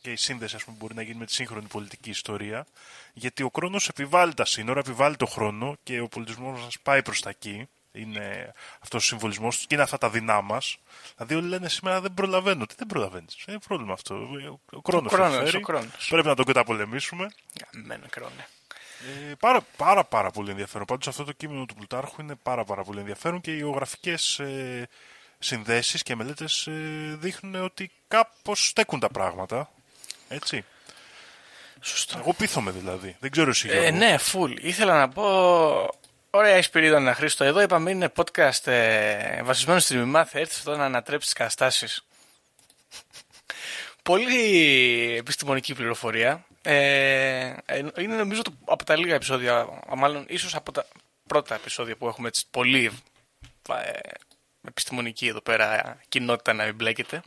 και η σύνδεση ας πούμε, που μπορεί να γίνει με τη σύγχρονη πολιτική ιστορία. Γιατί ο χρόνο επιβάλλει τα σύνορα, επιβάλλει το χρόνο και ο πολιτισμός μας πάει προς τα εκεί. Είναι αυτός ο συμβολισμός και είναι αυτά τα δεινά μας. Δηλαδή, όλοι λένε σήμερα δεν προλαβαίνω. Τι δεν προλαβαίνεις; Είναι πρόβλημα αυτό. Ο χρόνο χρόνος, ο χρόνος. Πρέπει να τον καταπολεμήσουμε. Μένω χρόνο. Ε, πάρα, πάρα, πάρα πολύ ενδιαφέρον. Πάντως αυτό το κείμενο του Πλουτάρχου είναι πάρα, πάρα πολύ ενδιαφέρον και οι γεωγραφικές ε, συνδέσεις και μελέτες ε, δείχνουν ότι κάπως στέκουν τα πράγματα. Έτσι. Σωστό. Εγώ πείθομαι δηλαδή. Δεν ξέρω εσύ Ε, Γιώργο. ναι, full. Ήθελα να πω. Ωραία, έχεις περίοδο Χρήστο. Εδώ είπαμε είναι podcast ε, βασισμένο στην μημάθεια. Έρθεις εδώ να ανατρέψεις τις καταστάσεις. Πολύ επιστημονική πληροφορία. Ε, ε, είναι νομίζω το, από τα λίγα επεισόδια, α, μάλλον ίσως από τα πρώτα επεισόδια που έχουμε έτσι, πολύ ε, επιστημονική εδώ πέρα κοινότητα να μην μπλέκεται.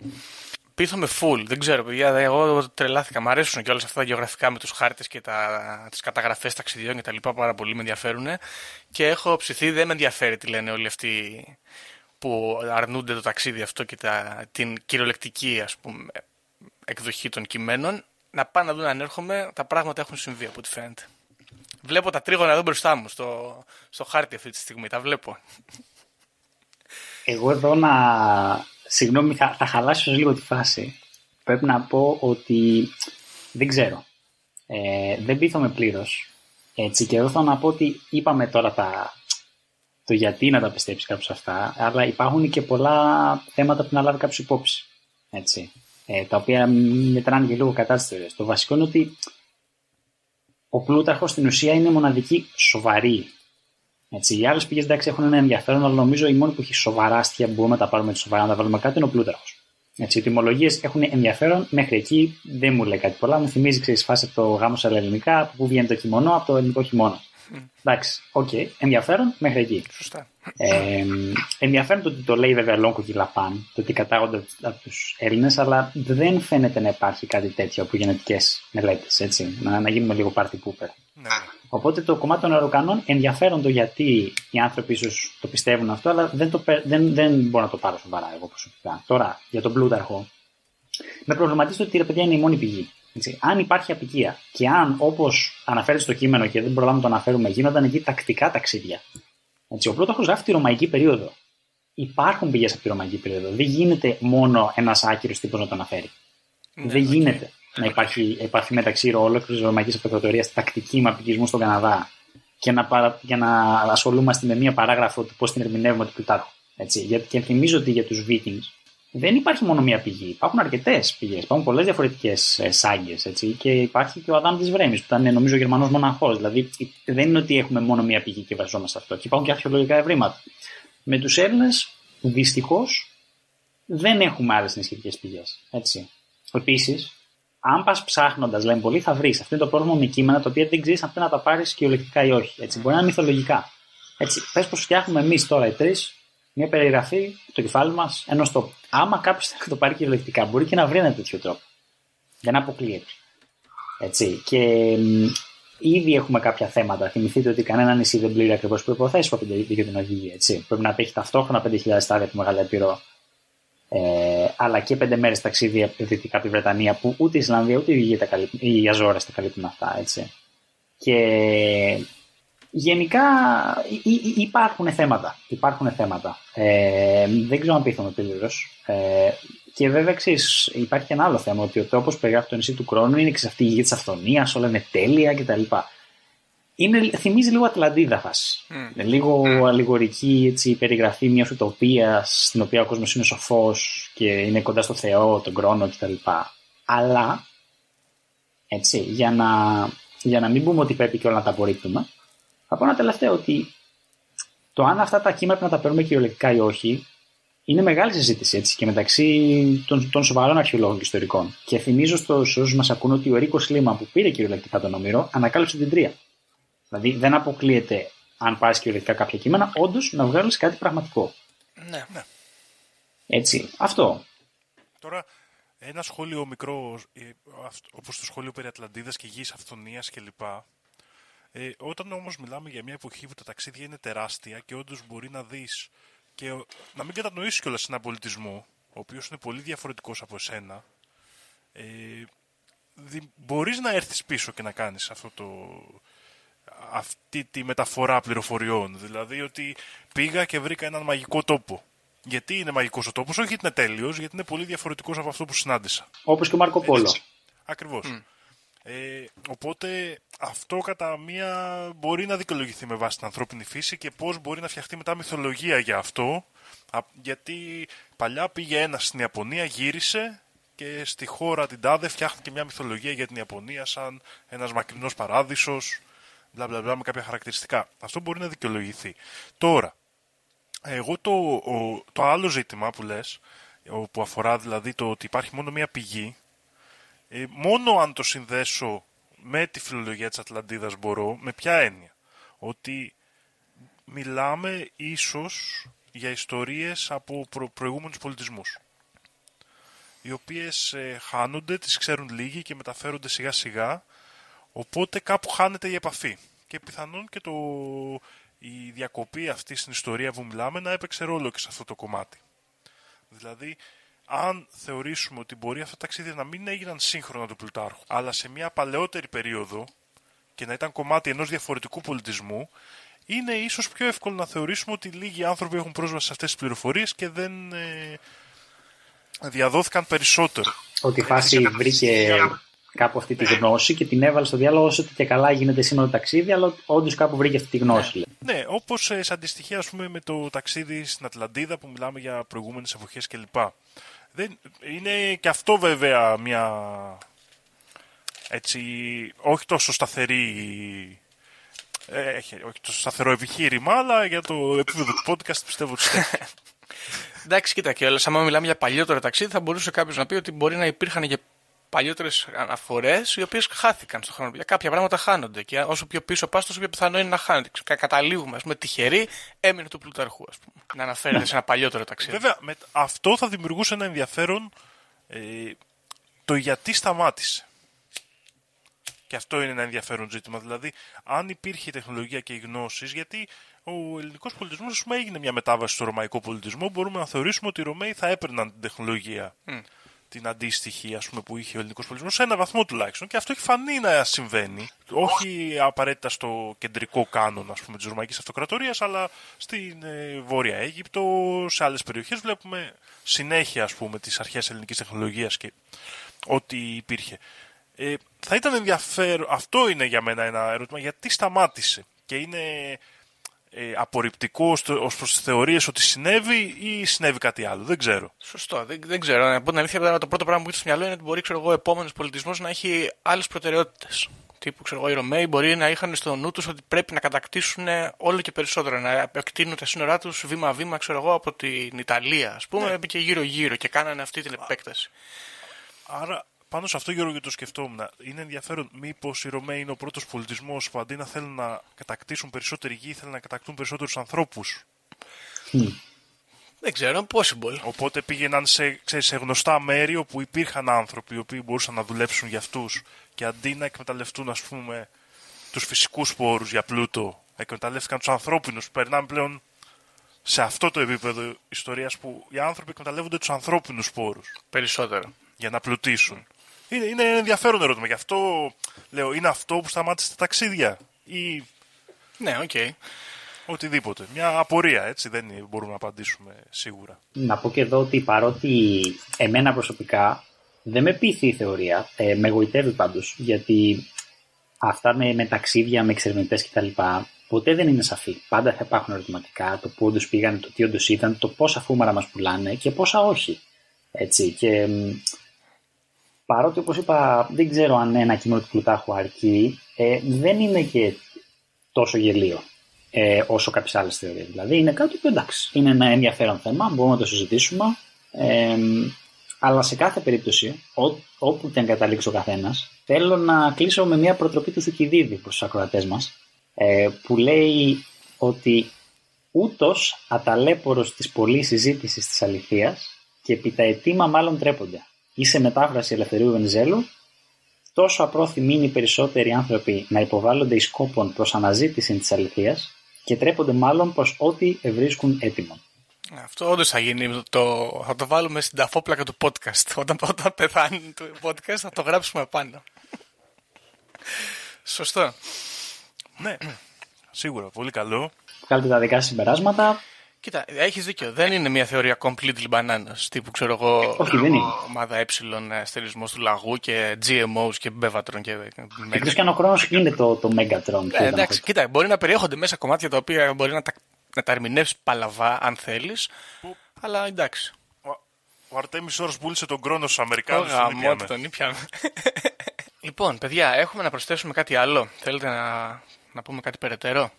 Πείθομαι full, δεν ξέρω παιδιά, εγώ τρελάθηκα. Μ' αρέσουν και όλα αυτά τα γεωγραφικά με τους χάρτες και τα, τις καταγραφές ταξιδιών και τα λοιπά πάρα πολύ με ενδιαφέρουν. Και έχω ψηθεί, δεν με ενδιαφέρει τι λένε όλοι αυτοί που αρνούνται το ταξίδι αυτό και τα, την κυριολεκτική ας πούμε εκδοχή των κειμένων να πάνε να δουν αν έρχομαι, τα πράγματα έχουν συμβεί από ό,τι φαίνεται. Βλέπω τα τρίγωνα εδώ μπροστά μου στο, στο χάρτη αυτή τη στιγμή, τα βλέπω. Εγώ εδώ να. Συγγνώμη, θα, θα χαλάσω λίγο τη φάση. Πρέπει να πω ότι δεν ξέρω. Ε, δεν πείθομαι πλήρως. Έτσι, και εδώ θέλω να πω ότι είπαμε τώρα τα, το γιατί να τα πιστέψεις κάποιο αυτά, αλλά υπάρχουν και πολλά θέματα που να λάβει κάποιος υπόψη. Έτσι, ε, τα οποία μετράνε και λίγο κατάσταση. Το βασικό είναι ότι ο Πλούταρχος στην ουσία είναι μοναδική σοβαρή έτσι, οι άλλες πηγές εντάξει έχουν ένα ενδιαφέρον, αλλά νομίζω η μόνη που έχει σοβαρά στοιχεία που μπορούμε να τα πάρουμε σοβαρά να τα βάλουμε κάτω είναι ο Πλούταρχος. Έτσι, οι ετυμολογίες έχουν ενδιαφέρον, μέχρι εκεί δεν μου λέει κάτι πολλά. Μου θυμίζει ξέρεις φάση από το γάμο αλά ελληνικά, από πού βγαίνει το κιμονό, από το ελληνικό χειμώνα. Εντάξει, οκ, ενδιαφέρον μέχρι εκεί. Σωστά. Ε, ενδιαφέρον το ότι το λέει βέβαια Λόγκο και Λαπάν, το ότι κατάγονται από τους Έλληνες, αλλά δεν φαίνεται να υπάρχει κάτι τέτοιο από γενετικές μελέτες. Να, να γίνουμε λίγο party pooper. Ναι. Οπότε το κομμάτι των αεροκανών ενδιαφέρον το γιατί οι άνθρωποι ίσως το πιστεύουν αυτό, αλλά δεν, το, πε- δεν, δεν μπορώ να το πάρω σοβαρά εγώ προσωπικά. Τώρα, για τον Πλούταρχο, με προβληματίζει το ότι ρε παιδιά είναι η μόνη πηγή. Έτσι. Αν υπάρχει απικία και αν, όπως αναφέρεται στο κείμενο και δεν προλάβουμε να το αναφέρουμε, γίνονταν εκεί τακτικά ταξίδια. Έτσι, ο Πλούταρχο γράφει τη ρωμαϊκή περίοδο. Υπάρχουν πηγές από τη ρωμαϊκή περίοδο. Δεν γίνεται μόνο ένας άκυρος τύπο να το αναφέρει. δεν γίνεται να υπάρχει επαφή μεταξύ ολόκληρης Ρωμαϊκής Αυτοκρατορία τακτικής μαπικισμού στον Καναδά και να, παρα... για να ασχολούμαστε με μία παράγραφο του πώς την ερμηνεύουμε του Πλουτάρχου. Έτσι. Γιατί και θυμίζω ότι για τους Vikings δεν υπάρχει μόνο μία πηγή. Υπάρχουν αρκετές πηγές. Υπάρχουν πολλές διαφορετικές σάγκες. Και υπάρχει και ο Αδάμ της Βρέμης, που ήταν νομίζω Γερμανός μοναχός. Δηλαδή δεν είναι ότι έχουμε μόνο μία πηγή και βασιζόμαστε αυτό. Και υπάρχουν και αρχαιολογικά ευρήματα. Με τους Έλληνες, δυστυχώς, δεν έχουμε άλλες ενισχυτικέ πηγές. Επίσης, αν πας ψάχνοντας, λέμε πολύ, θα βρεις. Αυτό είναι το πρόβλημα με κείμενα τα οποία δεν ξέρεις αν θέλει να τα πάρεις κυριολεκτικά ή όχι. Έτσι. Μπορεί να είναι μυθολογικά. Έτσι. Πες πως φτιάχνουμε εμείς τώρα οι τρεις Μια περιγραφή το κεφάλι μας ενό τόπου. Άμα κάποιος θα το πάρει κυριολεκτικά, μπορεί και να βρει ένα τέτοιο τρόπο. Δεν αποκλείεται. Έτσι. Και μ, ήδη έχουμε κάποια θέματα. Θυμηθείτε ότι κανένα νησί δεν πλήρει ακριβώς προποθέσει που απαιτείται για την οδηγία. Έτσι. Πρέπει να έχει ταυτόχρονα 5.000 στάδια από Μεγάλο Επιρό. Ε, αλλά και πέντε μέρες ταξίδια δυτικά από τη Βρετανία που ούτε η Ισλανδία ούτε η, τα καλύπτουν, οι Αζόρε τα καλύπτουν αυτά. Έτσι. Και γενικά υ- υ- υπάρχουν θέματα. Υπάρχουν θέματα. Ε, δεν ξέρω αν πείθομαι πλήρως. Ε, και βέβαια ξέρεις, υπάρχει και ένα άλλο θέμα ότι ο τρόπος που περιγράφει το νησί του Κρόνου είναι ξέρεις, αυτή η γη της αυθονίας, όλα είναι τέλεια κτλ. Είναι, θυμίζει λίγο Ατλαντίδα φάση. Είναι λίγο αλληγορική έτσι, περιγραφή μιας ουτοπίας στην οποία ο κόσμος είναι σοφός και είναι κοντά στο Θεό, τον Κρόνο κτλ. Αλλά έτσι, για να, για να μην πούμε ότι πρέπει και όλα να τα απορρίπτουμε, θα πω ένα τελευταίο ότι το αν αυτά τα κείμενα πρέπει να τα παίρνουμε κυριολεκτικά ή όχι, είναι μεγάλη συζήτηση έτσι, και μεταξύ των, των σοβαρών αρχαιολόγων και ιστορικών. Και θυμίζω στους όσους μας ακούν ότι ο Ρίκος Λίμα που πήρε κυριολεκτικά τον Ομηρό ανακάλυψε την τρία. Δηλαδή δεν αποκλείεται, αν πάρεις κυριολεκτικά κάποια κείμενα, όντως να βγάλεις κάτι πραγματικό. Ναι. Έτσι. Αυτό. Τώρα, ένα σχόλιο μικρό, ε, αυτ- όπως το σχόλιο περί Ατλαντίδας και γης αυθονίας κλπ. Ε, όταν όμως μιλάμε για μια εποχή που τα ταξίδια είναι τεράστια και όντως μπορεί να δεις και ο- να μην κατανοήσεις κιόλας έναν πολιτισμό, ο οποίος είναι πολύ διαφορετικός από εσένα, ε, δι- μπορείς να έρθεις πίσω και να κάνεις αυτό το, αυτή τη μεταφορά πληροφοριών. Δηλαδή ότι πήγα και βρήκα έναν μαγικό τόπο. Γιατί είναι μαγικός ο τόπος, όχι γιατί είναι τέλειος, γιατί είναι πολύ διαφορετικός από αυτό που συνάντησα. Όπως και ο Μάρκο Πόλο. Έτσι. Ακριβώς. Ε, οπότε αυτό κατά μία μπορεί να δικαιολογηθεί με βάση την ανθρώπινη φύση και πώς μπορεί να φτιαχτεί μετά μυθολογία για αυτό. Α, γιατί παλιά πήγε ένας στην Ιαπωνία, γύρισε και στη χώρα την τάδε φτιάχτηκε μια μυθολογία για την Ιαπωνία σαν ένας μακρινός παράδεισος, μπλα μπλα μπλα με κάποια χαρακτηριστικά. Αυτό μπορεί να δικαιολογηθεί. Τώρα, εγώ το, ο- το άλλο ζήτημα που λες, ο- που αφορά δηλαδή το ότι υπάρχει μόνο μία πηγή, ε, μόνο αν το συνδέσω με τη φιλολογία της Ατλαντίδας μπορώ, με ποια έννοια; Ότι μιλάμε ίσως για ιστορίες από προ, προηγούμενους πολιτισμούς οι οποίες ε, χάνονται, τις ξέρουν λίγοι και μεταφέρονται σιγά σιγά οπότε κάπου χάνεται η επαφή και πιθανόν και το, η διακοπή αυτή στην ιστορία που μιλάμε να έπαιξε ρόλο και σε αυτό το κομμάτι. Δηλαδή, αν θεωρήσουμε ότι μπορεί αυτά τα ταξίδια να μην έγιναν σύγχρονα του Πλουτάρχου, αλλά σε μια παλαιότερη περίοδο και να ήταν κομμάτι ενός διαφορετικού πολιτισμού, είναι ίσως πιο εύκολο να θεωρήσουμε ότι λίγοι άνθρωποι έχουν πρόσβαση σε αυτές τις πληροφορίες και δεν ε, διαδόθηκαν περισσότερο. Ότι η φάση βρήκε κάπου αυτή τη γνώση και την έβαλε στο διάλογο όσο ότι και καλά γίνεται σήμερα το ταξίδι, αλλά όντως κάπου βρήκε αυτή τη γνώση. λέει. Ναι, όπως ε, σε αντιστοιχεία ας πούμε, με το ταξίδι στην Ατλαντίδα που μιλάμε για προηγούμενες εποχές κλπ. Δεν, είναι και αυτό βέβαια μια έτσι, όχι τόσο σταθερή ε, έχει- όχι τόσο σταθερό επιχείρημα, αλλά για το επίπεδο του podcast πιστεύω ότι στέκει. Εντάξει, κοίτα και όλα. Άμα μιλάμε για παλιότερο ταξίδι, θα μπορούσε κάποιος να πει ότι μπορεί να υπήρχαν και παλιότερες αναφορές οι οποίες χάθηκαν στον χρόνο. Για κάποια πράγματα χάνονται. Και όσο πιο πίσω πας, τόσο πιο πιθανό είναι να χάνονται. Κα- Καταλήγουμε, ας πούμε, τυχεροί έμεινε του Πλουταρχού, ας πούμε. Να αναφέρεται σε ένα παλιότερο ταξίδι. Βέβαια, με, αυτό θα δημιουργούσε ένα ενδιαφέρον ε, το γιατί σταμάτησε. Και αυτό είναι ένα ενδιαφέρον ζήτημα. Δηλαδή, αν υπήρχε η τεχνολογία και οι γνώσεις, γιατί ο ελληνικός πολιτισμός, ας πούμε, έγινε μια μετάβαση στο ρωμαϊκό πολιτισμό, μπορούμε να θεωρήσουμε ότι οι Ρωμαίοι θα έπαιρναν την τεχνολογία την αντίστοιχη ας πούμε, που είχε ο ελληνικός πολιτισμός, σε ένα βαθμό τουλάχιστον. Και αυτό έχει φανεί να συμβαίνει. Όχι απαραίτητα στο κεντρικό κάνον ας πούμε, της Ρωμαϊκής Αυτοκρατορίας, αλλά στην ε, Βόρεια Αίγυπτο, σε άλλες περιοχές βλέπουμε συνέχεια ας πούμε, τις αρχές ελληνικής τεχνολογίας και ό,τι υπήρχε. Ε, θα ήταν ενδιαφέρον, αυτό είναι για μένα ένα ερώτημα, γιατί σταμάτησε και είναι ε, απορριπτικό ως προς τις θεωρίες ότι συνέβη ή συνέβη κάτι άλλο. Δεν ξέρω. Σωστό. Δεν, δεν ξέρω. Να πω την αλήθεια, τώρα το πρώτο πράγμα που έχει στο μυαλό είναι ότι μπορεί ξέρω εγώ, ο επόμενος πολιτισμός να έχει άλλες προτεραιότητες. Τύπου, ξέρω εγώ, οι Ρωμαίοι μπορεί να είχαν στο νου τους ότι πρέπει να κατακτήσουν όλο και περισσότερο, να επεκτείνουν τα σύνορά τους βήμα-βήμα, ξέρω εγώ, από την Ιταλία, ας πούμε, και γύρω-γύρω και κάνανε αυτή την επέκταση. Άρα, πάνω σε αυτό, Γιώργο, και το σκεφτόμουν. Είναι ενδιαφέρον, μήπως οι Ρωμαίοι είναι ο πρώτος πολιτισμός που αντί να θέλουν να κατακτήσουν περισσότερη γη, θέλουν να κατακτούν περισσότερους ανθρώπους. Δεν ξέρω, possible. Οπότε πήγαιναν σε, ξέρεις, σε γνωστά μέρη όπου υπήρχαν άνθρωποι οι οποίοι μπορούσαν να δουλέψουν για αυτούς και αντί να εκμεταλλευτούν ας πούμε τους φυσικούς πόρους για πλούτο εκμεταλλεύτηκαν τους ανθρώπινους περνάμε πλέον σε αυτό το επίπεδο ιστορίας που οι άνθρωποι εκμεταλλεύονται τους ανθρώπινους πόρους Περισσότερο. για να πλουτίσουν. Είναι, είναι ένα ενδιαφέρον ερώτημα. Γι' αυτό λέω, είναι αυτό που σταμάτησε τα ταξίδια ή Ναι, οκ. οτιδήποτε. Μια απορία, έτσι, δεν είναι- μπορούμε να απαντήσουμε σίγουρα. Να πω και εδώ ότι παρότι εμένα προσωπικά δεν με πείθει η θεωρία, ε, με γοητεύει πάντως, γιατί αυτά με, με ταξίδια, με εξερευνητές κτλ. ποτέ δεν είναι σαφή. Πάντα θα υπάρχουν ερωτηματικά, το πού όντως πήγανε, το τι όντως ήταν, το πόσα φούμαρα μας πουλάνε και πόσα όχι. Έτσι, και μ, παρότι όπως είπα δεν ξέρω αν ένα κείμενο του Πλουτάρχου αρκεί, ε, δεν είναι και τόσο γελίο ε, όσο κάποιες άλλες θεωρίες. Δηλαδή είναι κάτι που εντάξει, είναι ένα ενδιαφέρον θέμα, μπορούμε να το συζητήσουμε. Ε, αλλά σε κάθε περίπτωση, ό, όπου και αν καταλήξει ο καθένας, θέλω να κλείσω με μια προτροπή του Θουκυδίδη προς τους ακροατές μας, ε, που λέει ότι ούτως αταλέπορος της πολλής συζήτησης της αληθείας και επί τα αιτήμα μάλλον τρέπονται. Ή σε μετάφραση Ελευθερίου Βενιζέλου, τόσο απρόθυμοι είναι οι περισσότεροι άνθρωποι να υποβάλλονται εις σκόπων προς αναζήτηση της αληθείας και τρέπονται μάλλον προς ό,τι βρίσκουν έτοιμο. Αυτό όντως θα γίνει. Το, θα το βάλουμε στην ταφόπλακα του podcast. Όταν, όταν πεθάνει το podcast θα το γράψουμε πάνω. Σωστό. Ναι, σίγουρα, πολύ καλό. Βγάλετε τα δικά σας συμπεράσματα. Κοίτα, έχεις δίκιο. Δεν είναι μια θεωρία completely bananas. Τύπου ξέρω εγώ. Όχι, δεν είναι. Ομάδα ε, αστερισμός του λαγού και GMOs και μπέβατρων και. Εκτός και αν ο χρόνος είναι το, το Megatron. που Ε, ήταν εντάξει, αυτό. κοίτα, μπορεί να περιέχονται μέσα κομμάτια τα οποία μπορεί να τα, να τα ερμηνεύσεις παλαβά, αν θέλεις. Αλλά εντάξει. Ο, ο Αρτέμις Όρος πούλησε τον κρόνος στους Αμερικάνους. Ω, τον γαμώ, ήπιαμε. τον ήπιαμε. λοιπόν, παιδιά, έχουμε να προσθέσουμε κάτι άλλο. Θέλετε να, να πούμε κάτι περαιτέρω;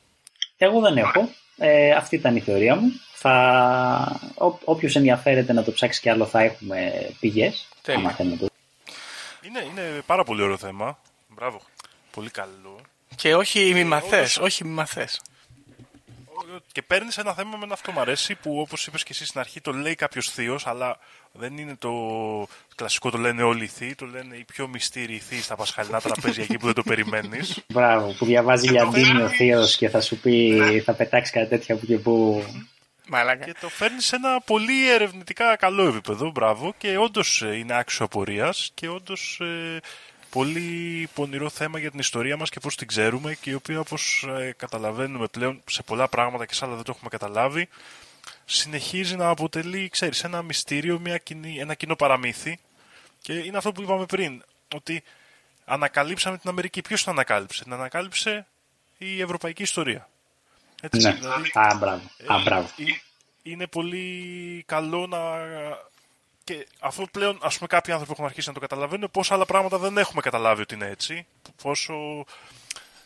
Εγώ δεν έχω. Ε, αυτή ήταν η θεωρία μου. Θα... Ό, όποιος ενδιαφέρεται να το ψάξει κι άλλο θα έχουμε πηγές. Τέλεια. άμα θέλει να το- Είναι, είναι πάρα πολύ ωραίο θέμα. Μπράβο. Πολύ καλό. Και όχι μη μαθές, όντως. όχι μη μαθές. Και παίρνεις ένα θέμα με αυτό μου αρέσει που όπως είπες και εσύ στην αρχή το λέει κάποιος θείος, αλλά δεν είναι το κλασικό το λένε όλοι οι θείοι, το λένε οι πιο μυστήριοι θείοι στα πασχαλινά τραπέζια εκεί που δεν το περιμένεις. Μπράβο, που διαβάζει Λιαντίνη ο Θείος και θα σου πει θα πετάξει κάτι τέτοια που και που. Μαλάκα. και το φέρνεις σε ένα πολύ ερευνητικά καλό επίπεδο. Μπράβο. Και όντως είναι άξιο απορίας και όντως πολύ πονηρό θέμα για την ιστορία μα και πώ την ξέρουμε και η οποία όπω καταλαβαίνουμε πλέον σε πολλά πράγματα και σε άλλα δεν το έχουμε καταλάβει συνεχίζει να αποτελεί, ξέρεις, ένα μυστήριο, μια κοινή, ένα κοινό παραμύθι και είναι αυτό που είπαμε πριν, ότι ανακαλύψαμε την Αμερική. Ποιος την ανακάλυψε? Την ανακάλυψε η ευρωπαϊκή ιστορία. Έτσι, Ναι. δηλαδή, Α, μπράβο. Α, μπράβο. ε, είναι πολύ καλό να... Και αφού πλέον ας πούμε κάποιοι άνθρωποι έχουν αρχίσει να το καταλαβαίνουν, πόσα άλλα πράγματα δεν έχουμε καταλάβει ότι είναι έτσι, πόσο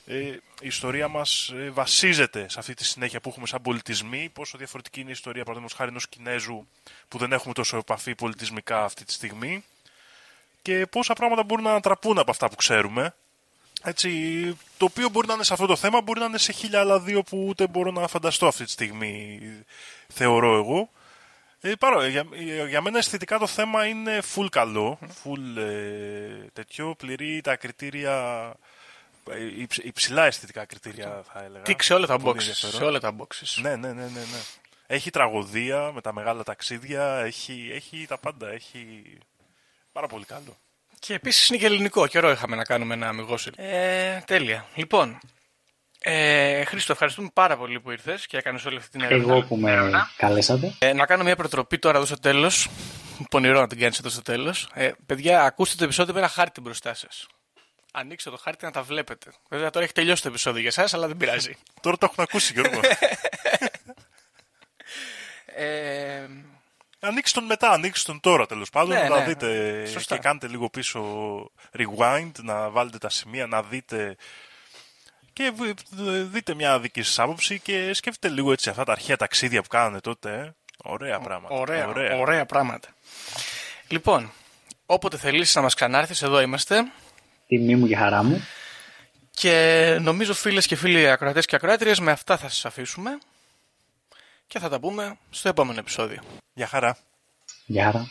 ε, η ιστορία μας ε, βασίζεται σε αυτή τη συνέχεια που έχουμε σαν πολιτισμοί, πόσο διαφορετική είναι η ιστορία παραδείγματος χάρη ενός Κινέζου που δεν έχουμε τόσο επαφή πολιτισμικά αυτή τη στιγμή και πόσα πράγματα μπορούν να ανατραπούν από αυτά που ξέρουμε. Έτσι, το οποίο μπορεί να είναι σε αυτό το θέμα, μπορεί να είναι σε χίλια άλλα δύο που ούτε μπορώ να φανταστώ αυτή τη στιγμή, θεωρώ εγώ. Ε, παρό, για, για μένα αισθητικά το θέμα είναι full καλό, full ε, τέτοιο, πληρεί τα κριτήρια, ε, υψ- υψηλά αισθητικά κριτήρια θα έλεγα. Τι σε όλα τα Πολύ boxes. ενδιαφέρον. Σε όλα τα boxes. Ναι, ναι, ναι, ναι, ναι. Έχει τραγωδία με τα μεγάλα ταξίδια, έχει, έχει τα πάντα, έχει πάρα πολύ καλό. Και επίσης είναι και ελληνικό. Καιρό είχαμε να κάνουμε ένα αμυγός ε, Τέλεια. Λοιπόν, ε, Χρήστο, ευχαριστούμε πάρα πολύ που ήρθες και έκανες όλη αυτή την έρευνα. Εγώ που με καλέσατε. Ε, να κάνω μια προτροπή τώρα εδώ στο τέλος. Πονηρό να την κάνεις εδώ στο τέλος. Ε, παιδιά, ακούστε το επεισόδιο με ένα χάρτη μπροστά σας. Ανοίξτε το χάρτη να τα βλέπετε. Βέβαια τώρα έχει τελειώσει το επεισόδιο για εσά, αλλά δεν πειράζει. Τώρα το έχουν ακούσει, Γιώργο. ε, Ανοίξτε τον μετά, ανοίξτε τον τώρα τέλος πάντων. Ναι, να ναι. δείτε Σωστά. και κάντε λίγο πίσω rewind, να βάλετε τα σημεία, να δείτε. Και β- δείτε μια δική σας άποψη και σκέφτείτε λίγο έτσι αυτά τα αρχαία ταξίδια που κάνανε τότε. ε. Ωραία πράγματα. ωραία, ωραία. πράγματα. Λοιπόν, όποτε θελήσεις να μας ξανάρθεις, εδώ είμαστε. Τιμή μου και χαρά μου. Και νομίζω φίλες και φίλοι ακροατές και ακροάτριες, με αυτά θα σας αφήσουμε. και θα τα πούμε στο επόμενο επεισόδιο. Γεια χαρά. Γεια χαρά.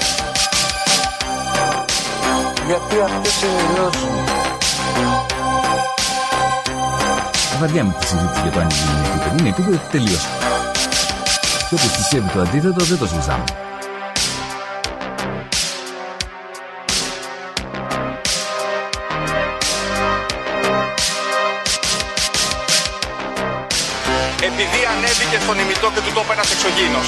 Γιατί αυτές είναι οι γνώσεις μου. Βαριάμαι τη συζήτηση για το αν η γη είναι επίπεδη. Είναι επίπεδη τελείως. Και όποιος πιστεύει το αντίθετο δεν το συζητάμε. Επειδή ανέβηκε στον ημιτό και του τόπου ένας εξωγήινος.